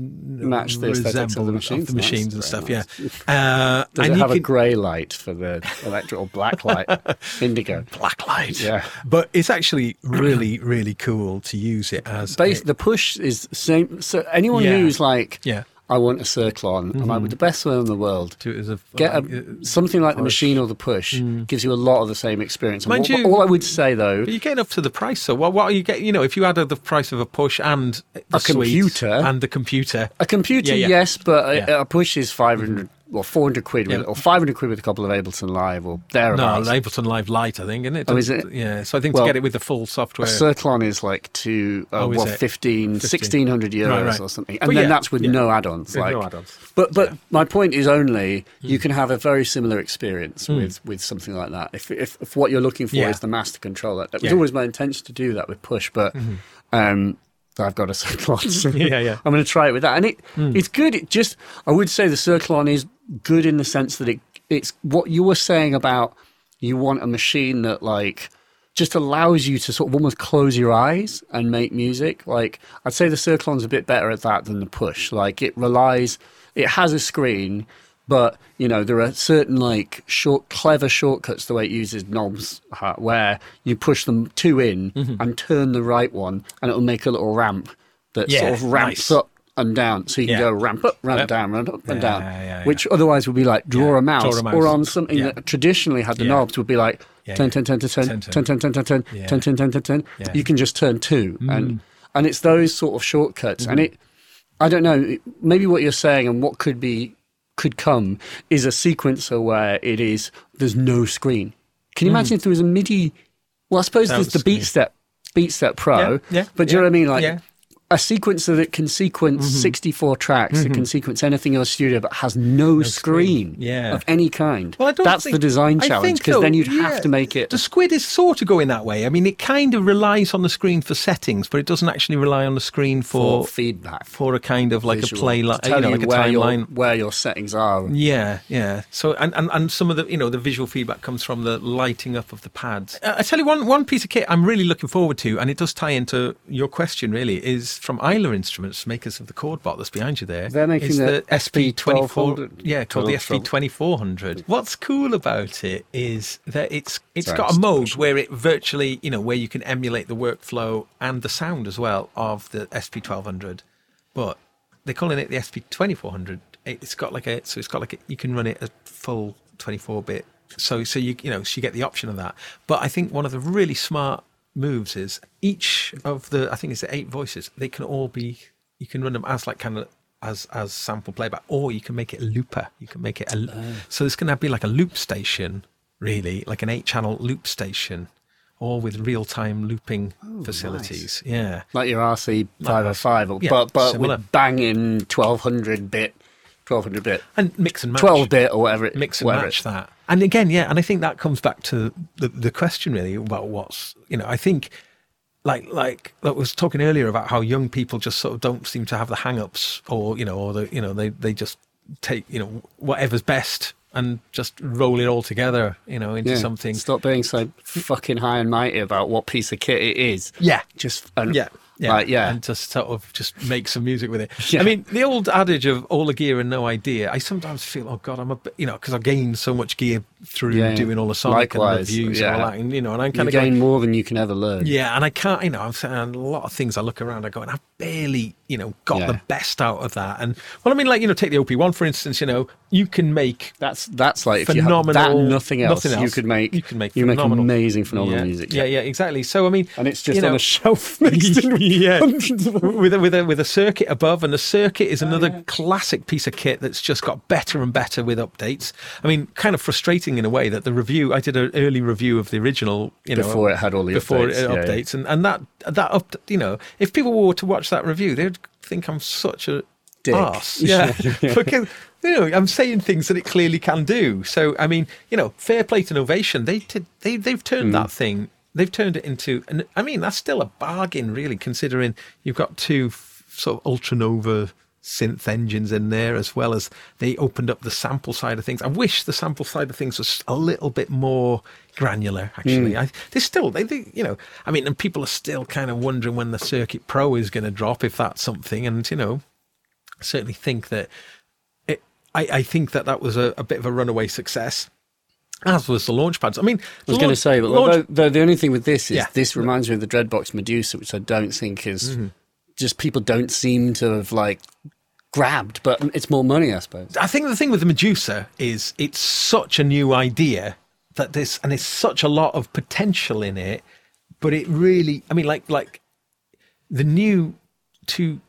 S1: Match the of the
S3: resemble
S1: machines.
S3: the machines and stuff.
S1: nice.
S3: Yeah, uh,
S1: Does
S3: and
S1: it
S3: you
S1: have a grey light for the electric or black light? Indigo.
S3: black light.
S1: Yeah.
S3: but it's actually really really cool to use it as
S1: Base,
S3: a-
S1: the push is same. So anyone
S3: Yeah.
S1: who's like,
S3: yeah.
S1: I want a Cirklon, and I'm like, with the best one in the world.
S3: To a
S1: Get
S3: uh,
S1: a, uh, something like the machine or the push mm. gives you a lot of the same experience.
S3: Mind
S1: what-
S3: you-
S1: all I would say though,
S3: But you're getting up to the price. So what, what are you getting? You know, if you add the price of a push and the
S1: A computer?
S3: and the computer,
S1: a computer,
S3: Yeah, yeah.
S1: yes, but a, a push is mm-hmm. 500 or 400 quid, with,
S3: Yeah.
S1: or 500 quid with a couple of Ableton Live or thereabouts. no.
S3: Ableton Live Lite, I think, isn't it?
S1: Oh, is it?
S3: Yeah. So I think
S1: Well,
S3: to get it with the full
S1: a
S3: software.
S1: Cirklon is like two, uh,
S3: Oh, is
S1: well, 15,
S3: 15.
S1: 1600 euros
S3: Right, right.
S1: or something.
S3: But
S1: And then
S3: yeah,
S1: that's with
S3: yeah.
S1: no add-ons.
S3: There's
S1: like,
S3: no add-ons.
S1: But but.
S3: Hmm.
S1: my point is only you can have a very similar experience with, with something like that. If, if if what you're looking for is the master controller, that was.
S3: Mm-hmm.
S1: always my intention to do that with push, but um, I've got a Cirklon.
S3: Yeah, yeah.
S1: I'm going to try it with that, and it
S3: Hmm.
S1: it's good. It just I would say the Cirklon is good in the sense that it it's what you were saying about you want a machine that like just allows you to sort of almost close your eyes and make music. Like I'd say the Cirklon's a bit better at that than the push. Like it relies, it has a screen, but you know there are certain like short, clever shortcuts the way it uses knobs, uh, where you push them two in
S3: Mm-hmm.
S1: and turn the right one, and it'll make a little ramp that
S3: Yeah,
S1: sort of ramps
S3: nice.
S1: up and down. So you can
S3: Yeah.
S1: go ramp up, ramp
S3: Yep.
S1: down, ramp up and
S3: Yeah,
S1: down.
S3: yeah.
S1: Which otherwise would be like draw a mouse,
S3: draw a mouse.
S1: or on something that traditionally had the knobs would be like
S3: Yeah,
S1: 10,
S3: yeah.
S1: 10, 10, 10, 10,
S3: 10,
S1: 10, 10, 10, 10, 10,
S3: Yeah.
S1: 10, 10, 10, 10, 10. You can just turn two. And, and it's those sort of shortcuts. And it, I don't know, maybe what you're saying and what could be, could come is a sequencer where it is, there's no screen. Can you hmm. imagine if there was a MIDI? Well, I suppose
S3: Without
S1: there's the
S3: screen.
S1: BeatStep, Beat Step Pro.
S3: Yeah, yeah,
S1: but do you know what I mean? Like,
S3: yeah.
S1: A sequencer that can sequence
S3: Mm-hmm.
S1: 64 tracks, that can sequence anything in a studio, but has no, screen,
S3: screen. Yeah.
S1: of any kind.
S3: Well, I don't
S1: That's
S3: think-
S1: the design challenge because then you'd
S3: yeah,
S1: have to make it.
S3: The Squid is sort of going that way. I mean, it kind of relies on the screen for settings, but it doesn't actually rely on the screen
S1: for
S3: for
S1: feedback,
S3: for a kind of like
S1: visual,
S3: a play, like
S1: tell
S3: you know,
S1: you
S3: a timeline.
S1: where your settings are.
S3: Yeah, yeah. So and, and and some of the you know the visual feedback comes from the lighting up of the pads. Uh, I tell you one one piece of kit I'm really looking forward to, and it does tie into your question really is from Isla Instruments, makers of the Kordbot that's behind you there.
S1: They're making
S3: is
S1: the
S3: SP24. Yeah, called the
S1: Oh, from-
S3: SP2400. What's cool about it is that it's it's
S1: Sorry,
S3: got a mode where it virtually, you know, where you can emulate the workflow and the sound as well of the SP1200. But they're calling it the SP2400. It's got like a so it's got like a, you can run it a full 24 bit. So so you you know so you get the option of that. But I think one of the really smart moves is each of the I think it's the eight voices. They can all be you can run them as like kind of as as sample playback, or you can make it a looper. You can make it a oh. so it's going to be like a loop station, really, like an eight channel loop station, all with real time looping oh, facilities. Yeah.
S1: like your RC 505, or
S3: Yeah,
S1: but but
S3: similar.
S1: with banging 1200 bit, 1200 bit,
S3: And mix and match.
S1: 12 bit or whatever it
S3: mix and
S1: whatever
S3: match
S1: it-
S3: that. And again, yeah, and I think that comes back to the, the question really about what's you know, I think like like I was talking earlier about how young people just sort of don't seem to have the hang ups or you know, or the you know, they, they just take, you know, whatever's best and just roll it all together, you know, into
S1: Yeah.
S3: something
S1: Stop being so fucking high and mighty about what piece of kit it is.
S3: Yeah.
S1: Just and,
S3: Yeah. Yeah,
S1: like, yeah.
S3: and just sort of just make some music with it.
S1: Yeah.
S3: I mean, the old adage of all the gear and no idea. I sometimes feel, oh god, I'm a bit, you know, because I've gained so much gear through
S1: Yeah.
S3: doing all the sonic and
S1: Likewise,
S3: reviews and all that, and you know, and I'm kind of
S1: gain
S3: going,
S1: more than you can ever learn.
S3: yeah, and I can't, you know, I'm saying a lot of things I look around, I go, and I've barely, you know, got
S1: Yeah.
S3: the best out of that. And well, I mean, like you know, take the OP1 for instance. You know, you can make
S1: That's that's like if you have that
S3: phenomenal.
S1: and nothing else,
S3: nothing
S1: you
S3: else.
S1: could make
S3: You can make.
S1: you make amazing phenomenal
S3: yeah.
S1: music.
S3: Yeah, yeah, exactly. So I mean,
S1: and it's just
S3: you know,
S1: on a shelf mixed in with
S3: yeah. with a, with a with a circuit above, and the circuit is oh, another classic piece of kit that's just got better and better with updates. I mean, kind of frustrating in a way that the review I did an early review of the original, you know,
S1: Before it had all the
S3: before
S1: updates,
S3: it
S1: yeah, yeah.
S3: updates, and and that that up, you know, if people were to watch that review, they'd think I'm such a
S1: Dick.
S3: arse. Yeah, because you know I'm saying things that it clearly can do. So I mean, you know, fair play to Novation. They did, they they've turned
S1: Mm.
S3: that thing. They've turned it into, and I mean, that's still a bargain, really, considering you've got two f- sort of ultranova synth engines in there, as well as they opened up the sample side of things. I wish the sample side of things was a little bit more granular. Actually, I, they still, they, they, you know, I mean, and people are still kind of wondering when the Circuit Pro is going to drop, if that's something, and you know, I certainly think that it, I, I think that that was a, a bit of a runaway success, as was the launch pads. I mean,
S1: I was going to say, but
S3: launch,
S1: though the only thing with this is
S3: Yeah.
S1: this reminds me of the Dreadbox Medusa, which I don't think is
S3: Mm-hmm.
S1: just people don't seem to have like grabbed, but it's more money, I suppose.
S3: I think the thing with the Medusa is it's such a new idea that this, and there's such a lot of potential in it, but it really, I mean, like like the new two.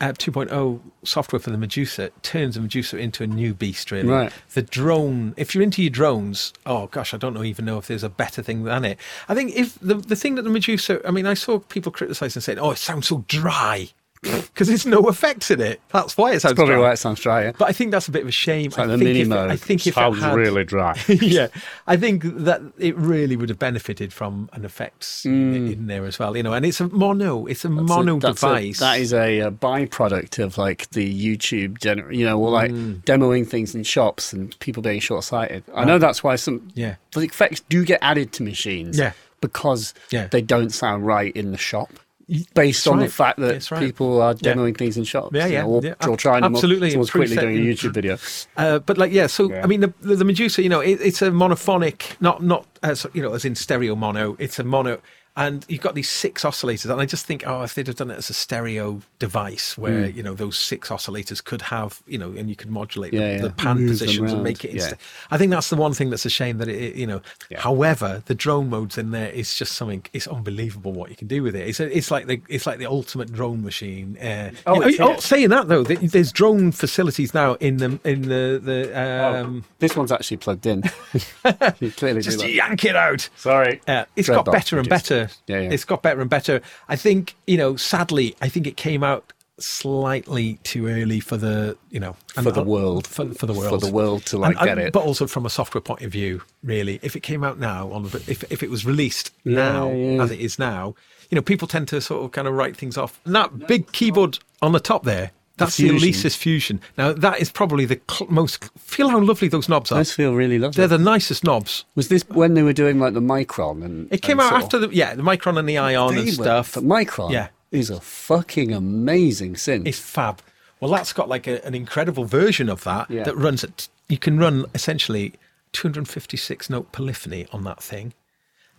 S3: Uh, 2.0 software for the Medusa turns the Medusa into a new beast, really.
S1: Right.
S3: The drone, if you're into your drones, oh gosh, I don't know, even know if there's a better thing than it. I think if the, the thing that the Medusa, I mean, I saw people criticize and saying, oh, it sounds so dry because there's no effects in it. That's why it sounds
S1: Probably
S3: dry.
S1: why it sounds dry. Yeah?
S3: But I think that's a bit of a shame.
S1: Like
S3: I
S1: the
S3: think
S1: mini
S3: if
S1: mode.
S3: I think if
S1: sounds
S3: it had,
S1: really dry.
S3: yeah, I think that it really would have benefited from an effects in, in there as well. You know, and it's a mono, it's a
S1: That's
S3: mono
S1: a-
S3: device.
S1: that is a, uh byproduct of like the YouTube, gener- you know, or like
S3: Mm.
S1: demoing things in shops and people being short sighted. I know that's why some
S3: Yeah.
S1: the effects do get added to machines.
S3: Yeah.
S1: Because
S3: Yeah.
S1: they don't sound right in the shop. Based
S3: That's
S1: on the fact that
S3: right.
S1: people are
S3: Yeah.
S1: demoing things in shops.
S3: Yeah,
S1: you know, or,
S3: yeah.
S1: or trying them.
S3: Absolutely,
S1: Someone's quickly doing a YouTube video.
S3: Uh, but like, yeah. So
S1: Yeah.
S3: I mean, the, the, the Medusa, you know, it, it's a monophonic, not not as you know, as in stereo mono. It's a mono, and you've got these six oscillators. And I just think, oh, if they'd have done it as a stereo device, where
S1: Hmm.
S3: you know those six oscillators could have, you know, and you could modulate
S1: Yeah,
S3: the,
S1: yeah.
S3: the pan
S1: Move
S3: positions and make it.
S1: Yeah.
S3: Insta- I think that's the one thing that's a shame that it, it- you know.
S1: Yeah.
S3: However, the drone modes in there is just something. It's unbelievable what you can do with it. It's a, it's like the it's like the ultimate drone machine. Uh,
S1: Oh,
S3: you know, oh, saying that though, there's drone facilities now in the in the the um,
S1: This one's actually plugged in. you clearly
S3: just
S1: that.
S3: yank it out.
S1: Sorry.
S3: Uh, it's got better and
S1: produced.
S3: Better.
S1: Yeah, yeah.
S3: It's got better and better. I think you know. Sadly, I think it came out slightly too early for the you know
S1: For the world.
S3: for, for the world
S1: For the world to like
S3: And-
S1: get it.
S3: But also from a software point of view, really, if it came out now, on if if it was released
S1: Yeah,
S3: now
S1: yeah.
S3: as it is now, you know, people tend to sort of kind of write things off. And that big keyboard on the top there. That's the. Alesis Fusion. Now that is probably the cl- most. Feel how lovely those knobs are.
S1: Those feel really lovely.
S3: They're the nicest knobs.
S1: Was this when they were doing like the Micron and
S3: It came
S1: and
S3: out
S1: sort
S3: after
S1: of-
S3: the yeah the Micron and the Ion and stuff.
S1: but Micron.
S3: Yeah,
S1: is a fucking amazing synth.
S3: It's fab. Well, that's got like a, an incredible version of that
S1: Yeah.
S3: that runs at. You can run essentially 256 note polyphony on that thing.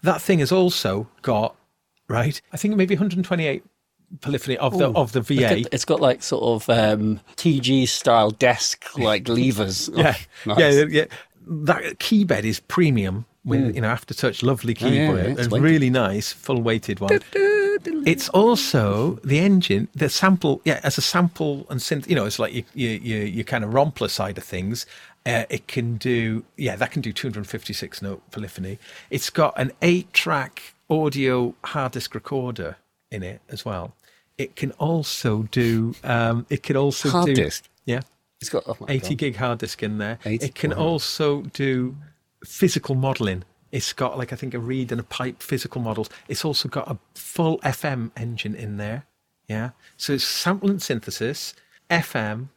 S3: That thing has also got right. I think maybe 128 polyphony of the of the VA.
S1: at- it's got like sort of um, TG style desk like levers.
S3: yeah,
S1: Oh, nice.
S3: yeah, yeah. That keyboard is premium with you know aftertouch, lovely
S1: Oh, yeah,
S3: keyboard,
S1: yeah, it's
S3: a really nice full weighted one. It's also the engine, the sample, yeah, as a sample and synth. You know, it's like you you you, you kind of rompler side of things. Uh, it can do, yeah, that can do 256 note polyphony. It's got an eight track audio hard disk recorder in it as well. It can also do, um, it can also
S1: Hard
S3: do,
S1: disk?
S3: yeah,
S1: It's got oh
S3: 80
S1: God.
S3: gig hard disk in there.
S1: 80
S3: it can
S1: wow.
S3: also do physical modeling. It's got like I think a reed and a pipe physical models. It's also got a full FM engine in there. Yeah. So it's sample and synthesis, FM,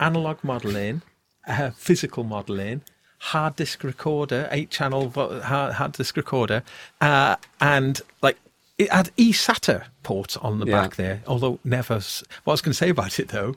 S3: analog modeling, uh, physical modeling, hard disk recorder, eight channel hard, hard disk recorder, uh, and like it had eSATA port on the
S1: Yeah.
S3: back there. Although never. What I was going to say about it though,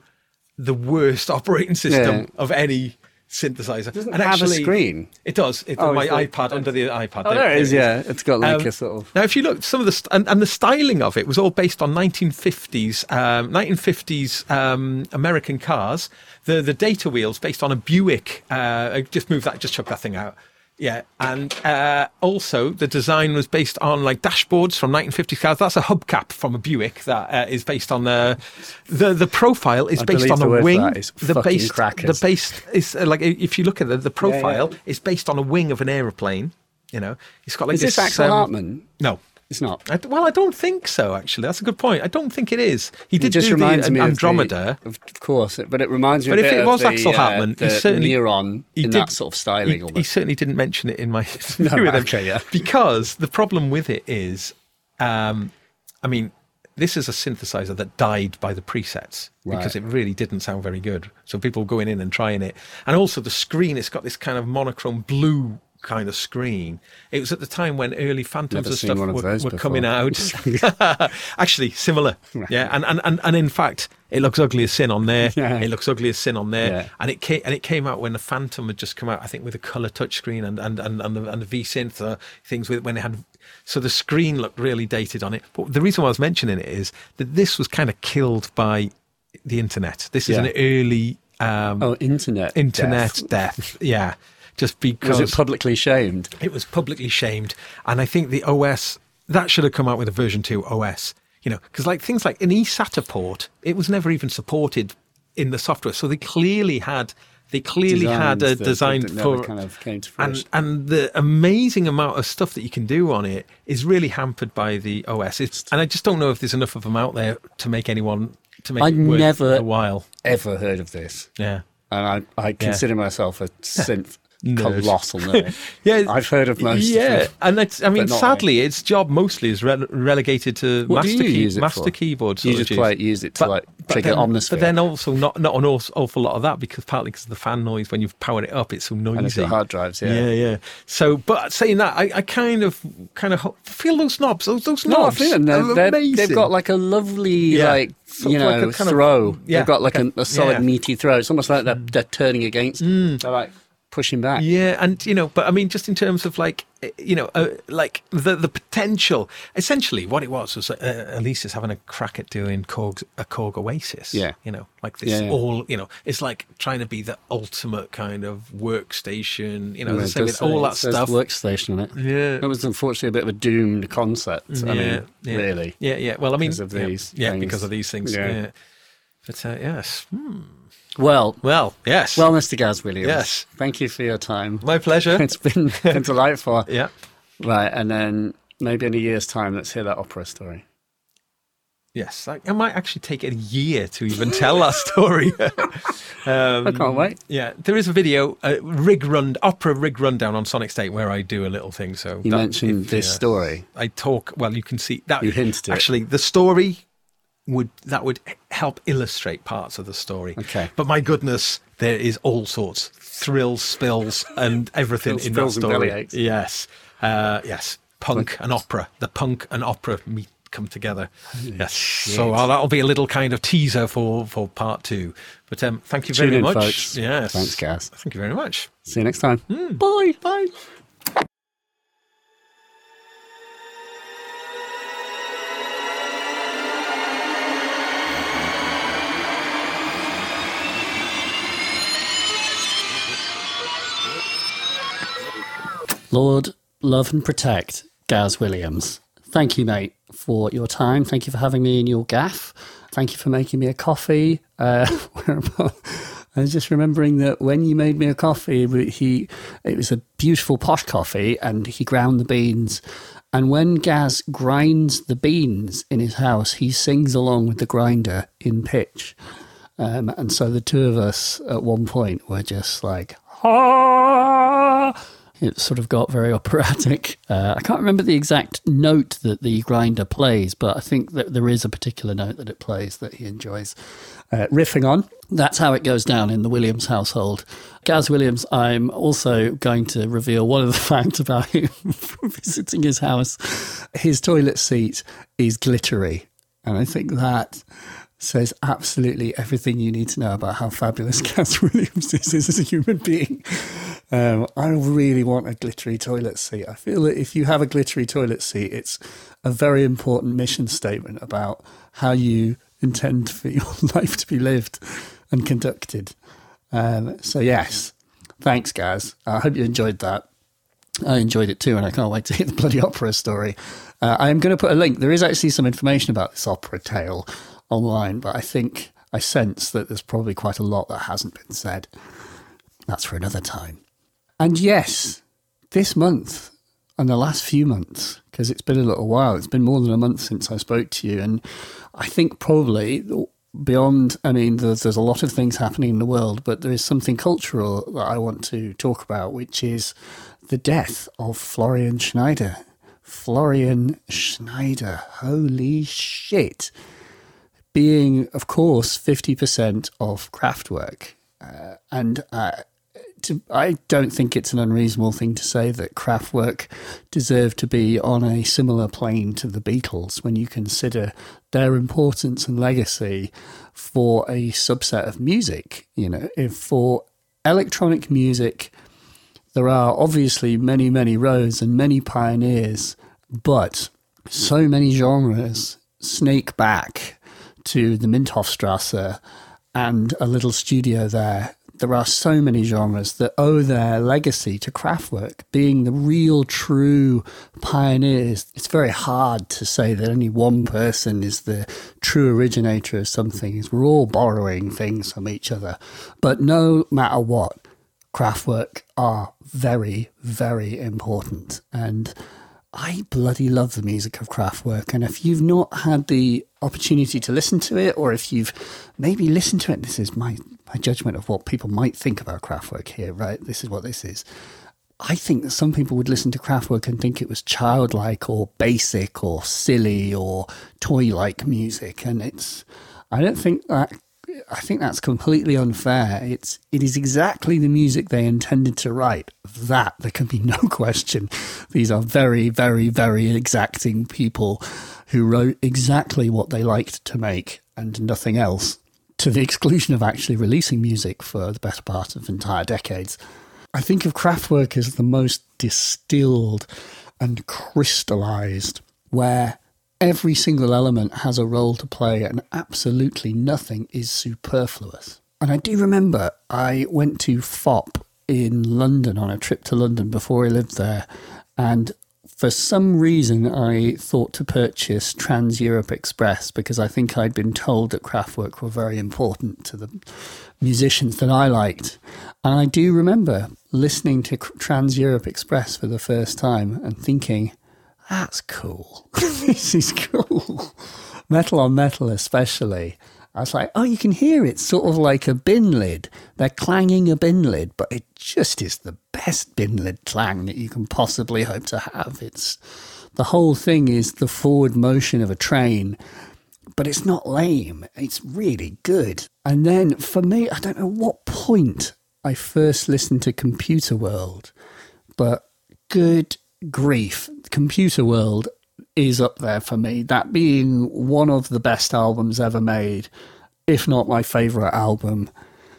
S3: the worst operating system
S1: Yeah.
S3: of any synthesizer.
S1: Doesn't
S3: and
S1: have a screen.
S3: It does. It's
S1: Oh,
S3: on my iPad under the iPad.
S1: Oh, there it is. Yeah, it's got like a sort of.
S3: Now, if you look, some of the st- and, and the styling of it was all based on 1950s, um, 1950s um, American cars. The the data wheels based on a Buick. Uh, just move that, just chuck that thing out. Yeah, and uh, also the design was based on like dashboards from 1950s cars. That's a hubcap from a Buick that uh, is based on the the the profile is
S1: I
S3: based on
S1: the
S3: a
S1: word
S3: wing. The base the base is uh, like if you look at the the profile,
S1: yeah.
S3: it's based on a wing of an aeroplane. You know, it's got like
S1: Is this
S3: this
S1: Axel
S3: um,
S1: Hartmann?
S3: No,
S1: It's not.
S3: I, well, I don't think so. Actually, that's a good point. I don't think it is. He
S1: It
S3: did
S1: just
S3: do
S1: reminds
S3: the
S1: me
S3: Andromeda.
S1: of, the, of course, but it reminds me.
S3: But if it was
S1: the,
S3: Axel
S1: uh,
S3: Hartmann, he
S1: the
S3: certainly-
S1: Neuron
S3: he
S1: in
S3: did-
S1: that sort of styling.
S3: he, he certainly didn't mention it in my interview with him.
S1: okay, yeah.
S3: Because the problem with it is, um, I mean, this is a synthesizer that died by the presets because it really didn't sound very good. So people going in and trying it, and also the screen. It's got this kind of monochrome blue kind of screen. It was at the time when early Fantoms
S1: Never
S3: and stuff were, were coming out. Actually, similar. Yeah, and, and and and in fact, it looks ugly as sin on there.
S1: Yeah.
S3: It looks ugly as sin on there.
S1: Yeah.
S3: And it came and it came out when the Fantom had just come out. I think with a color touchscreen and and and and the, and the V synth uh, things with when it had. So the screen looked really dated on it. But the reason why I was mentioning it is that this was kind of killed by the internet. This is
S1: Yeah.
S3: an early um,
S1: oh, internet.
S3: internet
S1: death.
S3: death. Yeah, just because
S1: Was it publicly shamed?
S3: it was publicly shamed, and I think the OS that should have come out with a version two OS. You know, because like things like an eSATA port, it was never even supported in the software. So they clearly had they clearly had a design for
S1: kind of came to
S3: and
S1: fruition.
S3: and the amazing amount of stuff that you can do on it is really hampered by the OS. It's, and I just don't know if there's enough of them out there to make anyone to make
S1: I
S3: it
S1: never-
S3: a while.
S1: Ever heard of this?
S3: Yeah.
S1: And I, I consider myself a synth
S3: Nerd.
S1: colossal nerd.
S3: Yeah,
S1: I've heard of most.
S3: Yeah,
S1: of
S3: and it's, I mean,
S1: but
S3: sadly, its job mostly is rele- relegated to
S1: What
S3: master, key,
S1: it
S3: master
S1: for?
S3: keyboards.
S1: You just play, use it to like trigger
S3: then,
S1: Omnisphere.
S3: But then also not not an awful, lot of that because partly because of the fan noise when you've powered it up, it's so noisy.
S1: and it's hard drives. Yeah.
S3: yeah, yeah. So, but saying that, I, I kind of kind of feel those knobs. Those those
S1: No, I
S3: knobs.
S1: feel them. They're, they're,
S3: amazing.
S1: they've got like a lovely,
S3: Yeah.
S1: like
S3: Sort
S1: you
S3: like
S1: know,
S3: a kind of-
S1: throw.
S3: yeah,
S1: they've got like,
S3: like
S1: a,
S3: a-
S1: solid,
S3: yeah. Mm.
S1: meaty throw. It's almost like they're, they're turning against. They're like pushing back.
S3: Yeah, and you know, but I mean, just in terms of like, you know, uh, like the the potential. Essentially, what it was was uh, Alesis having a crack at doing Korg, a Korg OASYS.
S1: Yeah.
S3: you know, like this
S1: Yeah, yeah.
S3: all. You know, it's like trying to be the ultimate kind of workstation. You know,
S1: Yeah,
S3: same with all that stuff.
S1: workstation on it.
S3: Yeah.
S1: It was unfortunately a bit of a doomed concept. I mean,
S3: yeah.
S1: really.
S3: Yeah, yeah. Well, I mean,
S1: Because of these
S3: yeah,
S1: things.
S3: because of these things.
S1: Yeah.
S3: Yeah. But uh, yes. Hmm.
S1: Well,
S3: Well, yes.
S1: well, Mr. Gaz Williams.
S3: Yes.
S1: Thank you for your time.
S3: my pleasure.
S1: It's been, been delightful.
S3: yeah.
S1: Right, and then maybe in a year's time, let's hear that opera story.
S3: Yes, I, it might actually take a year to even tell that story. um,
S1: I can't wait.
S3: Yeah, there is a video, a rig run, opera rig rundown on Sonic State where I do a little thing. So
S1: You
S3: that-
S1: mentioned
S3: if,
S1: this
S3: yeah,
S1: story.
S3: I talk. Well, you can see that.
S1: You hinted at it.
S3: Actually, the story would that would help illustrate parts of the story.
S1: Okay.
S3: but my goodness, there is all sorts thrills, spills, and everything in that story. Yes, uh, yes, punk and opera. The punk and opera meet come together. yes. So uh, that'll be a little kind of teaser for, for part two. But um, thank you
S1: Tune
S3: very
S1: in,
S3: much.
S1: folks.
S3: Yes.
S1: Thanks, Gaz.
S3: Thank you very much.
S1: See you next time.
S3: Bye. Bye.
S1: Lord, love and protect Gaz Williams. Thank you, mate, for your time. Thank you for having me in your gaff. Thank you for making me a coffee. Uh, I was just remembering that when you made me a coffee, he it was a beautiful posh coffee, and he ground the beans. And when Gaz grinds the beans in his house, he sings along with the grinder in pitch. Um, and so the two of us at one point were just like, ah! It sort of got very operatic. Uh, I can't remember the exact note that the grinder plays, but I think that there is a particular note that it plays that he enjoys uh, riffing on. That's how it goes down in the Williams household. Gaz Williams, I'm also going to reveal one of the facts about him visiting his house. His toilet seat is glittery. And I think that says absolutely everything you need to know about how fabulous Gaz Williams is as a human being. Um, I really want a glittery toilet seat. I feel that if you have a glittery toilet seat, it's a very important mission statement about how you intend for your life to be lived and conducted. Um, so, yes, thanks, Gaz. I hope you enjoyed that. I enjoyed it too, and I can't wait to hear the bloody opera story. Uh, I am going to put a link. There is actually some information about this opera tale online, but I think I sense that there's probably quite a lot that hasn't been said. That's for another time. And yes, this month and the last few months, because it's been a little while, it's been more than a month since I spoke to you. And I think probably beyond, I mean, there's, there's a lot of things happening in the world, but there is something cultural that I want to talk about, which is the death of Florian Schneider. Florian Schneider. Holy shit. Being, of course, 50% of Kraftwerk. Uh, and uh, to, I don't think it's an unreasonable thing to say that Kraftwerk deserve to be on a similar plane to the Beatles when you consider their importance and legacy for a subset of music. You know, if for electronic music, there are obviously many, many roads and many pioneers, but so many genres snake back to the Mintropstrasse and a little studio there. There are so many genres that owe their legacy to Kraftwerk being the real, true pioneers. It's very hard to say that only one person is the true originator of something. We're all borrowing things from each other. But no matter what, Kraftwerk are very, very important. And I bloody love the music of Kraftwerk. And if you've not had the opportunity to listen to it, or if you've maybe listened to it, this is my, my judgment of what people might think about Kraftwerk here, right? This is what this is. I think that some people would listen to Kraftwerk and think it was childlike or basic or silly or toy like music. And it's, I don't think that I think that's completely unfair. It's it is exactly the music they intended to write. That there can be no question. These are very, very, very exacting people who wrote exactly what they liked to make and nothing else, to the exclusion of actually releasing music for the better part of entire decades. I think of Kraftwerk as the most distilled and crystallized, where every single element has a role to play and absolutely nothing is superfluous. And I do remember I went to Fopp in London on a trip to London before I lived there, and for some reason I thought to purchase Trans Europe Express because I think I'd been told that Kraftwerk were very important to the musicians that I liked. And I do remember listening to Trans Europe Express for the first time and thinking, that's cool. this is cool. Metal on metal, especially. I was like, oh, you can hear it sort of like a bin lid. They're clanging a bin lid, but it just is the best bin lid clang that you can possibly hope to have. It's the whole thing is the forward motion of a train, but it's not lame. It's really good. And then for me, I don't know what point I first listened to Computer World, but good grief, Computer World is up there for me. That being one of the best albums ever made, if not my favorite album.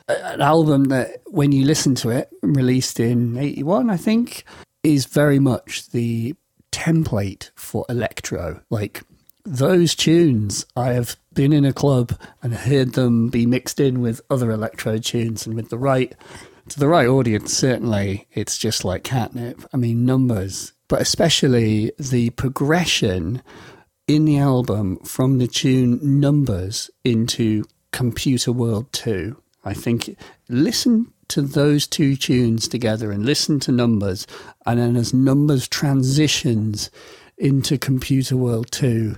S1: An album that, when you listen to it, released in 81, I think, is very much the template for electro. Like those tunes, I have been in a club and heard them be mixed in with other electro tunes and with the right to the right audience, certainly it's just like catnip. I mean, numbers, but especially the progression in the album from the tune Numbers into Computer World 2. I think listen to those two tunes together and listen to Numbers, and then as Numbers transitions into Computer World 2,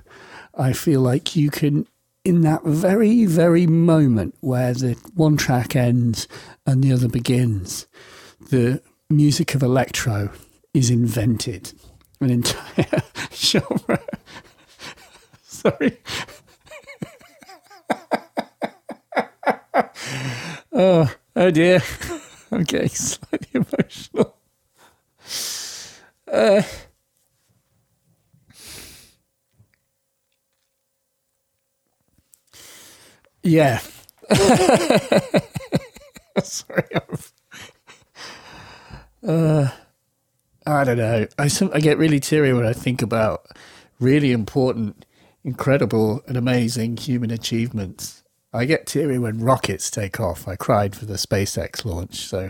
S1: I feel like you can in that very, very moment where the one track ends and the other begins, the music of electro is invented. An entire genre. Sorry. oh, oh dear. I'm getting slightly emotional. Uh, Yeah. Sorry. Uh, I don't know. I, I get really teary when I think about really important, incredible, and amazing human achievements. I get teary when rockets take off. I cried for the SpaceX launch. So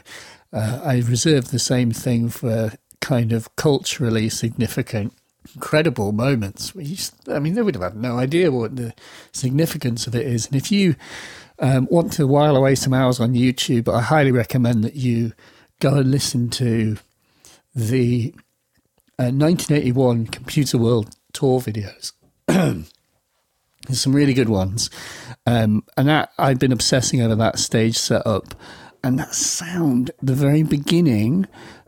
S1: uh, I reserve the same thing for kind of culturally significant incredible moments. I mean, they would have had no idea what the significance of it is. And if you um, want to while away some hours on YouTube, I highly recommend that you go and listen to the uh, 1981 Computer World tour videos. There's some really good ones. Um, and that I've been obsessing over that stage setup. And that sound, the very beginning,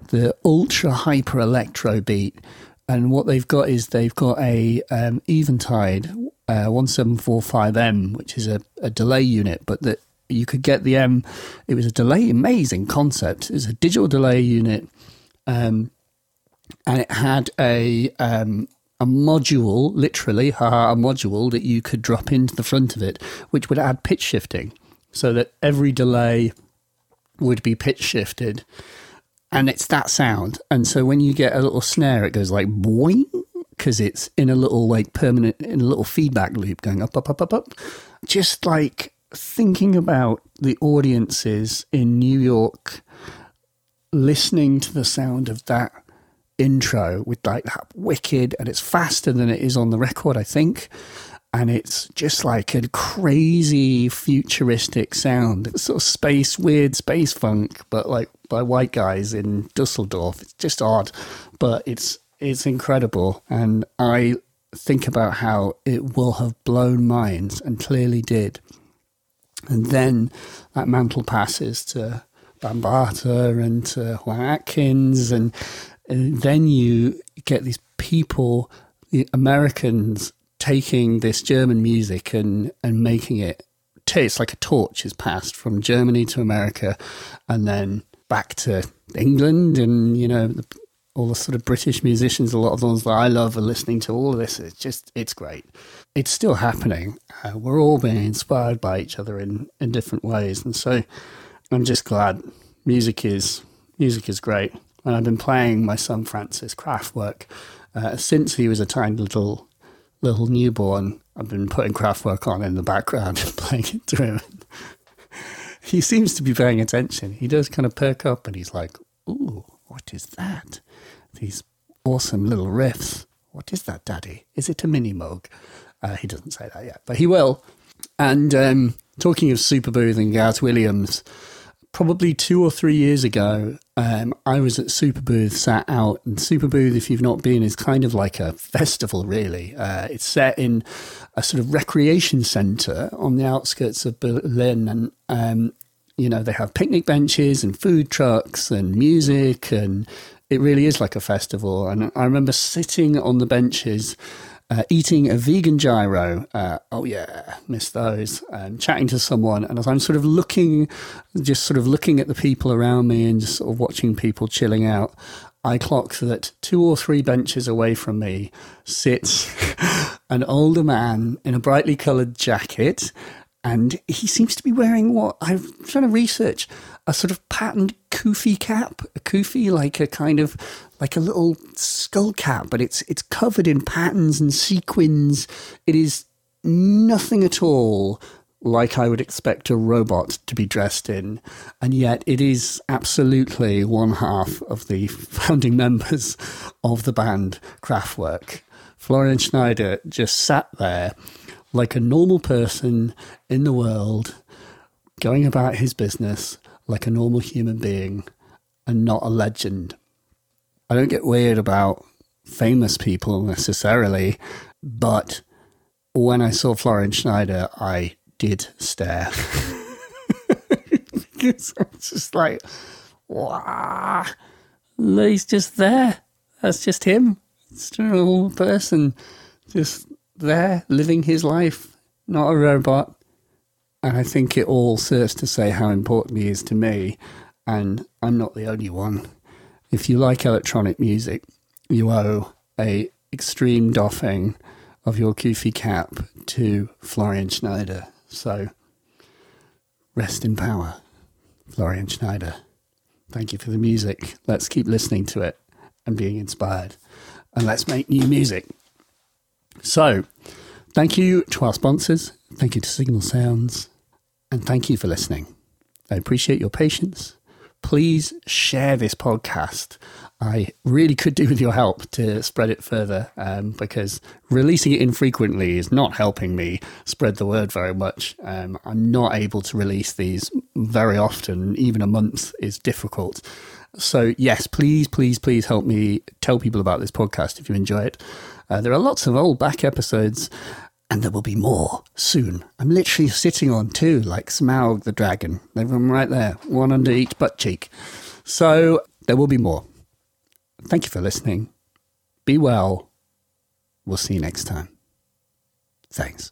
S1: the ultra hyper electro beat and what they've got is they've got a um, Eventide uh, 1745M, which is a, a, delay unit, but that you could get the M. It was a delay, amazing concept. It was a digital delay unit, um, and it had a um, a module, literally, haha, a module that you could drop into the front of it, which would add pitch shifting, so that every delay would be pitch shifted and it's that sound. And so when you get a little snare, it goes like boing because it's in a little like permanent, in a little feedback loop going up, up, up, up, up. Just like thinking about the audiences in New York listening to the sound of that intro with like that wicked, and it's faster than it is on the record, I think and it's just like a crazy futuristic sound. It's sort of space, weird space funk, but like by white guys in Dusseldorf. It's just odd, but it's it's incredible. And I think about how it will have blown minds, and clearly did. And then that mantle passes to Bambaataa and to Juan Atkins, and, and then you get these people, the Americans taking this German music and, and making it it's like a torch is passed from Germany to America and then back to England and you know the, all the sort of British musicians a lot of the ones that I love are listening to all of this. It's just it's great. It's still happening. Uh, we're all being inspired by each other in in different ways. And so I'm just glad music is music is great. And I've been playing my son Francis Kraftwerk uh, since he was a tiny little little newborn, I've been putting Kraftwerk on in the background and playing it to him. he seems to be paying attention. He does kind of perk up and he's like, Ooh, what is that? These awesome little riffs. What is that, Daddy? Is it a mini moog? Uh, he doesn't say that yet, but he will. And um, talking of Superbooth and Gareth Williams, probably two or three years ago, um, I was at Superbooth, sat out, and Superbooth, if you've not been, is kind of like a festival, really. Uh, it's set in a sort of recreation centre on the outskirts of Berlin, and um, you know they have picnic benches and food trucks and music, and it really is like a festival. And I remember sitting on the benches uh, eating a vegan gyro. Uh, oh yeah, miss those. And chatting to someone, and as I'm sort of looking, just sort of looking at the people around me and just sort of watching people chilling out, I clock that two or three benches away from me sits an older man in a brightly coloured jacket. And he seems to be wearing what I'm trying to research a sort of patterned kufi cap, a kufi like a kind of like a little skull cap, but it's it's covered in patterns and sequins. It is nothing at all like I would expect a robot to be dressed in, and yet it is absolutely one half of the founding members of the band Kraftwerk. Florian Schneider just sat there like a normal person in the world, going about his business like a normal human being and not a legend. I don't get weird about famous people necessarily, but when I saw Florian Schneider, I did stare. it's just like, wow, he's just there. That's just him. It's a normal person, just there living his life, not a robot. And I think it all serves to say how important he is to me. And I'm not the only one. If you like electronic music, you owe a extreme doffing of your Kufi cap to Florian Schneider. So, rest in power, Florian Schneider. Thank you for the music. Let's keep listening to it and being inspired. And let's make new music. So, thank you to our sponsors. Thank you to Signal Sounds. And thank you for listening. I appreciate your patience. Please share this podcast I really could do with your help to spread it further um, because releasing it infrequently is not helping me spread the word very much. Um, I'm not able to release these very often, even a month is difficult. So, yes, please, please, please help me tell people about this podcast if you enjoy it. Uh, there are lots of old back episodes, and there will be more soon. I'm literally sitting on two, like Smaug the dragon. They're right there, one under each butt cheek. So, there will be more. Thank you for listening. Be well. We'll see you next time. Thanks.